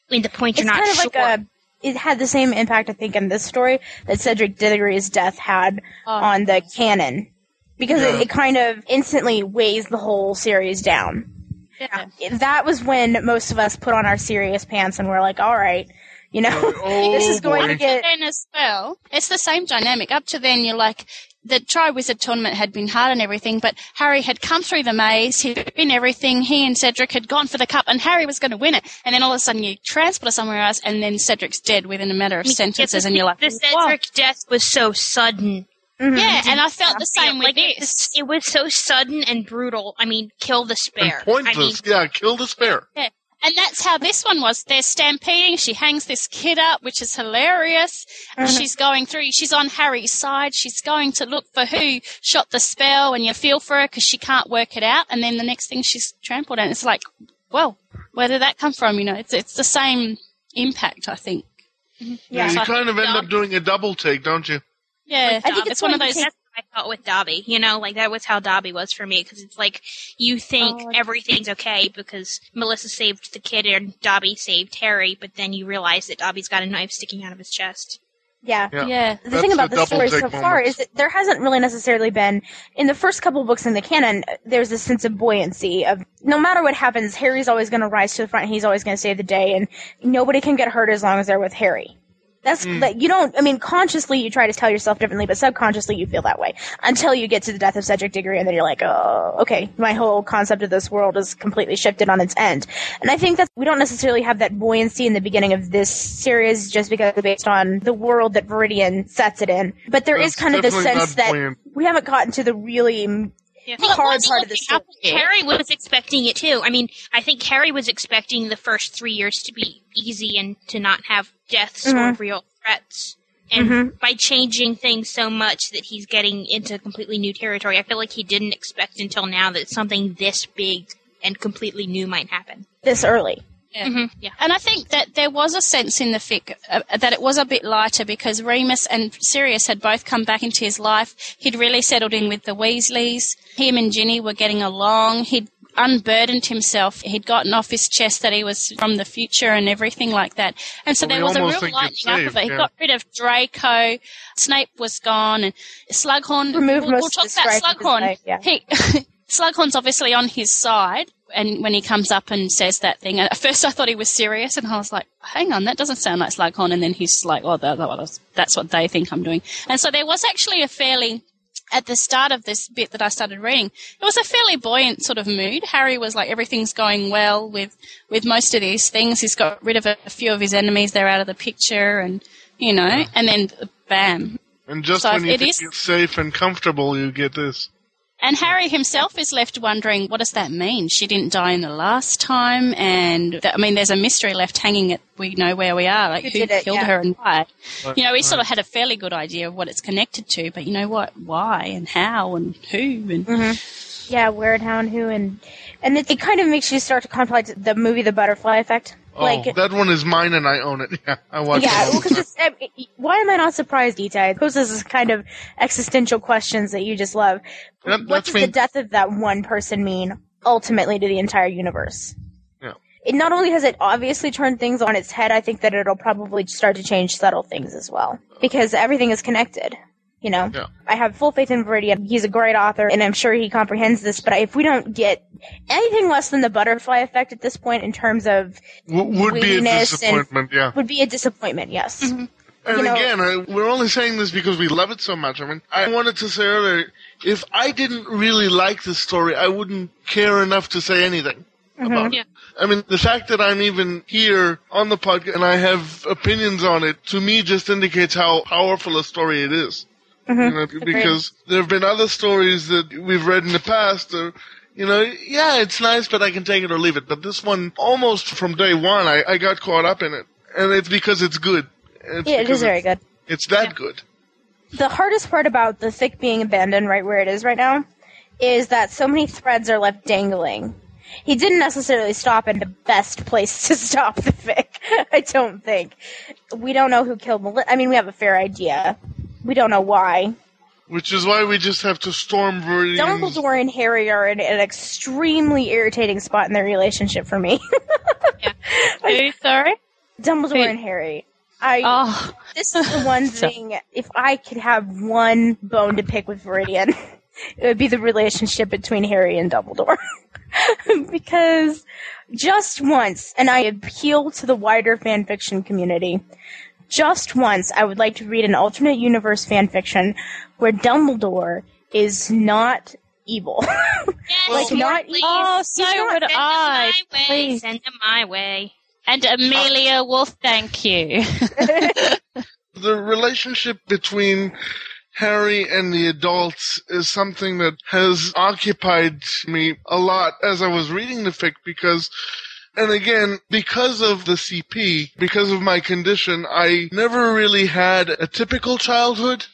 in the point
It's
you're not
kind of
sure.
like a. It had the same impact, I think, in this story that Cedric Diggory's death had
Oh.
on the canon, because
Yeah.
it, it kind of instantly weighs the whole series down.
yeah.
That was when most of us put on our serious pants and we're like, "All right, you know,
Oh, *laughs*
this is oh, going
boy.
to get."
then as well, it's the same dynamic. Up to then, you're like, the Triwizard tournament had been hard and everything, but Harry had come through the maze, he'd been everything, he and Cedric had gone for the cup, and Harry was going to win it. And then all of a sudden, you transport her somewhere else, and then Cedric's dead within a matter of
I mean,
sentences,
the-
and you're like,
the
"Wow."
Cedric death was so sudden.
Mhm.
Yeah, and I felt the same with
like it,
this.
it was so sudden and brutal. I mean, kill the
And
spare. I
pointless.
mean,
yeah, kill the spare.
And that's how this one was. They're stampeding. She hangs this kid up, which is hilarious. Uh-huh. She's going through. She's on Harry's side. She's going to look for who shot the spell, and you feel for her because she can't work it out. And then the next thing, she's trampled, and it's like, well, where did that come from? You know, it's it's the same impact, I think. Mm-hmm.
Yeah,
Yeah.
you kind of end up doing a double take, don't you?
Yeah,
I think
it's,
it's
one of those.
take-
That's what I felt with Dobby. You know, like that was how Dobby was for me because it's like you think
Oh,
everything's okay because Melissa saved the kid and Dobby saved Harry, but then you realize that Dobby's got a knife sticking out of his chest.
Yeah.
Yeah.
Yeah,
The
That's
thing about
the
the story so
take
far is that there hasn't really necessarily been in the first couple books in the canon. There's a sense of buoyancy of no matter what happens, Harry's always going to rise to the front. He's always going to save the day, and nobody can get hurt as long as they're with Harry. That's
Hmm.
that you don't. I mean, consciously you try to tell yourself differently, but subconsciously you feel that way until you get to the death of Cedric Diggory, and then you're like, oh, okay, my whole concept of this world is completely shifted on its end. And I think that we don't necessarily have that buoyancy in the beginning of this series, just because based on the world that Viridian sets it in. But there is
That's
kind of
definitely
sense that
buoyant.
we haven't gotten to the really
Yeah.
hard part of the story.
Harry was expecting it too. I mean, I think Harry was expecting the first three years to be easy and to not have deaths or
Mhm.
real threats. And
Mhm.
by changing things so much that he's getting into completely new territory, I feel like he didn't expect until now that something this big and completely new might happen.
this early.
Yeah.
Mhm, yeah.
And I think that there was a sense in the fic uh, that it was a bit lighter because Remus and Sirius had both come back into his life. He'd really settled in with the Weasleys. Him and Ginny were getting along. He'd unburdened himself. He'd gotten off his chest that he was from the future and everything like that. And so
Well,
there was a real lightening
it's
up of it. He
yeah.
got rid of Draco. Snape was gone, and Slughorn.
Removed
we'll,
most
we'll talk about Slughorn.
life, yeah.
He *laughs* Slughorn's obviously on his side, and when he comes up and says that thing, at first I thought he was serious, and I was like, "Hang on, that doesn't sound like Slughorn." And then he's like, "Oh, that, that was- that's what they think I'm doing." And so there was actually a fairly at the start of this bit that I started reading, it was a fairly buoyant sort of mood. Harry was like everything's going well with with most of these things. He's got rid of a, a few of his enemies; they're out of the picture, and you know, and then bam.
And just
So
when you
it
think
is-
it's safe and comfortable, you get this.
And Harry himself is left wondering, what does that mean? She didn't die in the last time, and th- I mean, there's a mystery left hanging. At we know where we are, like
Who
who,
it,
killed
yeah.
her and why.
Right,
You know, we sort of had a fairly good idea of what it's connected to, but you know what? Why and how and who and
Mm-hmm. Yeah, where and how and who and and it, it kind of makes you start to contemplate the movie The Butterfly Effect.
Oh, that one is mine and I own it. *laughs* Yeah, I watch
yeah,
it all
well,
the
'cause
time.
it's, um, why am I not surprised, Ita? It poses this kind of existential questions that you just love.
Yep,
what does
me.
the death of that one person mean ultimately to the entire universe?
Yeah.
It not only has it obviously turned things on its head, I think that it'll probably start to change subtle things as well because everything is connected. You know,
Yeah.
I have full faith in Viridian. He's a great author, and I'm sure he comprehends this. But if we don't get anything less than the butterfly effect at this point in terms of
W- would be a disappointment, yeah.
would be a disappointment. Yes. Mm-hmm.
And
you know-
again, I, we're only saying this because we love it so much. I mean, I wanted to say earlier, if I didn't really like this story, I wouldn't care enough to say anything mm-hmm. about
Yeah.
it. I mean, the fact that I'm even here on the podcast and I have opinions on it, to me, just indicates how powerful a story it is.
Mm-hmm.
You know, because there have been other stories that we've read in the past, or, you know, yeah, it's nice, but I can take it or leave it. But this one, almost from day one, I, I got caught up in it. And it's because it's good. It's
Yeah, it is very good.
It's that good.
The hardest part about the fic being abandoned right where it is right now is that so many threads are left dangling. He didn't necessarily stop in the best place *laughs* to stop the fic. *laughs* I don't think. We don't know who killed Melissa. I mean, we have a fair idea. We don't know why.
Which is why we just have to storm Viridian's...
Dumbledore and Harry are in an extremely irritating spot in their relationship for me. *laughs*
who? Sorry,
Dumbledore
Who?
and Harry. I
oh,
this is the one *laughs* thing. If I could have one bone to pick with Viridian, *laughs* it would be the relationship between Harry and Dumbledore. because just once, and I appeal to the wider fan fiction community, just once I would like to read an alternate universe fan fiction where Dumbledore is not evil. *laughs* like not oh,
please.
oh, so
not-
would
Send them
I.
my way.
Please.
Send them my way.
And Amelia will thank you. *laughs*
the relationship between Harry and the adults is something that has occupied me a lot as I was reading the fic because and again, because of the CP, because of my condition, I never really had a typical childhood.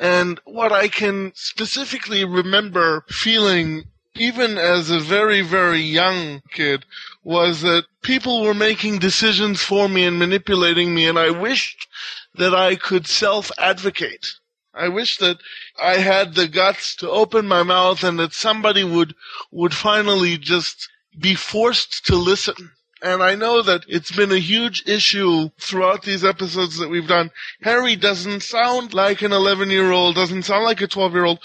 And what I can specifically remember feeling, even as a very, very young kid, was that people were making decisions for me and manipulating me, and I wished that I could self-advocate. I wish that I had the guts to open my mouth and that somebody would, would finally just be forced to listen. And I know that it's been a huge issue throughout these episodes that we've done. Harry doesn't sound like an 11 year old, doesn't sound like a 12 year old.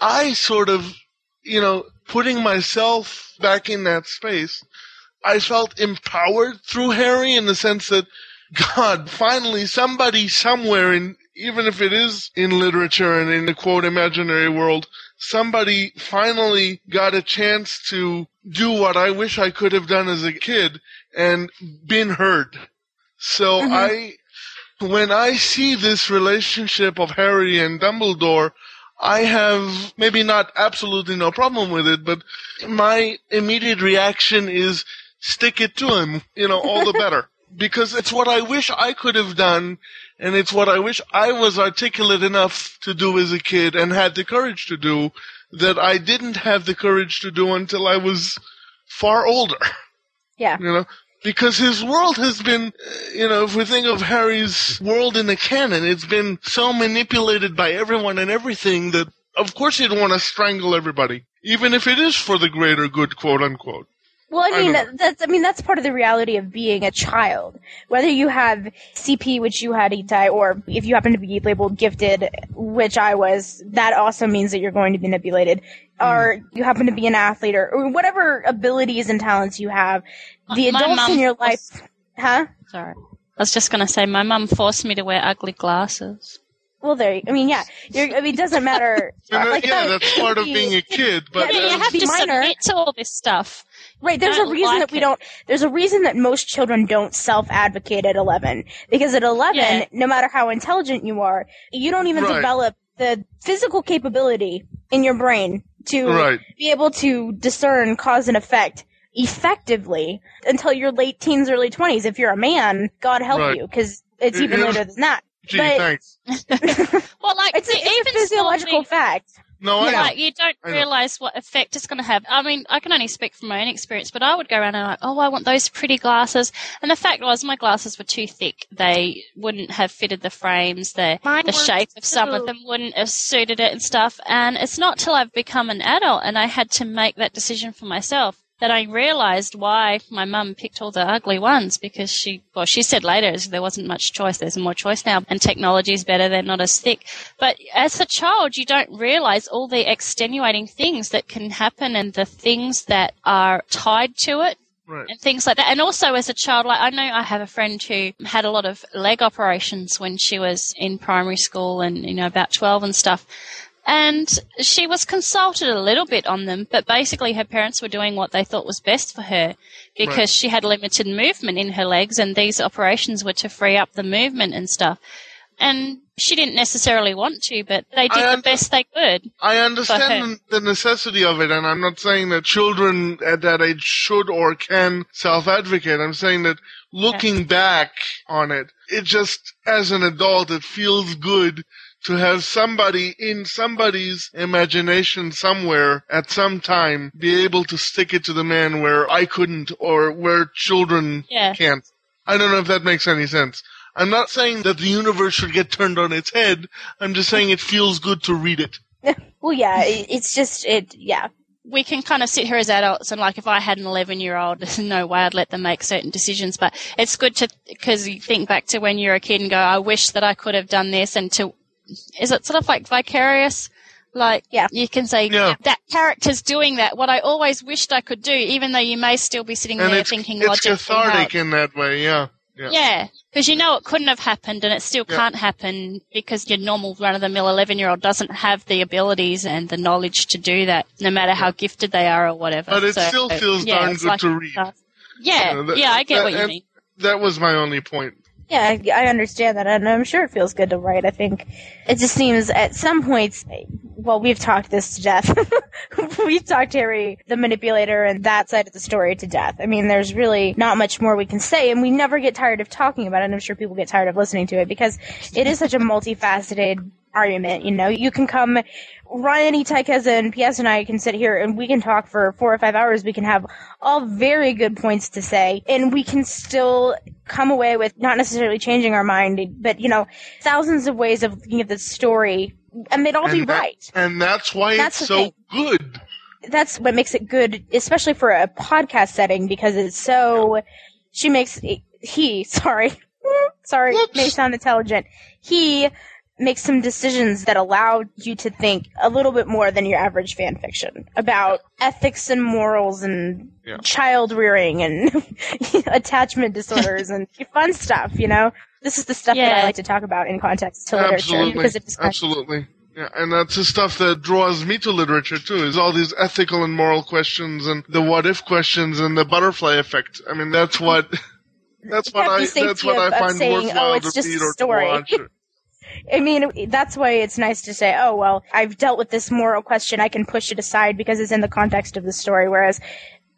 I sort of, you know, putting myself back in that space, I felt empowered through Harry in the sense that, God, finally somebody somewhere in, even if it is in literature and in the quote imaginary world, somebody finally got a chance to do what I wish I could have done as a kid and been heard. So mm-hmm. I, when I see this relationship of Harry and Dumbledore, I have maybe not absolutely no problem with it, but my immediate reaction is stick it to him, you know, all the *laughs* better. Because it's what I wish I could have done, and it's what I wish I was articulate enough to do as a kid and had the courage to do that I didn't have the courage to do until I was far older.
Yeah.
You know, because his world has been, you know, if we think of Harry's world in the canon, it's been so manipulated by everyone and everything that, of course, he'd want to strangle everybody, even if it is for the greater good, quote unquote.
Well, I
I
mean,
know.
that, that's I mean that's part of the reality of being a child. Whether you have CP, which you had Itai, or if you happen to be labeled gifted, which I was, that also means that you're going to be manipulated. Or you happen to be an athlete, or, or whatever abilities and talents you have. The
My
adults
mum
in your life,
was-
huh?
Sorry. I was just going to say, my mum forced me to wear ugly glasses.
Well, there. I mean, yeah. You're, I mean, it doesn't matter. *laughs* Like,
yeah, that's part of being a kid. But
Yeah,
you
uh,
have to
minor.
submit to all this stuff.
Right, there's a reason
like
that we
it.
don't. There's a reason that most children don't self-advocate at 11 because at 11,
Yeah.
no matter how intelligent you are, you don't even
Right.
develop the physical capability in your brain to
Right.
be able to discern cause and effect effectively until your late teens, early 20s. If you're a man, God help
Right.
you, because it's even later than that.
gee,
but-
thanks. *laughs* *laughs*
Well, like
It's a,
the-
it's a physiological fact.
No, I know.
like you don't
I know.
realize what effect it's going to have. I mean, I can only speak from my own experience, but I would go around and like, oh, I want those pretty glasses. And the fact was, my glasses were too thick. They wouldn't have fitted the frames. The
Mine
the
were
shape of some of them wouldn't have suited it and stuff. And it's not till I've become an adult and I had to make that decision for myself that I realized why my mum picked all the ugly ones because she, well, she said later there wasn't much choice. There's more choice now and technology is better. They're not as thick. But as a child, you don't realize all the extenuating things that can happen and the things that are tied to it
Right.
and things like that. And also as a child, like I know I have a friend who had a lot of leg operations when she was in primary school and, you know, about 12 and stuff. And she was consulted a little bit on them, but basically her parents were doing what they thought was best for her because
Right.
she had limited movement in her legs and these operations were to free up the movement and stuff. And she didn't necessarily want to, but they did the best they could.
I understand the the necessity of it, and I'm not saying that children at that age should or can self-advocate. I'm saying that looking back on it, it just, as an adult, it feels good to have somebody in somebody's imagination somewhere at some time be able to stick it to the man where I couldn't or where children
Yeah.
can't. I don't know if that makes any sense. I'm not saying that the universe should get turned on its head. I'm just saying it feels good to read it. *laughs*
Well, yeah, it's just it. Yeah,
we can kind of sit here as adults and like if I had an 11 year old, *laughs* no way I'd let them make certain decisions. But it's good to, because you think back to when you're a kid and go, I wish that I could have done this and to, is it sort of like vicarious? Like,
Yeah.
you can say
Yeah.
that character's doing that. What I always wished I could do, even though you may still be sitting
and
there
it's,
thinking
it's
logically. how-
cathartic in that way. Yeah, yeah.
yeah, because you know it couldn't have happened and it still
Yeah.
can't happen because your normal run of the mill 11 year old doesn't have the abilities and the knowledge to do that, no matter how gifted they are or whatever.
But it
So,
still uh, feels
yeah,
darn
it's
good
like
to read.
does. Yeah,
You know, that-
yeah, I get
that-
what you mean.
That was my only point.
Yeah, I I understand that, and I'm sure it feels good to write. I think it just seems at some points. Well, we've talked this to death. *laughs* we've talked Harry, the manipulator, and that side of the story to death. I mean, there's really not much more we can say, and we never get tired of talking about it. And I'm sure people get tired of listening to it because it is such a multifaceted argument. You know, you can come. Ryan, Itakeza, and PS and I can sit here and we can talk for four or five hours. We can have all very good points to say, and we can still come away with not necessarily changing our mind, but you know, thousands of ways of looking at the story, and they'd all be
that-
right.
And that's why
That's
it's so
thing.
good.
That's what makes it good, especially for a podcast setting, because it's so. She makes he sorry, *laughs* sorry, may sound intelligent. He makes some decisions that allow you to think a little bit more than your average fan fiction about ethics and morals and
Yeah.
child rearing and *laughs* attachment disorders and *laughs* fun stuff. You know, this is the stuff that I like to talk about in context to literature because it just
absolutely. Yeah, and that's the stuff that draws me to literature too. Is all these ethical and moral questions and the what if questions and the butterfly effect. I mean, that's what. *laughs* That's what I, that's what
of-
I find
saying,
worthwhile
"Oh, it's
to
just
read or
story."
to watch.
I mean, that's why it's nice to say, oh, well, I've dealt with this moral question. I can push it aside because it's in the context of the story. Whereas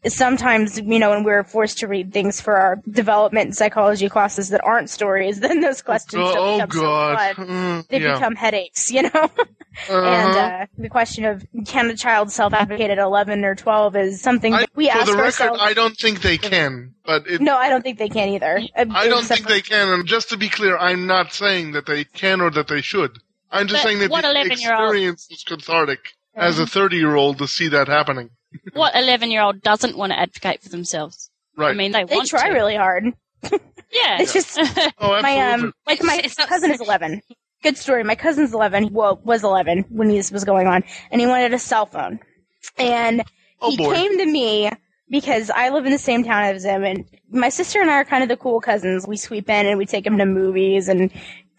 sometimes, you know, when we're forced to read things for our development and psychology classes that aren't stories, *laughs* then those questions
oh, oh
become
God!
so fun.
Mm,
They
yeah.
become headaches, *laughs* you know?
Uh-huh.
And uh, the question of can a child self-advocate at 11 or 12 is something
I,
that we
for
ask
the record,
ourselves.
I don't think they can. But it,
no, I don't think they can either.
I don't think they can. And just to be clear, I'm not saying that they can or that they should. I'm just
But
saying that the
11-year-old
experience is cathartic as a 30 year old to see that happening.
What 11 year old doesn't want to advocate for themselves?
Right.
I mean, they,
They
want
try
to.
really hard. *laughs*
Yeah.
It's just
oh,
my um like my
It's
cousin is 11 good story my cousin's 11 well was 11 when this was going on and he wanted a cell phone and
Oh,
he
boy.
came to me because I live in the same town as him and my sister and I are kind of the cool cousins we sweep in and we take him to movies and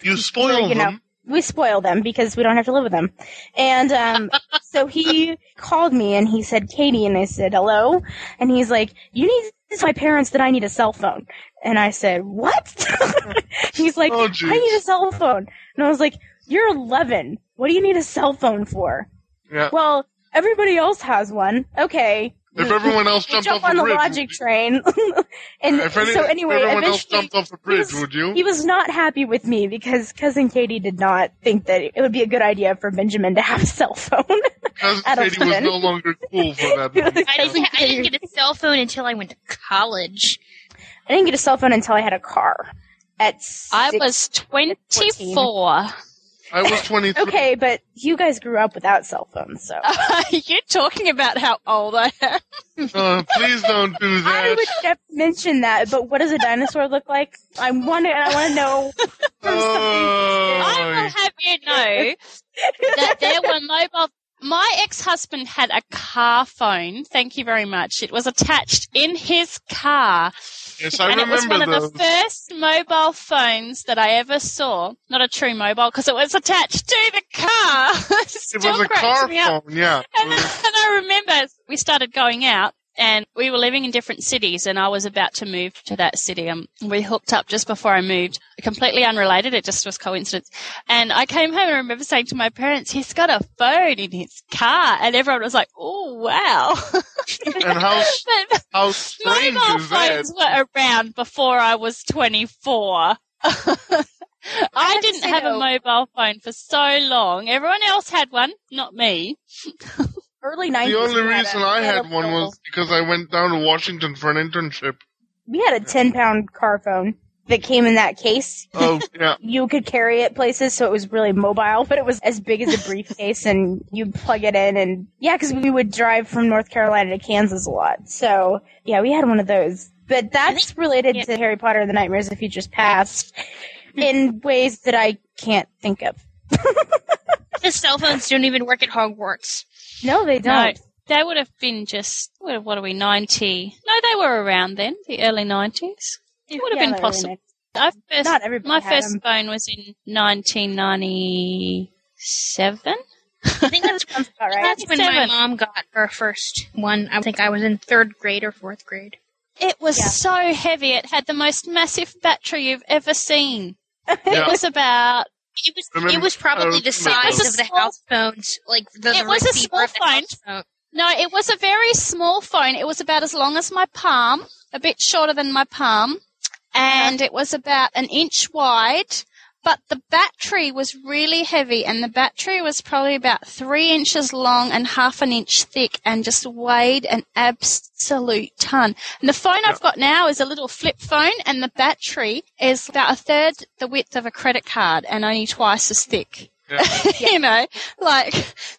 you spoil
you know,
them.
We spoil them because we don't have to live with them. And um, *laughs* so he called me and he said, Katie, and I said, hello. And he's like, you need to tell my parents that I need a cell phone. And I said, what? *laughs* he's like,
Oh,
I need a cell phone. And I was like, you're 11. What do you need a cell phone for?
Yeah.
Well, everybody else has one. Okay.
If everyone else jumped
jump
off
on
a
the
bridge,
logic train. *laughs* and
if any,
so anyway,
if everyone else jumped off a bridge, would you?
he was not happy with me because cousin Katie did not think that it would be a good idea for Benjamin to have a cell phone. *laughs*
Cousin
at
Katie was no longer cool for that. *laughs*
I didn't, I didn't get a cell phone until I went to college.
I didn't get a cell phone until I had a car. At
I
six-
was 24.
I was 23.
Okay, but you guys grew up without cell phones, so *laughs*
You're talking about how old I am.
Uh, please don't do *laughs* that.
I would never mention that. But what does a dinosaur look like? I want to. I want to know. *laughs*
I will
Oh,
have you know that there were mobile. My ex-husband had a car phone. Thank you very much. It was attached in his car.
Yes, I
and it was
remember
one of the first mobile phones that I ever saw. Not a true mobile because it was attached to the car. *laughs*
It
Still
was a car phone, yeah.
And, *laughs* and I remember we started going out and we were living in different cities and I was about to move to that city. and we hooked up just before I moved, completely unrelated. It just was coincidence. And I came home and I remember saying to my parents, he's got a phone in his car. And everyone was like, oh, wow. *laughs*
And how *laughs*
But
how strange
mobile
is that?
phones were around before I was 24. *laughs* I
to
didn't have a
though-
mobile phone for so long. Everyone else had one, not me.
Early nineties.
The only reason I had one was because I went down to Washington for an internship.
we had a ten pound car phone that came in that case.
Oh, *laughs* yeah.
you could carry it places, so it was really mobile, but it was as big as a briefcase, and you plug it in, and yeah, because we would drive from North Carolina to Kansas a lot. So yeah, we had one of those. But that's related to Harry Potter and the Nightmares of Futures Past in ways that I can't think of. *laughs*
The cell phones don't even work at Hogwarts.
No, they don't.
they would have been just, what what are we, 90? No, they were around then, the early 90s. It would have
Yeah,
been possible. I first,
Not everybody
my
had
first
them.
phone was in 1997.
I think that's, *laughs*
about right.
that's when my mom got her first one. I think I was in third grade or fourth grade.
It was
Yeah.
so heavy. It had the most massive battery you've ever seen. *laughs* It was about
It was
Remember-
it was probably the size of the
It was a
house phones, like the,
It
the
was a small phone.
phone.
No, it was a very small phone. It was about as long as my palm, a bit shorter than my palm, uh-huh. and it was about an inch wide. But the battery was really heavy, and the battery was probably about three inches long and half an inch thick, and just weighed an absolute ton. And the phone I've got now is a little flip phone, and the battery is about a third the width of a credit card, and only twice as thick. *laughs* you know, like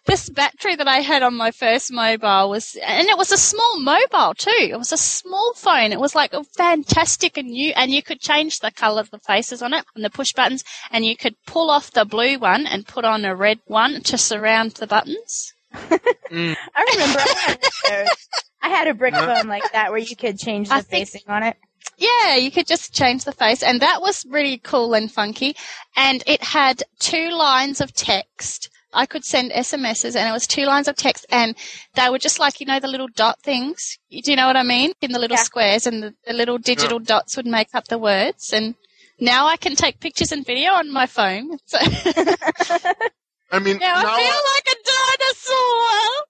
this battery that I had on my first mobile was, and it was a small mobile too. It was a small phone. It was like a fantastic and new, and you could change the color of the faces on it and the push buttons, and you could pull off the blue one and put on a red one to surround the buttons.
Mm.
I remember I had, *laughs* those. I had a brick phone like that where you could change the
I think-
facing on it.
Yeah, you could just change the face, and that was really cool and funky. And it had two lines of text. I could send SMSs, and it was two lines of text, and they were just like you know the little dot things. Do you know what I mean? In the little
Yeah.
squares, and the, the little digital dots would make up the words. And now I can take pictures and video on my phone. So *laughs*
I mean,
now
now,
I feel like a dinosaur.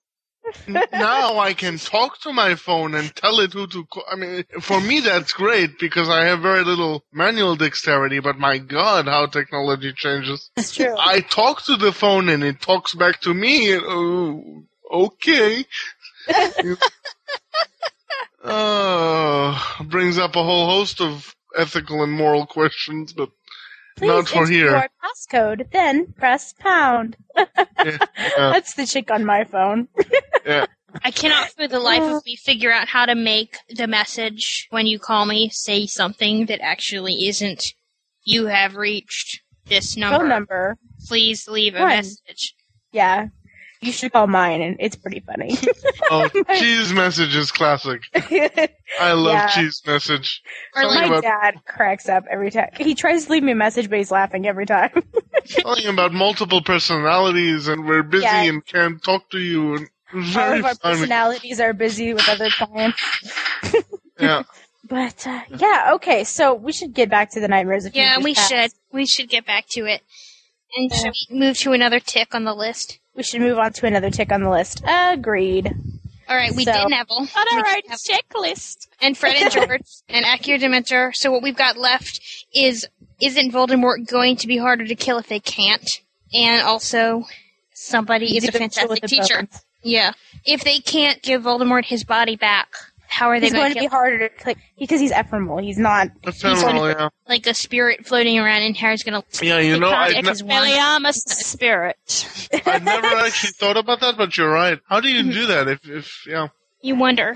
Now I can talk to my phone and tell it who to call. I mean, for me that's great because I have very little manual dexterity, but my god, how technology changes.
It's true.
I talk to the phone and it talks back to me. and, Oh, okay. Oh, *laughs* brings up a whole host of ethical and moral questions, but
Please
not for
enter
here.
your passcode, then press pound.
Yeah, *laughs*
That's the chick on my phone.
yeah. *laughs*
I cannot for the life of me figure out how to make the message when you call me say something that actually isn't you have reached this number.
Phone number.
Please leave a
One.
message.
Yeah. You should call mine, and it's pretty funny. *laughs*
Oh, cheese message is classic. *laughs* I love
Yeah.
cheese message.
Or
Something
my
about,
dad cracks up every time. He tries to leave me a message, but he's laughing every time.
something about multiple personalities and we're busy
Yeah.
and can't talk to you. And it
All of our
funny.
personalities are busy with other clients. *laughs*
Yeah.
But uh, yeah, okay. So we should get back to the nightmares. If
Yeah, we
just
should. We should get back to it. And should we move to another tick on the list?
We should move on to another tick on the list. Agreed.
All right, we
So-
did Neville.
On our own checklist.
and Fred and George *laughs* and Accio Dementor. So what we've got left is isn't Voldemort going to be harder to kill if they can't? And also somebody is a fantastic teacher.
bones.
Yeah. If they can't give Voldemort his body back, how are they
He's
going
going
to
to be
kill
harder to like because he's ephemeral. He's not.
Ephemeral, yeah.
like a spirit floating around and Harry's going to
Yeah, you know, I,
his
ne-
wand?
Expelliarmus spirit.
I never *laughs* actually thought about that, but you're right. How do you do that if, if yeah.
You wonder.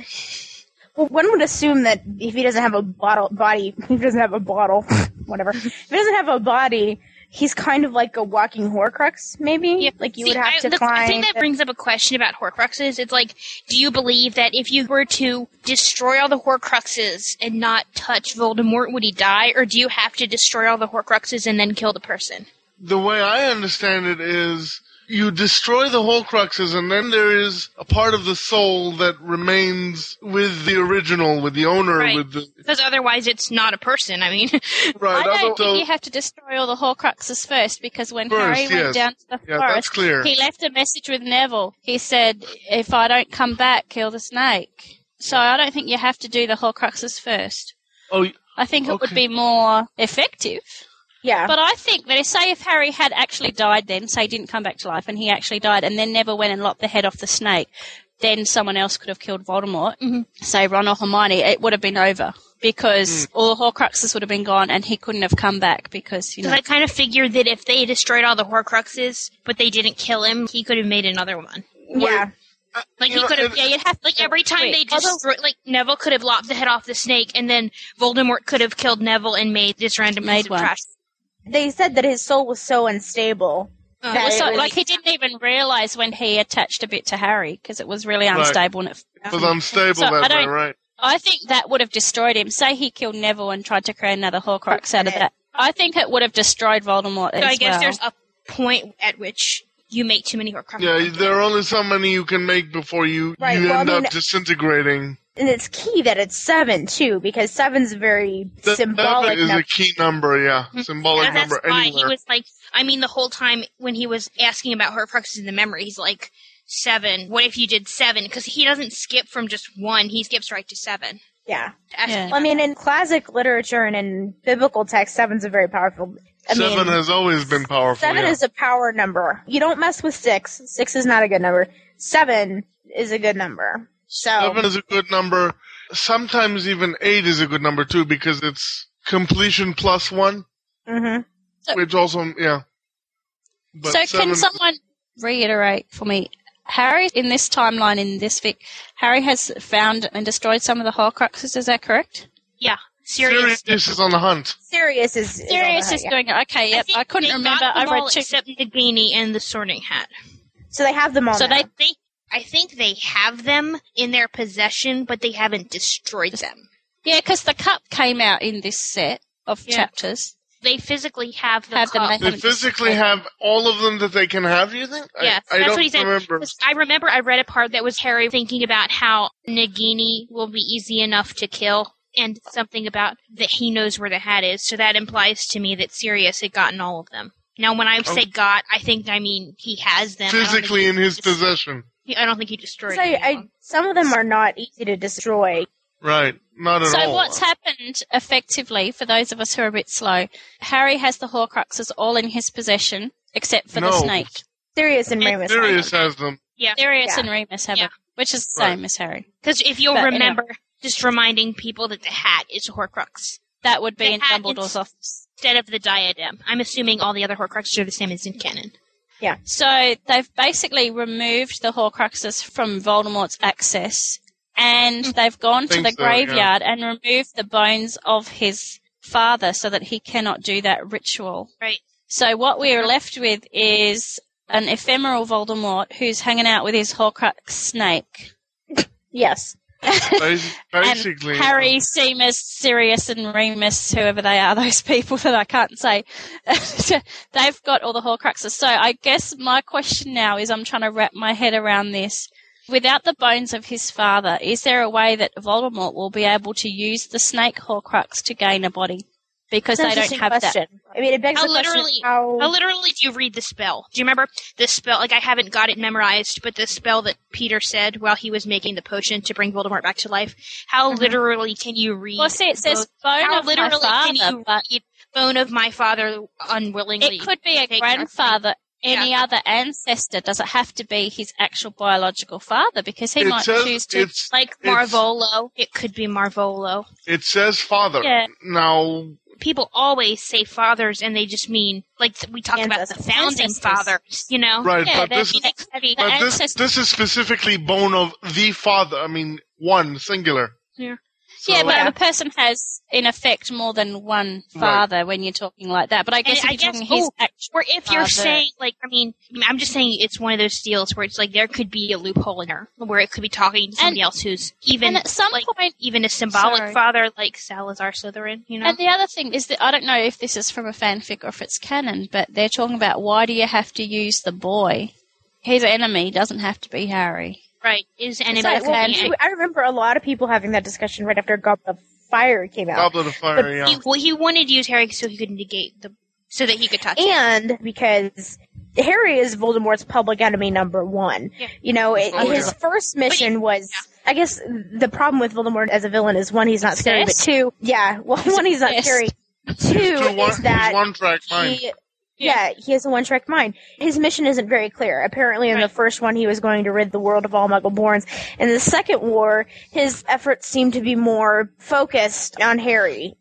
Well, one would assume that if he doesn't have a bottle body, *laughs* if he doesn't have a bottle, *laughs* whatever. If he doesn't have a body, he's kind of like a walking Horcrux, maybe. Like you
See,
would have
I,
to
the-
climb.
I think that brings up a question about Horcruxes. It's like, do you believe that if you were to destroy all the Horcruxes and not touch Voldemort, would he die? Or do you have to destroy all the Horcruxes and then kill the person?
The way I understand it is you destroy the Horcruxes and then there is a part of the soul that remains with the original, with the owner,
Right.
with the
Because otherwise it's not a person. I mean, *laughs*
right.
I don't think you have to destroy all the Horcruxes first because when
First,
Harry
yes.
went down to the
Yeah,
forest, he left a message with Neville. He said, "If I don't come back, kill the snake." So I don't think you have to do the Horcruxes first.
oh,
I think it would be more effective.
Yeah.
But I think that if, say, if Harry had actually died then, say he didn't come back to life and he actually died and then never went and lopped the head off the snake, then someone else could have killed Voldemort, mm-hmm. say Ron or Hermione, it would have been over. Because mm. all the Horcruxes would have been gone and he couldn't have come back because, you know.
because I kind of figured that if they destroyed all the Horcruxes, but they didn't kill him, he could have made another one.
yeah.
Like he
know,
could have,
it-
yeah, you'd have like every time
Wait,
they
although-
destroy, like Neville could have lopped the head off the snake, and then Voldemort could have killed Neville and made this random
Made
piece of
one.
trash.
They said that his soul was so unstable.
Uh,
that
was so-
was-
like he didn't even realize when he attached a bit to Harry because it was really
Right.
unstable. And it,
it was unstable
So, I
that way, right?
I think that would have destroyed him. Say he killed Neville and tried to create another Horcrux out of that. I think it would have destroyed Voldemort
So
as
I guess
well.
there's a point at which you make too many Horcruxes.
Yeah, there are only so many you can make before you,
Right,
you
well, I
end
mean-
up disintegrating.
And it's key that it's seven too, because seven's a very
That,
symbolic
that is
number.
a key number, yeah. Mm-hmm. Symbolic
And that's
number
why
anywhere.
he was like, I mean, the whole time when he was asking about Horcruxes in the memory, he's like, seven. What if you did seven? Because he doesn't skip from just one; he skips right to seven.
Yeah.
Asking
Yeah.
I mean, in classic literature and in biblical text, seven's a very powerful. I
Seven
mean,
has always been powerful.
seven
yeah.
is a power number. You don't mess with six. Six is not a good number. Seven is a good number. So
Seven is a good number. Sometimes even eight is a good number too because it's completion plus one,
hmm
which also yeah. But
so
seven,
can someone reiterate for me? Harry, in this timeline, in this fic, Harry has found and destroyed some of the Horcruxes. Is that correct?
Yeah, serious.
Sirius is on the hunt.
Sirius is. is on the
Sirius
hunt,
is
yeah.
doing it. Okay, yep.
think
I, couldn't remember. I read
all
two.
except Nagini and the Sorting Hat.
So they have them all.
So
now.
they
I think I think they have them in their possession, but they haven't destroyed them.
Yeah, because the cup came out in this set of
Yeah.
chapters.
They physically have the
Have them,
cup.
they
They physically have all of them that they can have. You think? I-
Yeah,
I,
that's
don't
what he said.
remember.
'Cause I remember I read a part that was Harry thinking about how Nagini will be easy enough to kill, and something about that he knows where the hat is. So that implies to me that Sirius had gotten all of them. Now, when I
Oh.
say got, I think I mean he has them. I don't think
Physically in his possession.
He- I don't think he destroyed
So I,
any of
I,
them.
some of them are not easy to destroy.
Right. Not at
So
all.
what's happened effectively for those of us who are a bit slow? Harry has the Horcruxes all in his possession, except for the snake.
Sirius and Remus.
Sirius has them.
Yeah,
Sirius
Yeah.
and Remus have
Yeah.
it, which is the
Right.
same as Harry.
because if you'll
But, you know.
remember, just reminding people that the hat is a Horcrux
That would be
The
in Dumbledore's office.
instead of the diadem. I'm assuming all the other Horcruxes are the same as in canon.
So they've basically removed the Horcruxes from Voldemort's access, and mm. they've gone to the
so, yeah.
graveyard and removed the bones of his father so that he cannot do that ritual.
Right.
So what we are left with is an ephemeral Voldemort who's hanging out with his Horcrux snake.
Yes. *laughs*
Basi- Basically,
and Harry, Seamus, Sirius, and Remus, whoever they are, *laughs* those people that I can't say, *laughs* they've got all the Horcruxes. So I guess my question now is I'm trying to wrap my head around this. Without the bones of his father, is there a way that Voldemort will be able to use the snake Horcrux to gain a body? Because
That's
they don't have
question.
that.
I mean, it begs
How
the question
literally,
how...
how literally do you read the spell? Do you remember the spell? Like I haven't got it memorized, but the spell that Peter said while he was making the potion to bring Voldemort back to life. How mm-hmm. literally can you read?
Well, see, it says
both-
bone
how
of my
literally can you
but-
read bone of my father unwillingly?
It could be a grandfather, any other ancestor. Does it have to be his actual biological father? Because he
It
might
says
choose to.
it's-
like
it's-
Marvolo. It could be Marvolo.
it says father.
Yeah.
Now,
People always say fathers, and they just mean like we talk about the founding
Ancestors.
fathers. You know,
right,
Yeah,
but
that-
this is
that could be the
but this, this is specifically bone of the father. I mean, one singular.
Yeah.
Yeah,
So-
but a person has, in effect, more than one father when you're talking like that. But I guess
And
if you're talking
oh,
his actual
or if you're
father-
saying like, I mean, I'm just saying it's one of those deals where it's like there could be a loophole in there where it could be talking to somebody else who's even
and at some
like
point,
even a symbolic
Sorry.
father like Salazar Slytherin. You know,
And the other thing is that I don't know if this is from a fanfic or if it's canon, but they're talking about why do you have to use the boy? His enemy doesn't have to be Harry.
Right? Is enemy.
Sorry, well,
enemy-
I remember a lot of people having that discussion right after Goblet of Fire came out.
Goblet of Fire,
But
yeah.
he, well, he wanted to use Harry so he could negate the so that he could touch it.
and because Harry is Voldemort's public enemy number one. Yeah. You know, it,
Oh,
his
yeah.
first mission was. I guess the problem with Voldemort as a villain is one, he's not scary, but two, yeah, *laughs* well, one, he's not
obsessed.
scary. Two
Two one,
is that
one track mind.
he, yeah, he has a one track mind. His mission isn't very clear. Apparently, in the first one, he was going to rid the world of all Muggleborns. In the second war, his efforts seemed to be more focused on Harry.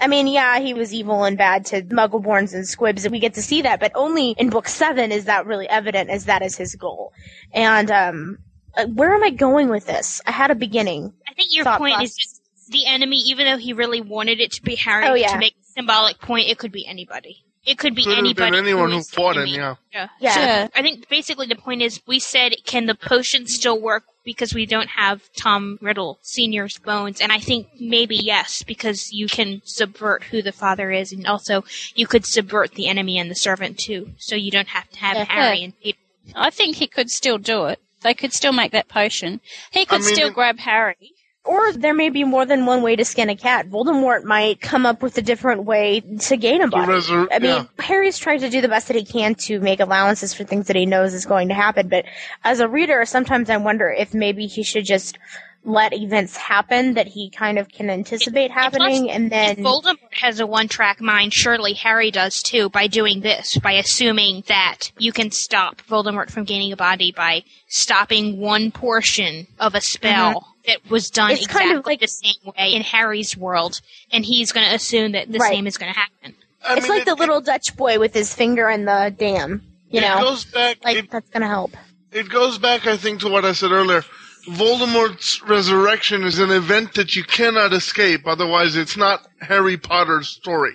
I mean, yeah, he was evil and bad to Muggleborns and Squibs, and we get to see that, but only in book seven is that really evident as that is his goal. And, um, uh, where am I going with this? I had a beginning.
I think your point
process.
is just the enemy, even though he really wanted it to be Harry
Oh, yeah.
to make a symbolic point, it could be anybody. It could be
Could have
anybody.
been anyone who
is the
fought him,
enemy.
yeah.
Yeah.
Yeah.
Sure.
I think basically the point is we said can the potion still work because we don't have Tom Riddle Senior's bones, and I think maybe yes because you can subvert who the father is, and also you could subvert the enemy and the servant too, so you don't have to have
Yeah.
Harry and Peter.
I think he could still do it. They could still make that potion. He could
mean,
still grab Harry.
Or there may be more than one way to skin a cat. Voldemort might come up with a different way to gain a body.
resur-
I mean,
yeah.
Harry's trying to do the best that he can to make allowances for things that he knows is going to happen. But as a reader, sometimes I wonder if maybe he should just let events happen that he kind of can anticipate happening, and
If
then
Voldemort has a one-track mind, surely Harry does too by doing this, by assuming that you can stop Voldemort from gaining a body by stopping one portion of a spell mm-hmm. That was done.
It's
exactly
kind of like-
the same way in Harry's world, and he's going to assume that the
Right.
same is going to happen.
I
it's
mean,
like
it,
the little Dutch boy with his finger in the dam. You
it
know,
goes back.
like
it,
that's gonna help.
it goes back, I think, to what I said earlier. Voldemort's resurrection is an event that you cannot escape. Otherwise, it's not Harry Potter's story.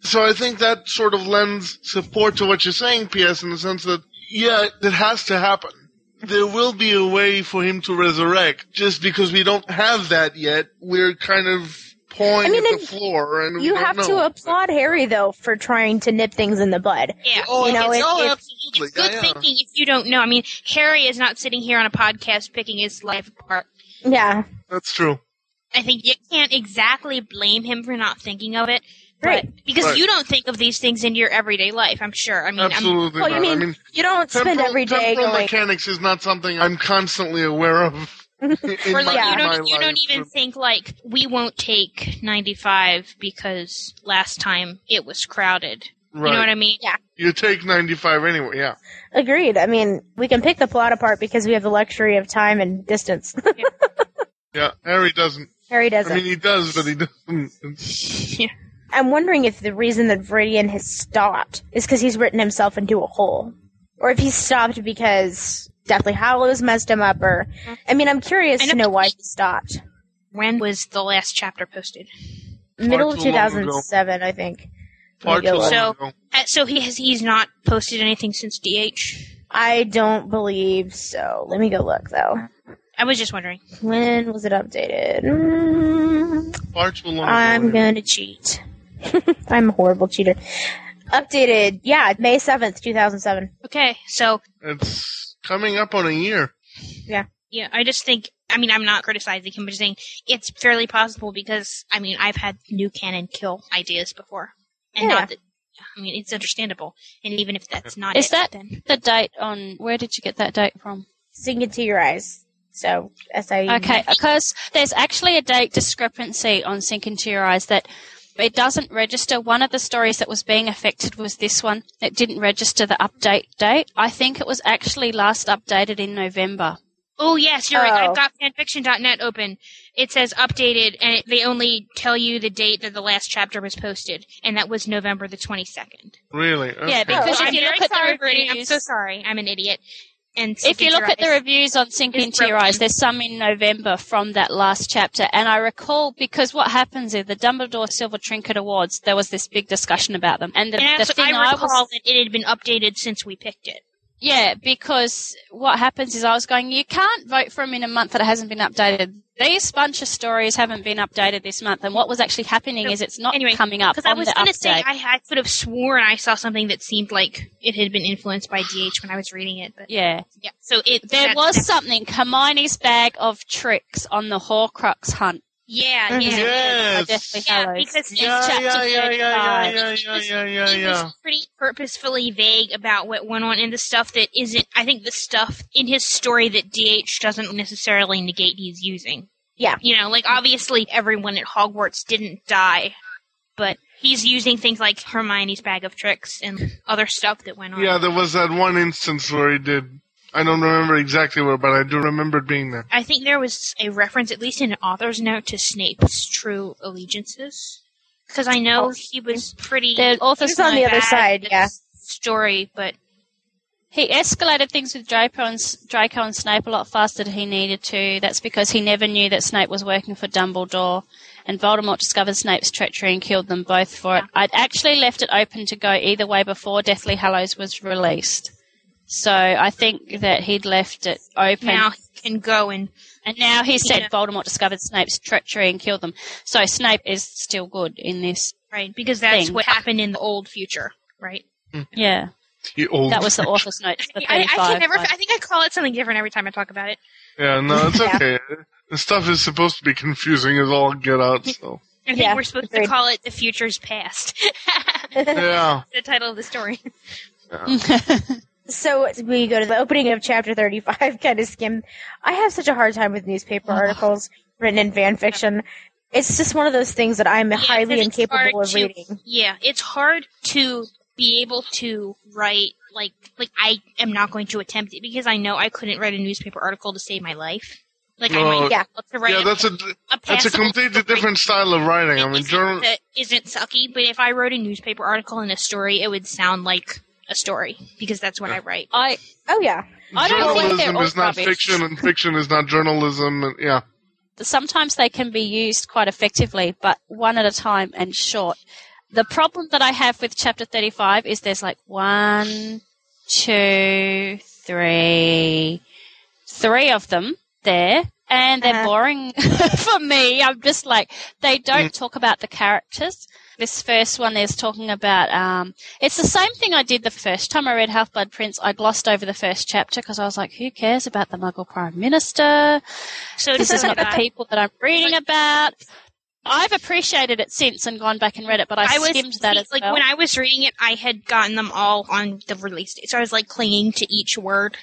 So I think that sort of lends support to what you're saying, P.S., in the sense that, yeah, it has to happen. There will be a way for him to resurrect. Just because we don't have that yet, we're kind of pawing
I mean,
at the floor, and we
You
don't
have
know.
to applaud Harry though for trying to nip things in the bud.
Yeah.
Oh,
You know,
it's,
it-
oh,
it's-
absolutely.
it's good
yeah, yeah.
thinking if you don't know. I mean, Harry is not sitting here on a podcast picking his life apart.
Yeah,
That's true.
I think you can't exactly blame him for not thinking of it. But-
Right.
Because
Right.
you don't think of these things in your everyday life, I'm sure. I mean, I'm,
Absolutely
Well, you mean,
I mean,
you don't spend every day
temporal
going.
mechanics is not something I'm constantly aware of. *laughs* in
or
my,
like,
in
you don't you don't even think like we won't take 95 because last time it was crowded.
Right.
You know what I mean?
Yeah.
You take 95 anyway, yeah.
Agreed. I mean, we can pick the plot apart because we have the luxury of time and distance. *laughs*
Yeah, Harry doesn't.
Harry doesn't.
I mean, he does, but he doesn't. *laughs*
I'm wondering if the reason that Viridian has stopped is because he's written himself into a hole, or if he stopped because Deathly Hallows messed him up. Or, I mean, I'm curious
I
to
know-
know why he stopped.
When was the last chapter posted?
Middle of
too long ago.
2007, I think.
Far
Let me
too
go
long
So, uh, so he has he's not posted anything since DH.
I don't believe so. Let me go look though.
I was just wondering.
When was it updated? Mm,
Far too long
I'm
ago.
gonna cheat. *laughs* I'm a horrible cheater. Updated, yeah, May 7th, 2007.
Okay, so
It's coming up on a year.
Yeah.
yeah, I just think. I mean, I'm not criticizing him, but just saying it's fairly possible because I mean, I've had new canon kill ideas before, and
Yeah.
not that. I mean, it's understandable, and even if that's not
Is
it,
that
then
the date on? Where did you get that date from?
Sink Into Your Eyes. So, S-I-
Okay, because there's actually a date discrepancy on Sink Into Your Eyes that it doesn't register. One of the stories that was being affected was this one. It didn't register the update date. I think it was actually last updated in November.
Oh yes, you're right.
Oh.
I've got fanfiction.net open. It says updated, and it, they only tell you the date that the last chapter was posted, and that was November the 22nd.
Really? Okay.
Yeah, because
So
if
I'm
you
very
look at the
sorry for reading. I'm so sorry. I'm an idiot. And
if you look at the reviews on Sink Into Your. Eyes, there's some in November from that last chapter. And I recall because what happens is the Dumbledore Silver Trinket Awards, there was this big discussion about them. And the,
and
the thing
I
I
recall
was
that it had been updated since we picked it.
Yeah, because what happens is I was going, you can't vote for them in a month that it hasn't been updated. These bunch of stories haven't been updated this month, and what was actually happening
So,
is it's not
anyway,
coming up
Because I was going to say I, I could have sworn I saw something that seemed like it had been influenced by DH when I was reading it. But
yeah,
yeah. So it
there was something Hermione's bag of tricks on the Horcrux hunt.
Yeah, yeah.
Yes.
Deathly
Yeah,
Hallows.
because it's
Yeah,
chapter
yeah, yeah, yeah, yeah,
35.
yeah,
It
yeah,
was-
yeah, yeah,
it
yeah.
was pretty purposefully vague about what went on in the stuff that isn't. I think the stuff in his story that DH doesn't necessarily negate he's using.
Yeah.
You know, like obviously everyone at Hogwarts didn't die, but he's using things like Hermione's bag of tricks and other stuff that went on.
Yeah, there was that one instance where he did. I don't remember exactly where, but I do remember it being there.
I think there was a reference, at least in an author's note, to Snape's true allegiances. Because I know oh. he was pretty.
The author's
on the other side, yeah.
Story, but
He escalated things with Draco and, Draco and Snape a lot faster than he needed to. That's because he never knew that Snape was working for Dumbledore, and Voldemort discovered Snape's treachery and killed them both for it. I'd actually left it open to go either way before Deathly Hallows was released. So I think that he'd left it open.
now he can go and
and now he said
Yeah.
Voldemort discovered Snape's treachery and killed them. So Snape is still good in this.
right because that's
Thing.
what happened in the old future, right? Mm-hmm.
Yeah,
The old.
that was the *laughs* author's note. The
I, I can never.
like-
I think I call it something different every time I talk about it.
Yeah, no, it's
Yeah.
okay. The stuff is supposed to be confusing as all get out. So
I think
Yeah,
we're supposed
agreed.
to call it the future's past. *laughs*
yeah.
the title of the story. *laughs*
So we go to the opening of chapter 35, *laughs* kind of skim. I have such a hard time with newspaper articles written in fan fiction. It's just one of those things that I'm
Yeah,
highly
'cause it's hard
incapable of
to-
reading.
Yeah, it's hard to be able to write like like I am not going to attempt it because I know I couldn't write a newspaper article to save my life. Like I might
Yeah.
to write
Yeah,
a-
that's a
a
that's a completely
story
different style of writing. I
that
mean,
isn't-
journal.
that isn't sucky, but if I wrote a newspaper article and a story, it would sound like a story because that's what I write.
I
Oh yeah.
I don't think they're
Journalism
all
is not
rubbish.
fiction, and fiction is not journalism. And, yeah,
sometimes they can be used quite effectively, but one at a time and short. The problem that I have with chapter 35 is there's like one, two, three, three of them there, and they're
Uh-huh.
boring *laughs* for me. I'm just like, they don't talk about the characters. This first one is talking about, um, it's the same thing I did the first time I read Half Blood Prince. I glossed over the first chapter because I was like, who cares about the Muggle Prime Minister?
So
this is not the people that I'm reading about. I've appreciated it since and gone back and read it, but I,
I was
skimmed that
see,
as
like
well.
when I was reading it, I had gotten them all on the release date, so I was like clinging to each word.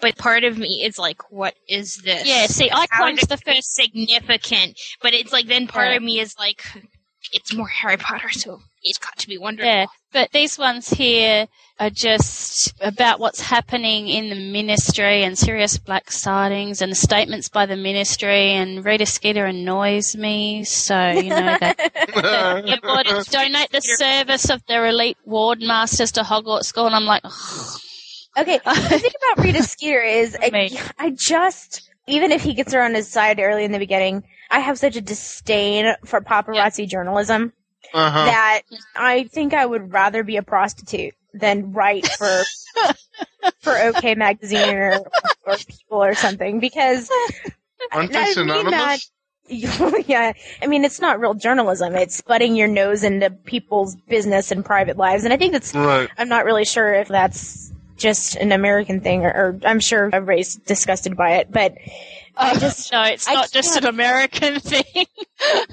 But part of me is like, what is this?
yeah, see, I clung to the
it gonna be
first.
significant? But it's like then part
Yeah.
of me is like, it's more Harry Potter, so it's got to be wonderful.
Yeah, but these ones here are just about what's happening in the ministry and Sirius Black sightings and statements by the ministry. And Rita Skeeter annoys me, so you know they they want to donate the service of their elite ward masters to Hogwarts School, and I'm like, "Ugh."
Okay, the *laughs* thing about Rita Skeeter is, I, I just, even if he gets her on his side early in the beginning, I have such a disdain for paparazzi journalism.
Uh-huh.
that I think I would rather be a prostitute than write for *laughs* for OK Magazine or, or People or something because *laughs*
Aren't
I
they
mean
synonymous?
that- *laughs* yeah, I mean it's not real journalism. It's butting your nose into people's business and private lives, and I think that's.
Right.
I'm not really sure if that's just an American thing, or, or I'm sure everybody's disgusted by it, but I just
no, it's
I
not just an American *laughs* thing.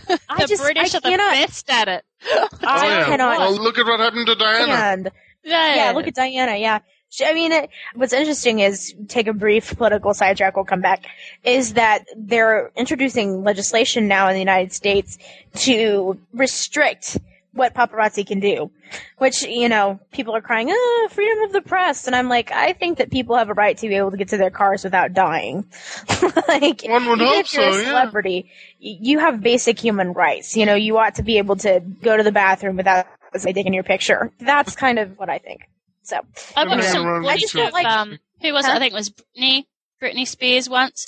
the
I just-
British
I
are the
cannot-
best at it.
Oh,
I
yeah.
cannot
Well, look at what happened to Diana.
And
Yeah,
yeah, look at Diana. Yeah, She- I mean, it, what's interesting is take a brief political sidetrack. We'll come back. Is that they're introducing legislation now in the United States to restrict what paparazzi can do, which you know people are crying, "Ah, freedom of the press," and I'm like, I think that people have a right to be able to get to their cars without dying. *laughs* like,
One would
even
hope
if you're
so,
a celebrity, y- you have basic human rights. You know, you ought to be able to go to the bathroom without somebody taking your picture. That's kind of what I think. So
I watched
Yeah,
some
around
footage
YouTube.
of um, who was it? I think it was Britney, Britney Spears once,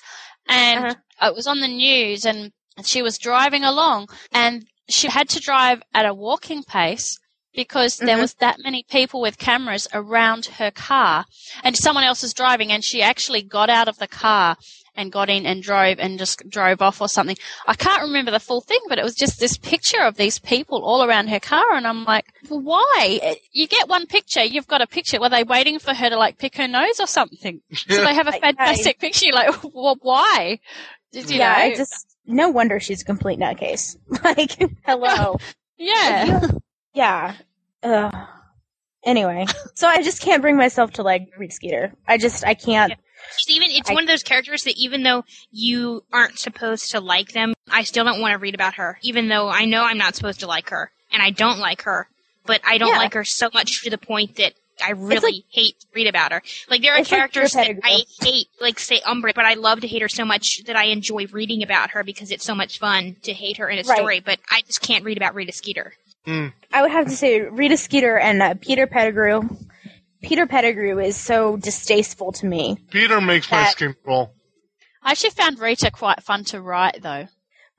and
Uh-huh.
it was on the news, and she was driving along, and she had to drive at a walking pace because there
Mhm.
was that many people with cameras around her car, and someone else was driving, and she actually got out of the car and got in and drove and just drove off or something. I can't remember the full thing, but it was just this picture of these people all around her car, and I'm like, why? You get one picture, you've got a picture. Were they waiting for her to like pick her nose or something? So they have a *laughs* fantastic picture. You're like, *laughs* well, why? Did you
yeah,
know?
I just no wonder she's a complete nutcase. *laughs* like, hello. *laughs*
yeah.
Yeah. Ugh. Anyway, so I just can't bring myself to like read Skeeter. I just I can't.
It's even it's
I-
one of those characters that even though you aren't supposed to like them, I still don't want to read about her. Even though I know I'm not supposed to like her, and I don't like her, but I don't
Yeah.
like her so much to the point that I really hate to read about her. Like there are
It's like
characters that I hate, like say Umbra, but I love to hate her so much that I enjoy reading about her because it's so much fun to hate her in a
Right.
story. But I just can't read about Rita Skeeter.
I would have to say Rita Skeeter and uh, Peter Pettigrew. Peter Pettigrew is so distasteful to me.
Peter makes my
That-
skin crawl.
I actually found Rita quite fun to write, though.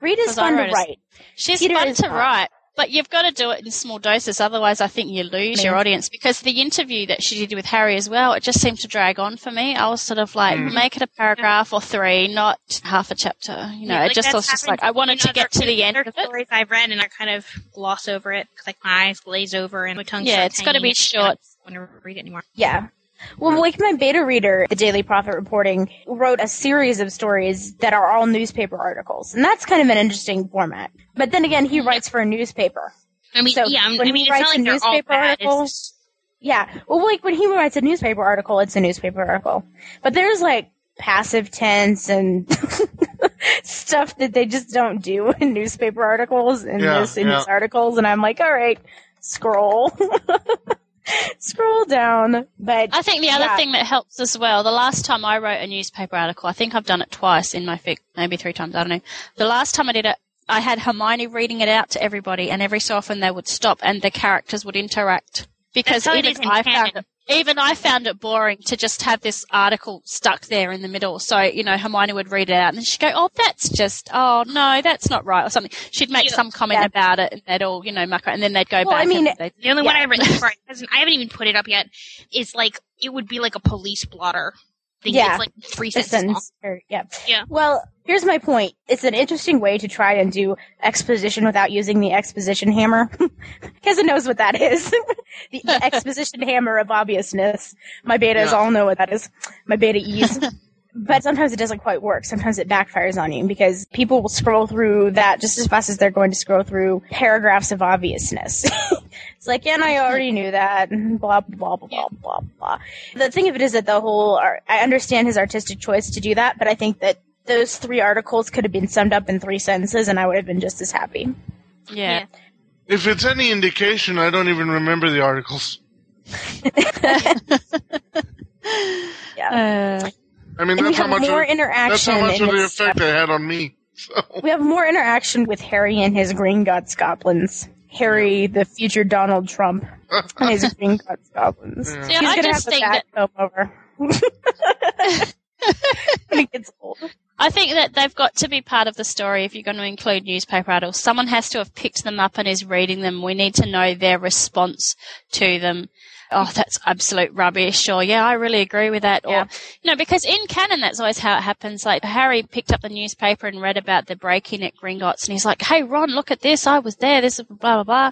Rita's fun to write.
She's
Peter
fun to
not.
write, but you've got to do it in small doses. Otherwise, I think you lose your audience. Because the interview that she did with Harry as well, it just seemed to drag on for me. I was sort of like,
Mm.
make it a paragraph or three, not half a chapter. You know,
Yeah,
it just was just like I wanted to get to the end of it.
stories I've read, and I kind of gloss over it because like my eyes glaze over and my tongue.
Yeah, it's got to be short.
I don't want to read it anymore.
Yeah. Well, like my beta reader, the Daily Prophet Reporting, wrote a series of stories that are all newspaper articles, and that's kind of an interesting format. But then again, he writes for a newspaper.
I mean,
So,
yeah,
when
I mean,
he writes
like
a newspaper article-
just-
Yeah. Well, like when he writes a newspaper article, it's a newspaper article. But there's like passive tense and *laughs* stuff that they just don't do *laughs* in newspaper articles in
Yeah,
this in
yeah.
articles, and I'm like, all right, scroll, *laughs* *laughs* scroll down. But
I think the other
yeah.
thing that helps as well, the last time I wrote a newspaper article, I think I've done it twice in my fic, maybe three times, I don't know. The last time I did it, I had Hermione reading it out to everybody, and every so often they would stop and the characters would interact. Because
That's how it
even
is in
I found it, even I found it boring to just have this article stuck there in the middle. So, you know, Hermione would read it out and she'd go, oh, that's just, oh, no, that's not right, or something. She'd make
Yeah.
some comment
Yeah.
about it and they'd all, you know, muck it, and then they'd go
Well, I mean,
and
The only one
Yeah.
I've written before, I hasn't- I haven't even put it up yet, is like, it would be like a police blotter. Thing.
Yeah.
It's like three
a
sentences
sentence. Or, yeah.
Yeah.
Well, here's my point. It's an interesting way to try and do exposition without using the exposition hammer. *laughs* Because it knows what that is. *laughs* the *laughs* exposition hammer of obviousness. My betas
Yeah.
all know what that is. My beta E's. But sometimes it doesn't quite work. Sometimes it backfires on you because people will scroll through that just as fast as they're going to scroll through paragraphs of obviousness. *laughs* it's like, yeah, and I already knew that. *laughs* Blah, blah, blah, blah, blah, blah. The thing of it is that the whole, I understand his artistic choice to do that, but I think that those three articles could have been summed up in three sentences and I would have been just as happy.
yeah.
If it's any indication, I don't even remember the articles. *laughs*
Yeah.
Uh,
I mean,
and we
that's how
have
much.
more
Of,
interaction.
that's how much of the effect it had on me. So
We have more interaction with Harry and his Gringotts goblins. Harry, the future Donald Trump, and his *laughs* Gringotts goblins.
Yeah.
He's
I
gonna
just
have a
think
bat
that
comb over *laughs* when he gets old.
I think that they've got to be part of the story if you're going to include newspaper articles. Someone has to have picked them up and is reading them. We need to know their response to them. Oh, that's absolute rubbish. Or, yeah, I really agree with that. Or, you know, because in canon, that's always how it happens. Like, Harry picked up the newspaper and read about the break-in at Gringotts and he's like, hey, Ron, look at this. I was there. This is blah, blah, blah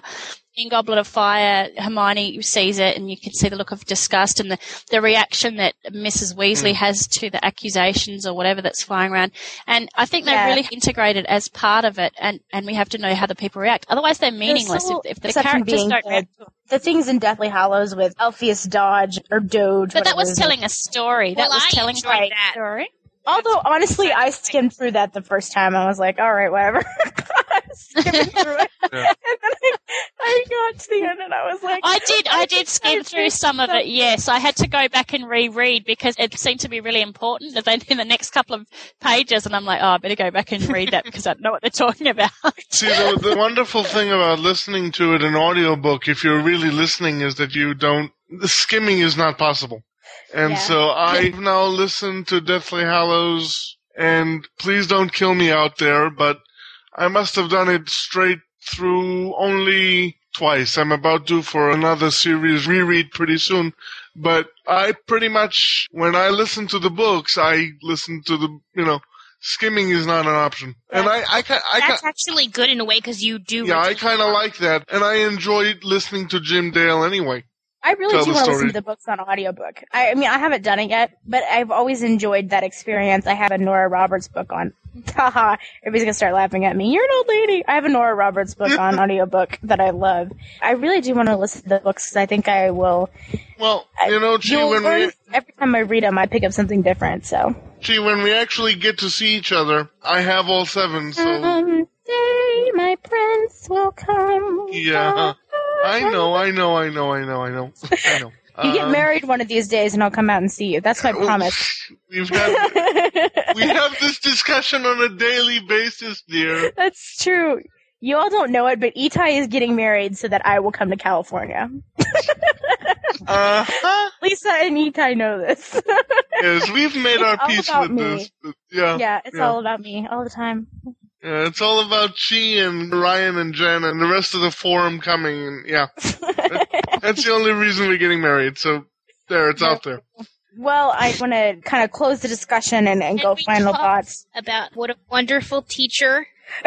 in Goblet of Fire, Hermione sees it and you can see the look of disgust and the, the reaction that Mrs. Weasley mm. has to the accusations or whatever that's flying around. And I think they're really integrated as part of it and, and we have to know how the people react. Otherwise they're meaningless
There's
if, if the characters
being
don't
the,
react.
the things in Deathly Hallows with Elphias Dodge or Doge.
But that was telling a story. That
Well,
was
I
telling a
that.
story.
Although honestly, I skimmed through that the first time. I was like, all right, whatever. *laughs* I was skimming through it, *laughs* and then I, I got to the end, and I was like,
I did. I did *laughs* skim through
missed
some of it. Yes, I had to go back and reread because it seemed to be really important. That then in the next couple of pages, and I'm like, oh, I better go back and read that because I don't know what they're talking about.
See, the, the wonderful thing about listening to it in audiobook, if you're really listening, is that you don't, the skimming is not possible. And
Yeah.
so I've *laughs* now listened to Deathly Hallows, and please don't kill me out there, but I must have done it straight through only twice. I'm about due for another series reread pretty soon. But I pretty much, when I listen to the books, I listen to the, you know, skimming is not an option. And I, I, ca- I,
That's actually good in a way because you do.
yeah, I kind of like that, and I enjoyed listening to Jim Dale anyway.
I really
Tell
do want to listen to the books on audiobook. I, I mean, I haven't done it yet, but I've always enjoyed that experience. I have a Nora Roberts book on. *laughs* Haha, everybody's gonna start laughing at me. You're an old lady. I have a Nora Roberts book on *laughs* audiobook that I love. I really do want to listen to the books because I think I will.
Well, you know,
You'll
when
learn,
we
every time I read them, I pick up something different. So
Chi, when we actually get to see each other, I have all seven, so
someday my prince will come.
yeah. I know, I know, I know, I know, I know, I know. *laughs*
You get
Um,
married one of these days, and I'll come out and see you. That's my *laughs* promise.
We've got *laughs* we have this discussion on a daily basis, dear.
That's true. You all don't know it, but Itai is getting married so that I will come to California.
Uh, huh.
Lisa and Itai know this.
yes, we've made
It's
our peace with
me.
this. Yeah,
yeah, it's
yeah.
all about me all the time.
Yeah, it's all about Chi and Ryan and Jen and the rest of the forum coming. And yeah, *laughs* that's the only reason we're getting married. So there, it's out there.
Well, I want to kind of close the discussion and, and go
we
final thoughts.
about what a wonderful teacher. *laughs*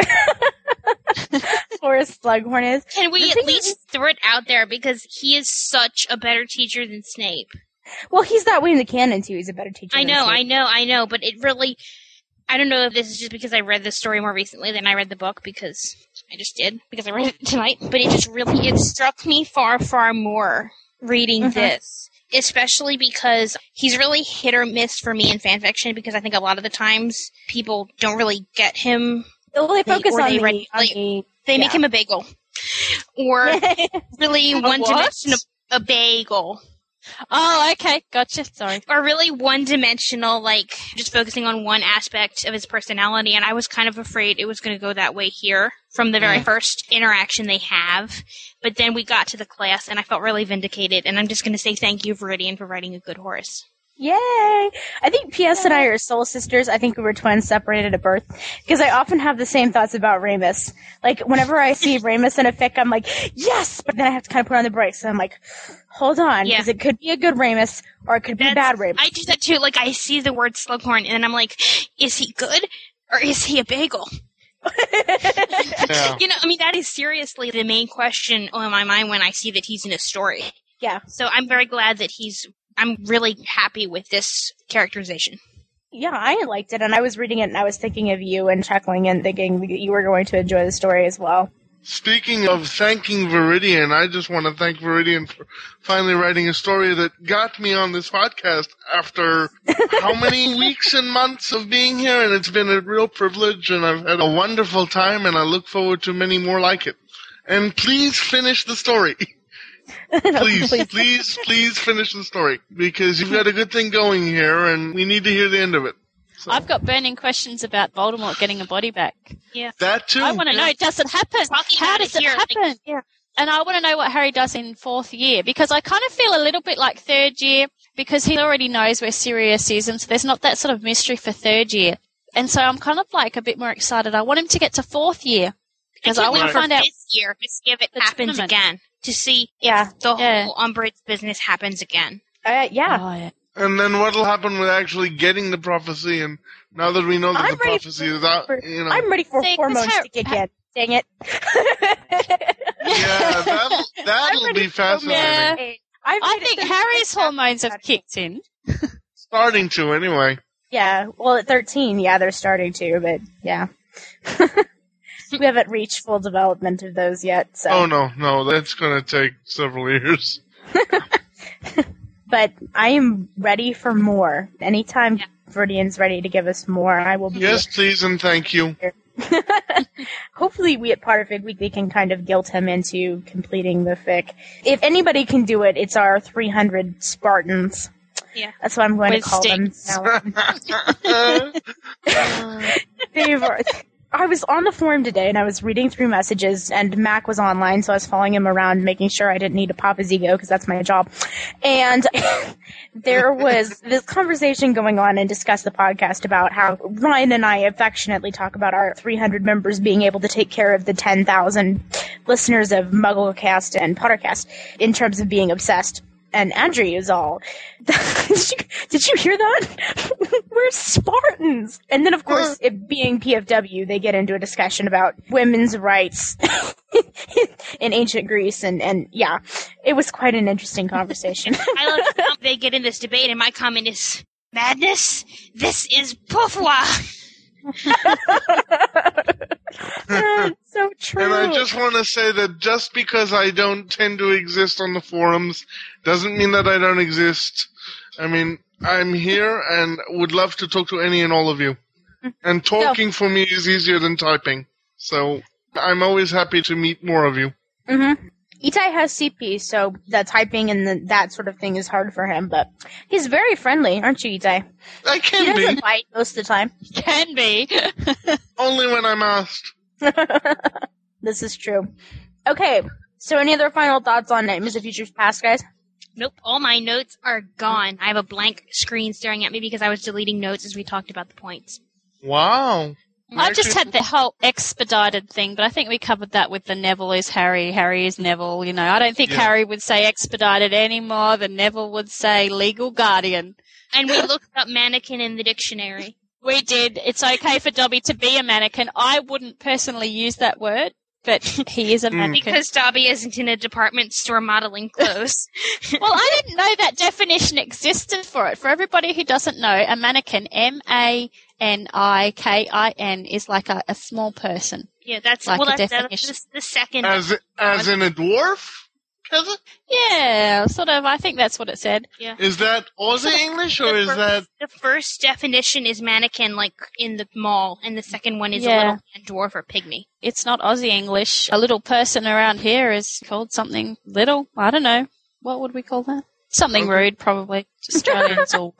Horace Slughorn is.
Can we at
thing
least throw it out there because he is such a better teacher than Snape.
Well, he's that way in the canon too. He's a better teacher.
I
than
know,
Snape.
I know, I know, but it really. I don't know if this is just because I read the story more recently than I read the book because I just did because I read it *laughs* tonight. But it just really it struck me far far more reading
Mhm.
this, especially because he's really hit or miss for me in fanfiction because I think a lot of the times people don't really get him.
Well, they focus
or
on
they
the,
read-
on
like,
the
They make him a bagel, or *laughs* really one dimensional a bagel.
Oh, okay, gotcha. Sorry.
or really one dimensional, like just focusing on one aspect of his personality. And I was kind of afraid it was going to go that way here from the very first interaction they have. But then we got to the class and I felt really vindicated. And I'm just going to say thank you, Viridian, for writing a good Horace.
Yay! I think PS and I are soul sisters. I think we were twins separated at birth. Because I often have the same thoughts about Remus. Like, whenever I see *laughs* Remus in a fic, I'm like, yes! But then I have to kind of put on the brakes. So I'm like, hold on.
Yeah.
Because it could be a good Remus, or it could be a bad Remus.
I do that too. Like I see the word Slughorn and I'm like, is he good or is he a bagel? *laughs* *laughs*
Yeah.
You know, I mean, that is seriously the main question on my mind when I see that he's in a story.
Yeah.
So I'm very glad that he's. I'm really happy with this characterization.
Yeah, I liked it, and I was reading it, and I was thinking of you and chuckling and thinking that you were going to enjoy the story as well.
Speaking of thanking Viridian, I just want to thank Viridian for finally writing a story that got me on this podcast after *laughs* how many weeks and months of being here, and it's been a real privilege, and I've had a wonderful time, and I look forward to many more like it. And please finish the story. *laughs* *laughs* please, please, please finish the story because you've got a good thing going here, and we need to hear the end of it.
I've got burning questions about Voldemort getting a body back.
Yeah.
That too.
I want to know, does it happen?
Talking
How does
it
it
here, like-
happen?
yeah.
And I want to know what Harry does in fourth year because I kind of feel a little bit like third year because he already knows where Sirius is, and so there's not that sort of mystery for third year. and so I'm kind of like a bit more excited. I want him to get to fourth year because I, want
wait
to find out.
this year to see if it happens again. To see
Yeah.
the
Yeah.
whole Umbridge business happens again.
Uh, yeah.
Oh, yeah.
And then what'll happen with actually getting the prophecy? And now that we know that
I'm
the
ready
prophecy is out,
for-
you know,
I'm ready for
See, 'cause
hormones
Har-
to kick in. Dang it.
yeah, that'll, that'll be
for
fascinating.
Yeah.
I've
I
made it
think Harry's
five
hormones have kicked in.
Starting to anyway.
Yeah, well, at 13, yeah, they're starting to, but yeah. *laughs* we haven't reached full development of those yet, so.
Oh no, no, that's going to take several years. *laughs*
But I am ready for more. Anytime
Yeah.
Viridian's ready to give us more, I will be.
Yes, please, and thank you. *laughs*
Hopefully, we at Potterfic Weekly can kind of guilt him into completing the fic. If anybody can do it, it's our 300 Spartans.
Yeah.
That's what I'm going
With
to call
sticks.
them. now. *laughs* They've, I was on the forum today and I was reading through messages and Mac was online, so I was following him around, making sure I didn't need to pop his ego because that's my job. And *laughs* there was this conversation going on and discuss the podcast about how Ryan and I affectionately talk about our 300 members being able to take care of the 10,000 listeners of MuggleCast and Pottercast in terms of being obsessed. And Andrew is all, *laughs* did, you, did you hear that? *laughs* We're Spartans. And then, of uh-huh. course, it being PFW, they get into a discussion about women's rights *laughs* in ancient Greece. And, and yeah, it was quite an interesting conversation.
I love how they get in this debate, and my comment is madness. This is Pufwa.
so true.
And I just want to say that just because I don't tend to exist on the forums doesn't mean that I don't exist. I mean, I'm here and would love to talk to any and all of you. And talking for me is easier than typing. So I'm always happy to meet more of you.
Mm-hmm. Itai has CP, so the typing and the, that sort of thing is hard for him, but he's very friendly, aren't you, Itai?
I can
He
can
doesn't
be,
bite most of the time. *laughs*
Can be. *laughs*
only when I'm asked. *laughs*
this is true. Okay, so any other final thoughts on Nightmares of Futures Past, guys?
Nope, all my notes are gone. I have a blank screen staring at me because I was deleting notes as we talked about the points.
Wow.
I just had the whole expedited thing, but I think we covered that with the Neville is Harry, Harry is Neville. You know, I don't think
Yeah.
Harry would say expedited any more than Neville would say legal guardian.
And we looked up mannequin in the dictionary.
We did. It's okay for Dobby to be a mannequin. I wouldn't personally use that word, but he is a
Mm.
mannequin.
Because Dobby isn't in a department store modeling clothes. *laughs*
well, I didn't know that definition existed for it. For everybody who doesn't know, a mannequin, M A N I K I N, is like a, a small person.
yeah, that's
Like
well,
a
that's, that's
definition.
the, the second.
As as in a dwarf? Keza?
Yeah, sort of. I think that's what it said.
yeah.
Is that Aussie English or is
first,
that
the first definition is mannequin, like in the mall, and the second one is a little man, dwarf or pigmy.
It's not Aussie English. A little person around here is called something little. I don't know. What would we call that? Something
Okay.
rude, probably. Australians *laughs* all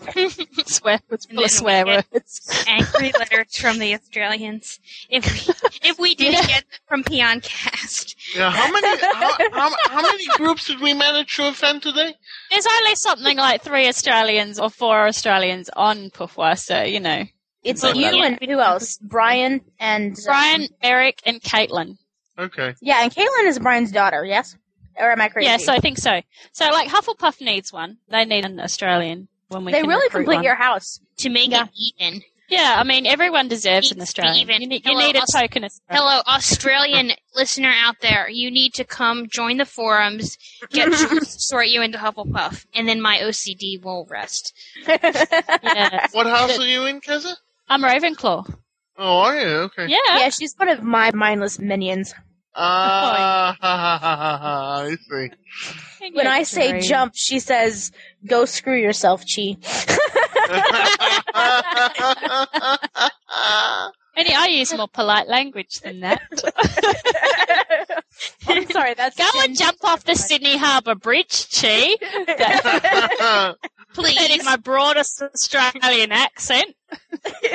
swear. It's full of swear
we get-
words.
Angry letters from the Australians. If we, if we didn't *laughs*
Yeah.
get them from Peon Cast,
yeah, how many how, how, how many groups did we manage to offend today?
There's only something like three Australians or four Australians on Pufwa, so you know.
It's
Well,
you and who else? Brian and uh,
Brian, Eric, and Caitlin.
Okay.
Yeah, and Caitlin is Brian's daughter. Yes, or am I crazy?
Yes, I think so. So, like, Hufflepuff needs one. They need an Australian when we
they
can
really complete
one.
your house.
to make
Yeah.
it even.
Yeah, I mean, everyone deserves an
It's
Australian.
even.
You need, you
Hello,
need a
Aus-
token Australian.
Hello, Australian *laughs* listener out there. You need to come join the forums, get *laughs* sort you into Hufflepuff, and then my OCD will rest.
Yeah.
What house are you in, Keza?
I'm Ravenclaw.
Oh, are you? Okay.
Yeah.
yeah, she's one of my mindless minions.
Ah, ha, ha, ha, ha, ha, I see.
When I say jump, she says, "Go screw yourself, Chi." *laughs*
Any, I use more polite language than that.
I'm sorry, that's
Go and jump off the Sydney Harbour Bridge, Chi. *laughs*
Please.
that in my broadest Australian accent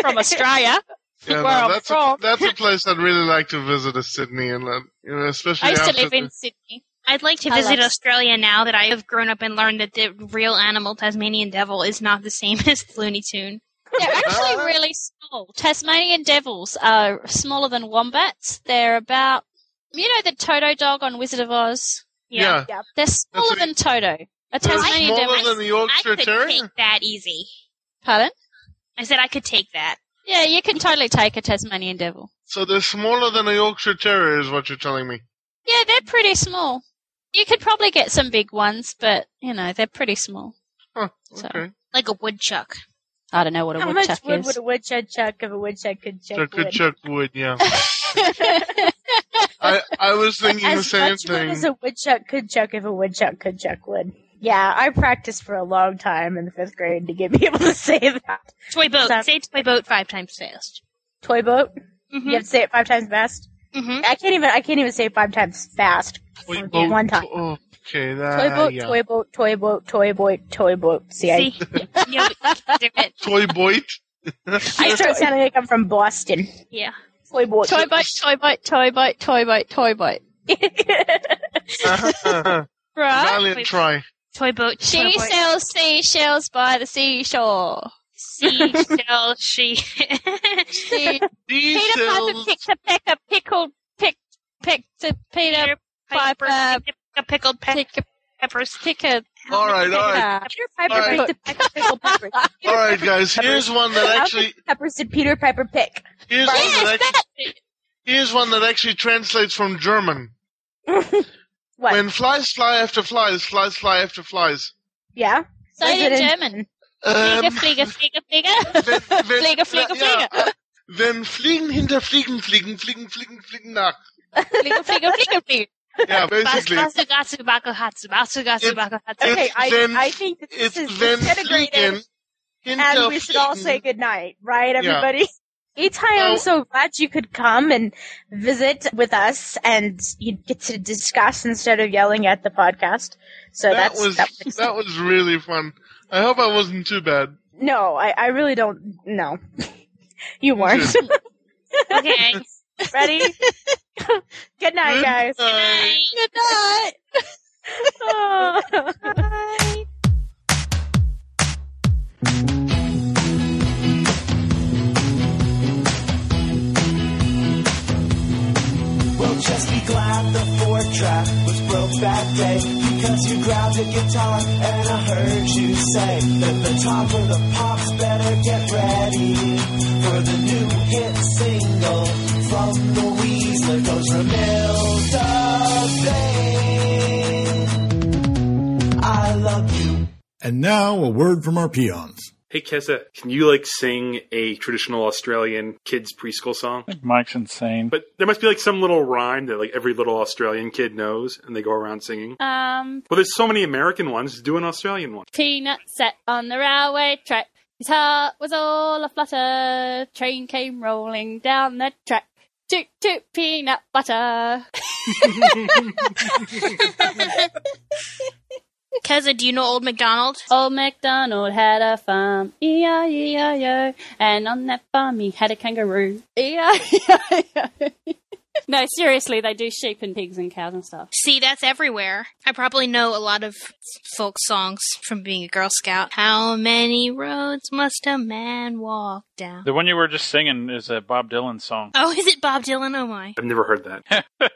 from Australia. *laughs*
Yeah,
Where
no,
I'm
that's a,
from.
that's a place I'd really like to visit, is Sydney, and uh, you know, especially
I used to
after
live in Sydney.
I'd like to
I
visit
love-
Australia now that I have grown up and learned that the real animal Tasmanian devil is not the same *laughs* as the Looney Tune.
They're actually uh-huh. really small. Tasmanian devils are smaller than wombats. They're about, you know, the Toto dog on Wizard of Oz.
Yeah.
They're smaller than Toto. A
They're
Tasmanian
smaller
devil.
than the Yorkshire
I could
Terrier.
take that easy.
Pardon?
I said I could take that.
Yeah, you can totally take a Tasmanian devil.
So they're smaller than a Yorkshire Terrier, is what you're telling me.
Yeah, they're pretty small. You could probably get some big ones, but you know they're pretty small.
Huh,
So-
Like a woodchuck.
I don't know what a woodchuck is.
How much wood
is.
would a woodchuck chuck if a woodchuck could chuck
So good
wood?
chuck wood, yeah. *laughs* *laughs* I I was thinking the
As
same
much wood
thing.
as a woodchuck could chuck if a woodchuck could chuck wood. Yeah, I practiced for a long time in the fifth grade to get *laughs* me able to say that.
Toy boat.
So-
Say toy boat five times fast.
Toy boat.
Mhm.
You have to say it five times fast.
Mhm.
I can't even. I can't even say it five times fast.
Toy
Okay, one time.
Oh, okay, that,
Toy boat,
yeah.
toy boat, toy boat, toy boat, toy boat. See, I,
See? *laughs* yeah, do it.
Toy boat.
I start sounding like I'm from Boston.
Yeah.
Toy boat.
toy boat, toy boat, toy boat, toy boat, toy boat.
Uh-huh. *laughs*
Right?
Valiant try.
Toy boat. toy
She
boat.
sells seashells by the seashore.
Seashell. She.
She *laughs* Peter Piper
cells.
picked a peck of pickled pick pick to Peter
Piper.
Piper
a pickled pe-
pick a
peppers.
pick a
All right, all right,
Peter Piper
All right.
picked a peck pickled peppers.
all right, *laughs* guys. Here's one that
How
actually.
many peppers did Peter Piper pick?
Here's one that actually. Here's one that actually translates from German. *laughs*
What?
When flies fly after flies, flies fly after flies.
yeah.
Say
Is
it in
in-
German.
Um,
Fliege, fliege, fliege, *laughs*
wenn,
fliege.
wenn,
Fliege, fliege,
ja,
fliege.
äh, wenn Fliegen hinter Fliegen fliegen, fliegen, fliegen, fliegen nach.
Fliege, fliege, fliege, fliege.
Yeah, *laughs* basically.
was, gatsu, baku, hatsu, basu, gatsu,
It's-
baku, hatsu.
Okay, I,
then-
I think that this
It's
is
wenn
disintegrated, and we should all
Fliegen.
say goodnight, right,
Yeah.
everybody? *laughs* Itai, I'm so glad you could come and visit with us, and you get to discuss instead of yelling at the podcast. So
that
that's
was
that
that was really fun. I hope I wasn't too bad.
no, I, I really don't. No, *laughs* you weren't.
Okay.
Ready? *laughs* Good night,
Good
guys.
night. *laughs*
Good night.
Oh.
Well, just be glad the four track was broke that day because you grabbed a guitar and I heard you say that the top of the pops better get ready for the new hit single from the Weasler goes Ramilda Bay. I love you.
And now a word from our peons.
Hey Keza, can you like sing a traditional Australian kids preschool song?
Mike's insane.
But there must be like some little rhyme that like every little Australian kid knows and they go around singing.
Um,
Well, there's so many American ones. Do an Australian one.
peanut sat on the railway track. His heart was all aflutter. Train came rolling down the track. Toot toot peanut butter. *laughs*
Keza, do you know Old MacDonald?
Old MacDonald had a farm, E-I-E-I-O, and on that farm he had a kangaroo, E-I-E-I-O. No, seriously, they do sheep and pigs and cows and stuff.
See, that's everywhere. I probably know a lot of folk songs from being a Girl Scout. How many roads must a man walk down?
The one you were just singing is a Bob Dylan song.
Oh, is it Bob Dylan? Oh my.
I've never heard that. *laughs*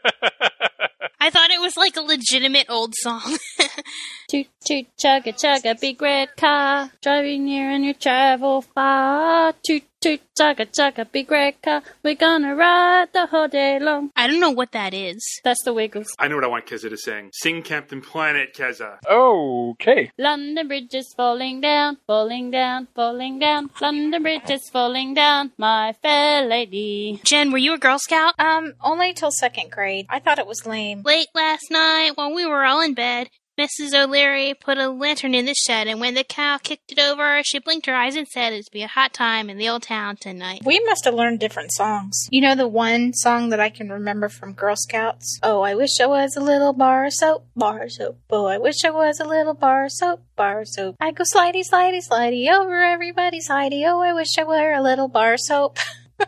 I thought it was like a legitimate old song. *laughs*
Toot toot chugga chugga big red car, driving near and you travel far. Toot toot chugga chugga big red car, we're gonna ride the whole day long.
I don't know what that is.
That's the Wiggles.
I know what I want Keza to sing. Sing Captain Planet, Keza.
Okay.
London Bridge is falling down, falling down, falling down. London Bridge is falling down, my fair lady.
Jen, were you a Girl Scout?
Um, only till second grade. I thought it was lame.
Late last night while we were all in bed, Mrs. O'Leary put a lantern in the shed, and when the cow kicked it over, she blinked her eyes and said it'd be a hot time in the old town tonight.
We must have learned different songs. You know the one song that I can remember from Girl Scouts? Oh, I wish I was a little bar of soap, bar of soap. Oh, I wish I was a little bar of soap, bar of soap. I go slidey, slidey, slidey over everybody's hidey. Oh, I wish I were a little bar of soap. *laughs*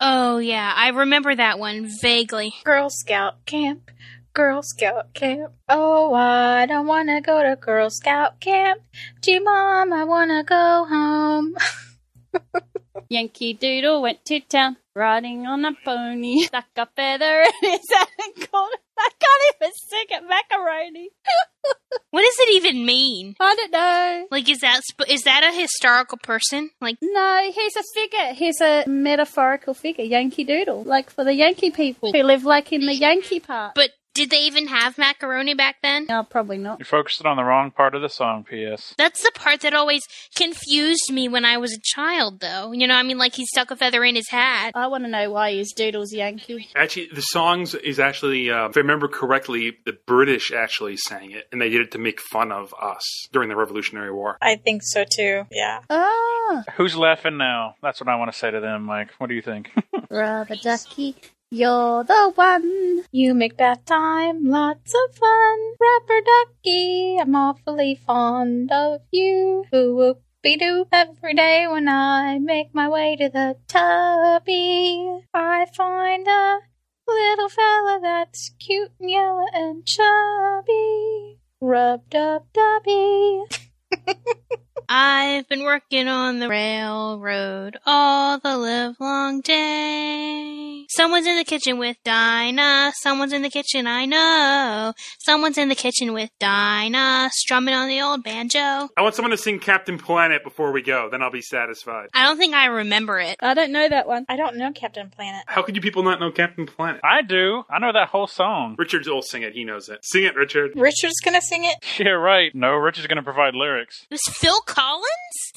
Oh, yeah, I remember that one vaguely.
Girl Scout camp. Girl Scout camp. Oh, I don't want to go to Girl Scout camp. Gee, Mom, I want to go home. *laughs*
Yankee Doodle went to town riding on a pony, *laughs* stuck a feather in his called. *laughs* I can't even sing it, macaroni.
What does it even mean?
I don't know.
Like, is that sp- is that a historical person? Like,
No, he's a figure. He's a metaphorical figure, Yankee Doodle, like for the Yankee people who live like in the Yankee part.
but did they even have macaroni back then?
No, probably not.
You focused on the wrong part of the song, P.S.
That's the part that always confused me when I was a child, though. You know, I mean, like he stuck a feather in his hat.
I want to know why his Doodle's Yankee.
Actually, the songs is actually, uh, if I remember correctly, the British actually sang it, and they did it to make fun of us during the Revolutionary War.
I think so too. Yeah.
Ah,
Who's laughing now? That's what I want to say to them, Mike. What do you think? *laughs*
rubber ducky, you're the one.
You make bath time lots of fun. Rubber ducky, I'm awfully fond of you. Who whoop be doo every day when I make my way to the tubby. I find a little fella that's cute and yellow and chubby. Rub dub dubby. *laughs*
I've been working on the railroad all the livelong day. Someone's in the kitchen with Dinah. Someone's in the kitchen, I know. Someone's in the kitchen with Dinah, strumming on the old banjo.
I want someone to sing Captain Planet before we go, then I'll be satisfied.
I don't think I remember it.
I don't know that one.
I don't know Captain Planet.
How could you people not know Captain Planet?
I do. I know that whole song.
Richard will sing it. He knows it. Sing it, Richard.
Richard's gonna sing it. *laughs*
Yeah, right. No, Richard's going to provide lyrics.
It was Phil Collins?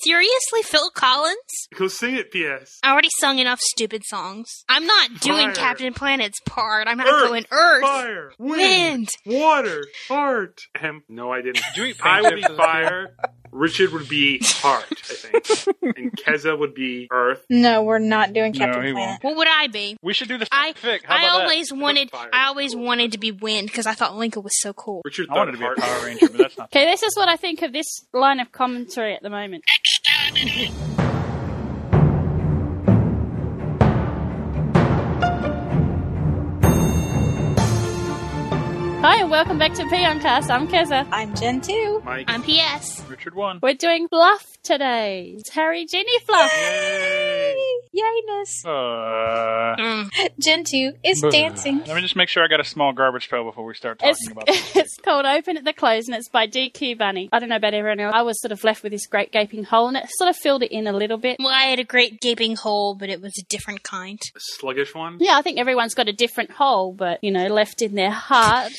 Seriously, Phil Collins?
Go sing it, P.S.
I already sung enough stupid songs. I'm not doing
Fire.
Captain Planet's part. I'm not
Earth,
going Earth,
Fire,
wind.
water, heart. Ahem. No, I didn't.
Did you eat
I would be fire. *laughs* Richard would be heart, I think. *laughs* and Keza would be earth.
No, we're not doing
No,
Captain
he
Planet.
What would I be?
We should do the
I
fic. How
I
about that?
always wanted
Fire.
I always wanted to be wind because I thought Linka was so cool.
Richard
I
thought
wanted to be a
heart.
Power Ranger, but that's not.
Okay, this is what I think of this line of commentary at the moment. Hi, and welcome back to Peoncast. I'm Keza.
I'm Jen too.
Mike.
I'm PS.
Richard one.
We're doing Fluff today. It's Harry Ginny Fluff.
Yay.
Yayness.
Uh,
Mm.
Jen 2 is dancing.
let me just make sure I got a small garbage pail before we start talking
It's,
about *laughs* this.
it's called Open at the Close and it's by DQ Bunny. I don't know about everyone else. I was sort of left with this great gaping hole and it sort of filled it in a little bit.
Well, I had a great gaping hole, but it was a different kind.
A sluggish one.
Yeah, I think everyone's got a different hole, but you know, left in their heart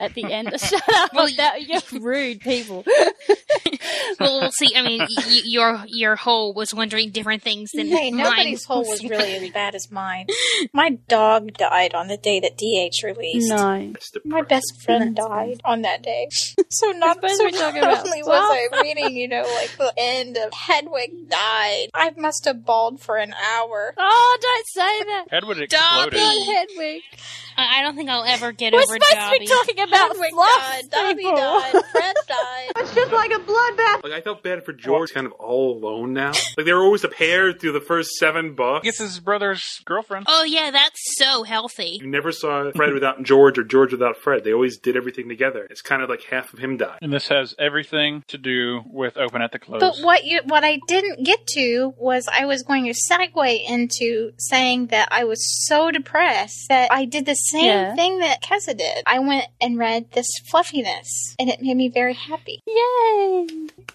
at the end. *laughs* Shut up!
Well,
that, you're rude people. *laughs*
Well, we'll see. I mean, y- y- your your hole was wondering different things than
Hey,
mine.
nobody's hole was really as bad as mine. My dog died on the day that DH released.
no.
My best friend died on that day. *laughs* So not
supposed
so
to be talking
not
about
only was
Fluff.
I reading, you know, like the end of Hedwig died. I must have bawled for an hour.
Oh, don't say that.
Hedwig exploded.
God, Hedwig.
I I don't think I'll ever get
We're
over
supposed
Dobby.
To be talking about
Hedwig
fluff.
died. Dobby died. Fred died.
It's just like a bloodbath.
Like I felt bad for George, kind of all alone now. Like they were always a pair through the first seven books.
Gets his brother's girlfriend.
Oh yeah, that's so healthy.
You never saw Fred without George or George without Fred. They always did everything together. It's kind of like half of him died.
And this has everything to do with Open at the Close.
But what you what I didn't get to was I was going to segue into saying that I was so depressed that I did the same
Yeah.
thing that Keza did. I went and read this fluffiness, and it made me very happy
Yay!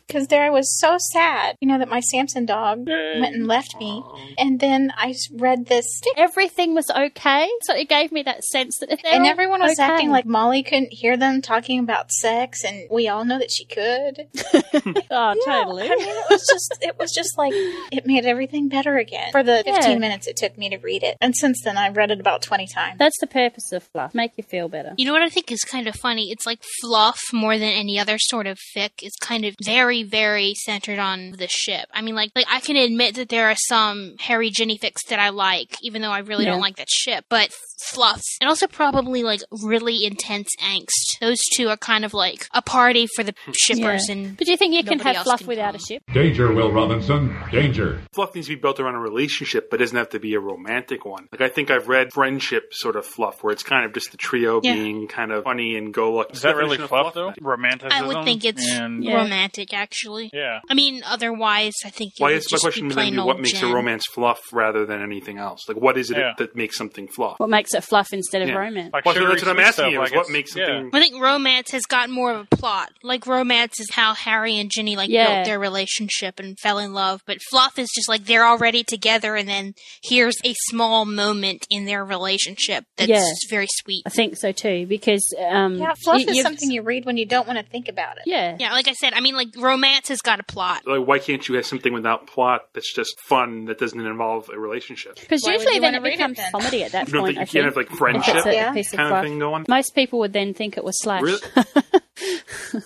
because there I was so sad, you know, that my Samson dog went and left me, and then I read this stick.
Everything was okay, so it gave me that sense that if they're
And everyone was
okay-
acting like Molly couldn't hear them talking about sex, and we all know that she could. *laughs*
oh,
No,
totally.
I mean, it was just it was just like it made everything better again for the
Yeah.
15 minutes it took me to read it. And since then, I've read it about 20 times.
That's the purpose of fluff. Make you feel better.
You know what I think is kind of funny? It's like fluff more than any other sort of fic. It's kind of very, very centered on the ship. I mean, like, like I can admit that there are some Harry Ginny fics that I like, even though I really
Yeah.
don't like that ship. But fluffs, and also probably like really intense angst. Those two are kind of like a party for the hmm. shippers,
Yeah.
and
But do you think you can have fluff
can
without
come.
a ship?
Danger, Will Robinson. Danger.
Fluff needs to be built around a relationship, but doesn't have to be a romantic one. Like I think I've read friendship sort of fluff, where it's kind of just the trio
Yeah.
being kind of funny and go lucky.
Is that really fluff, though? Romanticism?
I would think it's
And
Yeah.
romantic, actually.
Yeah.
I mean, otherwise, I think.
Why
would
is my
just be
question then
plain
be
old
what makes
Jen.
a romance fluff rather than anything else? Like, what is it
Yeah.
that makes something fluff?
What makes it fluff instead of
Yeah.
romance?
Like
Well, so that's what I'm asking
stuff,
you, is
like
what
it's-
makes
yeah.
something-
I think romance has gotten more of a plot. Like romance is how Harry and Ginny like
Yeah.
built their relationship and fell in love, but fluff is just like they're already together and then here's a small moment in their relationship that's
Yeah.
very sweet.
I think so too, because um,
Yeah, fluff
you-
is
you've-
something you read when you don't want to think about it.
Yeah.
Yeah, like I said, I mean like romance has got a plot.
Like, why can't you have something without plot that's just fun that doesn't involve a relationship?
Because usually
you
then it
read it
becomes
then?
comedy at that
You
point.
think
I
you can't
think.
have, like, friendship
a
Yeah.
piece of
kind of
fluff.
thing going?
Most people would then think it was Slash.
Really? *laughs*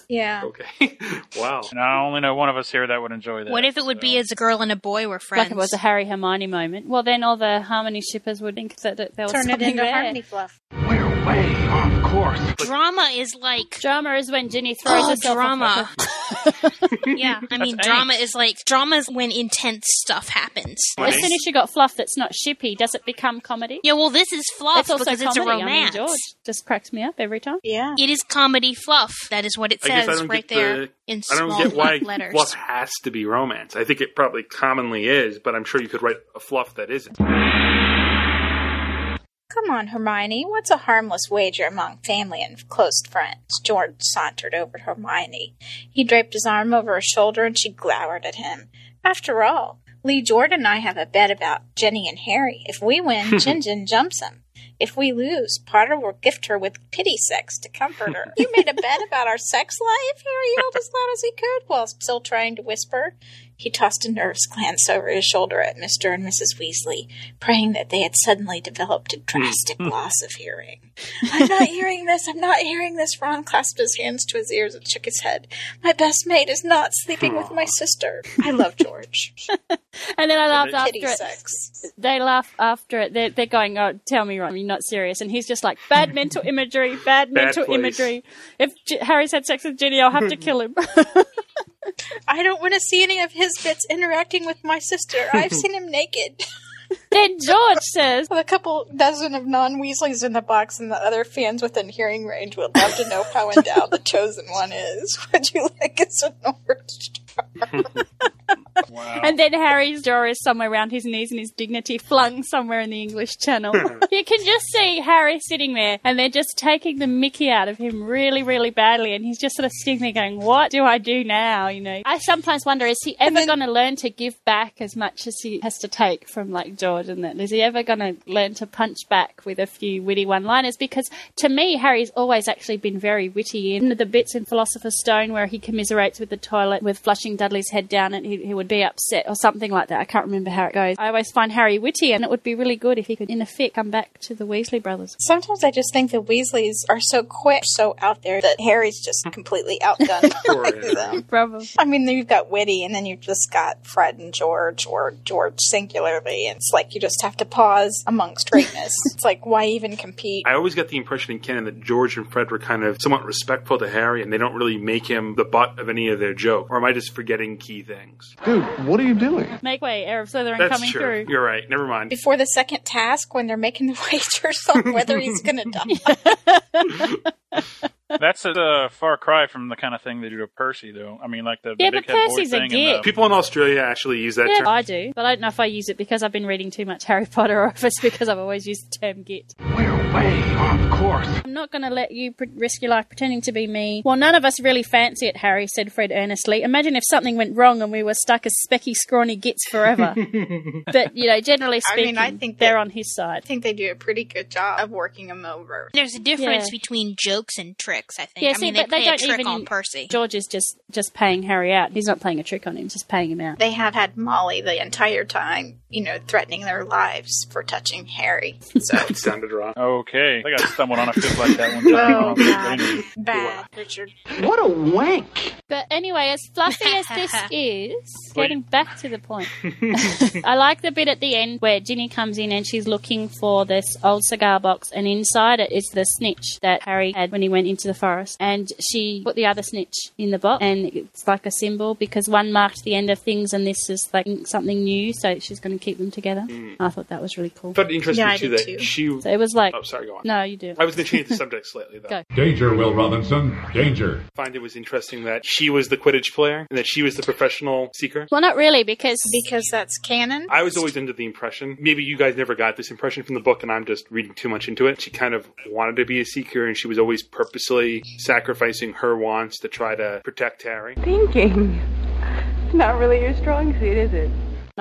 Yeah.
Okay. *laughs* wow.
And I only know one of us here that would enjoy that.
What if it would be as a girl and a boy were friends?
like it was a Harry Hermione moment. Well, then all the Harmony shippers would think that, that there was
Turn it into
there.
harmony fluff.
We're way off course.
drama is like
Drama is when Ginny throws
Oh,
herself
drama. *laughs* yeah, I mean
That's
drama
angst.
is like drama is when intense stuff happens.
As soon as you got fluff that's not shippy, does it become comedy?
Yeah, well this is fluff
It's also
because it's a
comedy. I mean. George just cracks me up every time.
Yeah.
It is comedy fluff. That is what it
I guess I
says right there
the,
in
I don't get why
letters.
fluff has to be romance. I think it probably commonly is, but I'm sure you could write a fluff that isn't.
Come on, Hermione. What's a harmless wager among family and close friends? George sauntered over to Hermione. He draped his arm over her shoulder and she glowered at him. After all, Lee Jordan and I have a bet about Ginny and Harry. If we win, *laughs* Jin Jin jumps him. If we lose, Potter will gift her with pity sex to comfort her. you made a bet about our sex life? Harry yelled as loud as he could while still trying to whisper. He tossed a nervous glance over his shoulder at Mr. and Mrs. Weasley, praying that they had suddenly developed a drastic hmm. loss of hearing. I'm not hearing this. I'm not hearing this. Ron clasped his hands to his ears and shook his head. My best mate is not sleeping with my sister. I love George. *laughs*
And then I laughed
Kitty
after it.
sex.
They laugh after it. They're, they're going, "Oh, tell me, Ron, you're not serious." And he's just like, "Bad mental *laughs* imagery, bad, mental
place.
imagery. If J- Harry's had sex with Ginny, I'll have to *laughs* kill him." *laughs*
I don't want to see any of his bits interacting with my sister. I've seen him naked. *laughs*
then George says,
With a couple dozen of non Weasleys in the box, and the other fans within hearing range would love to know how endowed the chosen one is. *laughs* Would you like us to know her
And then Harry's jaw is somewhere around his knees and his dignity flung somewhere in the English Channel. *laughs* you can just see Harry sitting there and they're just taking the mickey out of him really, really badly. And he's just sort of sitting there going, What do I do now? You know, I sometimes wonder, is he ever going to learn to give back as much as he has to take from like George and that? Is he ever going to learn to punch back with a few witty one liners? Because to me, Harry's always actually been very witty in the bits in Philosopher's Stone where he commiserates with the toilet with flushing Dudley's head down and he, he would be upset or something like that. I can't remember how it goes. I always find Harry witty and it would be really good if he could, in a fit, come back to the Weasley brothers.
Sometimes I just think the Weasleys are so quick, so out there, that Harry's just completely outdone *laughs* by *laughs* them.
Probably.
I mean, you've got Witty, and then you've just got Fred and George, or George singularly. It's like you just have to pause amongst greatness. *laughs* it's like, why even compete?
I always get the impression in canon that George and Fred were kind of somewhat respectful to Harry, and they don't really make him the butt of any of their joke. Or am I just forgetting key things?
Dude, what are you doing?
Make way, Heir of Slytherin
That's
coming
true.
through.
You're right. Never mind.
Before the second task, when they're making the *laughs* wagers on whether he's going *laughs* to die. *laughs*
That's a uh, far cry from the kind of thing they do to Percy, though. I mean, like the, the
Yeah,
big
but
head boy
Percy's a
thing. and
git.
the-
People in Australia actually use that
Yeah,
term.
I do, but I don't know if I use it because I've been reading too much Harry Potter or if it's because I've always used the term git.
We're way off course.
I'm not going to let you pre- risk your life pretending to be me. Well, none of us really fancy it, Harry, said Fred earnestly. Imagine if something went wrong and we were stuck as specky, scrawny gits forever. *laughs* but, you know, generally
I
speaking,
mean, I think
they're
that-
on his side.
I think they do a pretty good job of working him over.
There's a difference
Yeah.
between jokes and tricks. I think.
Yeah,
I
see,
mean, they
but they
play
don't
a trick
even-
on Percy.
George is just, just paying Harry out. He's not playing a trick on him, just paying him out.
They have had Molly the entire time, you know, threatening their lives for touching Harry. So
It *laughs* sounded wrong.
Okay. I got someone on a fifth like that one *laughs* time.
Oh,
But
God.
anyway.
bad, Richard.
What a wank!
But anyway, as fluffy as this *laughs* is, getting back to the point, I like the bit at the end where Ginny comes in and she's looking for this old cigar box, and inside it is the snitch that Harry had when he went into the forest. And she put the other snitch in the box, and it's like a symbol because one marked the end of things, and this is like something new, so she's going to keep them together. Mm. I thought that was really cool.
I found it interesting
Yeah,
too that
too.
she.
So it was like,
Oh, sorry, go on.
no, you do.
I was going to change the subject slightly though. *laughs*
Go.
Danger, Will Robinson. Danger.
I find it was interesting that she was the Quidditch player and that she was the professional seeker?
Well, not really, because
because that's canon.
I was always under the impression, maybe you guys never got this impression from the book and I'm just reading too much into it. She kind of wanted to be a seeker and she was always purposely sacrificing her wants to try to protect Harry.
Thinking. Not really your strong suit, is it?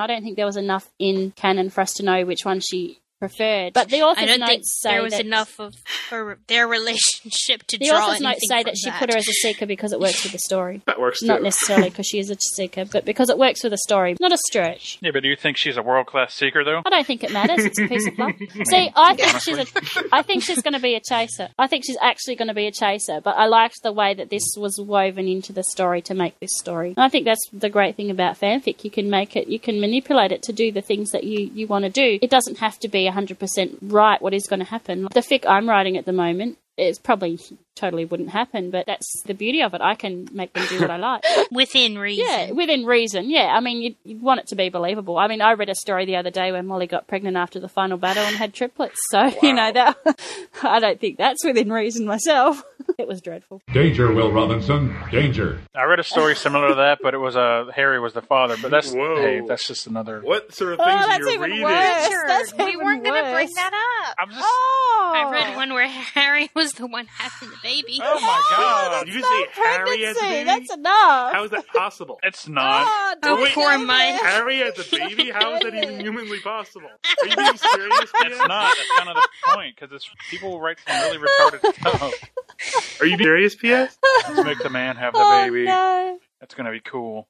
I don't think there was enough in canon for us to know which one she preferred. But the author's
I don't
notes
think
say
there was
that
enough of her, their relationship to *laughs*
the
draw
author's
anything
notes say
from
that she put her as a seeker because it works with the story. *laughs*
That works
Not necessarily because she is a seeker, but because it works with the story. Not a stretch.
Yeah, but do you think she's a world class seeker though?
I don't think it matters. It's a piece of fluff. *laughs* See, I think she's a. I think she's going to be a chaser. I think she's actually going to be a chaser. But I liked the way that this was woven into the story to make this story. And I think that's the great thing about fanfic. You can make it. You can manipulate it to do the things that you you want to do. It doesn't have to be hundred percent right. What is going to happen? The fic I'm writing at the moment. is probably totally wouldn't happen, but that's the beauty of it. I can make them do what I like. *laughs*
Within reason.
Yeah, within reason. Yeah, I mean, you'd, you'd want it to be believable. I mean, I read a story the other day where Molly got pregnant after the final battle and had triplets. So *laughs* you know that *laughs* I don't think that's within reason myself. it was dreadful.
Danger, Will Robinson. Danger.
I read a story similar to that, but it was uh, Harry was the father. But that's
Whoa.
hey, that's just another.
What sort of
Oh,
things are
that's
you
even
reading?
worse. That's
we weren't going to bring that up.
I'm just.
Oh,
I read one where Harry was the one having the baby.
Oh my *laughs* oh, god!
Did you say Harry as a
pregnancy.
baby?
That's enough.
How is that possible?
It's not.
Oh,
Oh,
don't
poor
go
Mike.
there.
Harry as a *laughs* baby? How is that even humanly possible? Are you being serious? *laughs*
It's not. That's kind of the point because it's people write some really retarded stuff.
Are you serious, P.S.?
Let's make the man have the
Oh,
baby.
no.
That's gonna be cool.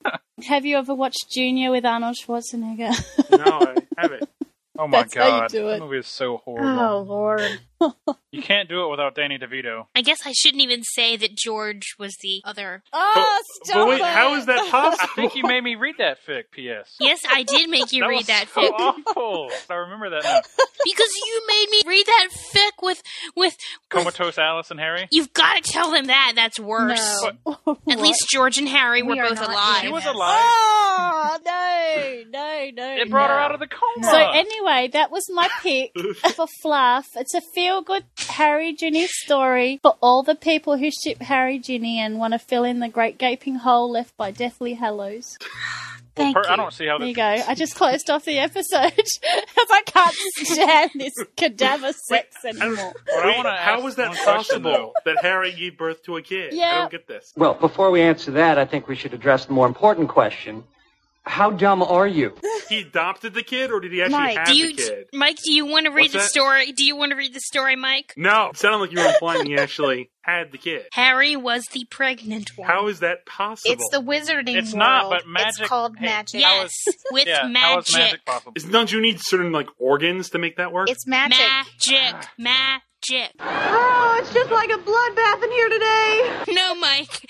Have you ever watched Junior with Arnold Schwarzenegger?
No, I haven't.
Oh my
That's how you
god,
do it.
that movie is so horrible.
Oh Lord. *laughs*
You can't do it without Danny DeVito.
I guess I shouldn't even say that George was the other.
oh,
But, but wait, how is that *laughs*
I
possible?
think you made me read that fic. P.S.
Yes, I did make you
that
read
was
that
so
fic *laughs*
awful. I remember that now.
because you made me read that fic with with. with
Comatose Alice and Harry.
you've got to tell them that. That's worse.
No.
At least George and Harry were
We are
both
not
alive.
She was alive.
Oh no, no, no!
It brought her out of the coma.
So anyway, that was my pick *laughs* for Fluff. It's a feel-good Harry Ginny story for all the people who ship Harry Ginny and want to fill in the great gaping hole left by Deathly Hallows. *sighs*
Well,
Thank
per- I
you.
don't see how
There you go. I just closed off the episode *laughs* because I can't stand this cadaver sex anymore.
I
Wait,
wanna
how was that possible that Harry gave birth to a kid? I
Yeah.
don't get this.
Well, before we answer that, I think we should address the more important question. How dumb are you? *laughs*
He adopted the kid, or did he actually
Mike,
have
Do
the kid?
Mike? Do you want to read
What's
the
that?
story? Do you want to read the story, Mike?
No, it sounded like you were implying he actually *laughs* had the kid.
Harry was the pregnant one.
How is that possible?
It's the wizarding
It's
world.
not, but magic-
It's called
hey,
magic.
how
yes, with
yeah,
magic.
how is *laughs* magic possible?
Is- Don't you need certain like organs to make that work?
It's magic.
Magic, magic. Ah.
Oh, it's just like a bloodbath in here today.
No, Mike.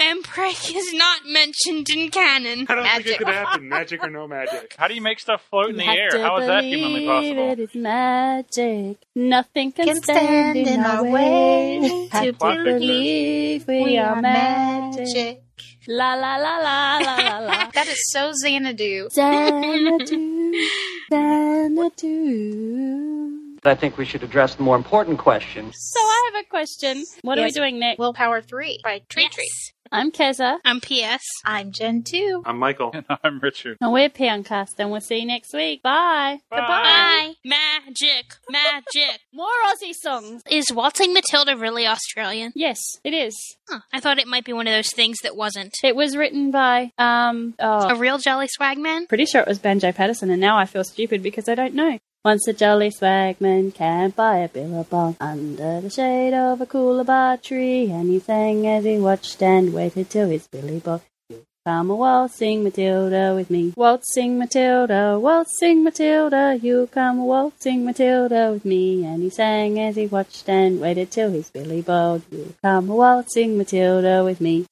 Mpreg is not mentioned in canon.
I don't think it could happen. Magic or no magic.
How do you make stuff float in the
You have
air? How is that humanly
believe
possible?
It is magic. Nothing can,
Can stand in our way *laughs*
Have
to
to
believe
believe we,
We
are
are
magic.
magic.
La la la la la la la. *laughs*
That is so Xanadu.
Xanadu, *laughs* Xanadu.
I think we should address the more important question.
So I have a question. What are we
Yes.
doing next?
Willpower 3 by Tree
Yes.
Tree.
I'm Keza,
I'm PS.
I'm Jen 2.
I'm Michael.
And I'm Richard.
and we're Peoncast, and we'll see you next week. Bye.
Bye. Magic, magic. *laughs*
More Aussie songs.
Is Waltzing Matilda really Australian?
Yes, it is.
Huh. I thought it might be one of those things that wasn't.
It was written by um. Oh,
A real Jolly Swagman?
pretty sure it was Banjo Paterson, and now I feel stupid because I don't know. Once a jolly swagman camped by a billabong under the shade of a coolabah tree, and he sang as he watched and waited till his billy boy. "You Come a waltzing Matilda with me, waltzing Matilda, waltzing Matilda, you come a waltzing Matilda with me. And he sang as he watched and waited till his billy. You come a waltzing Matilda with me.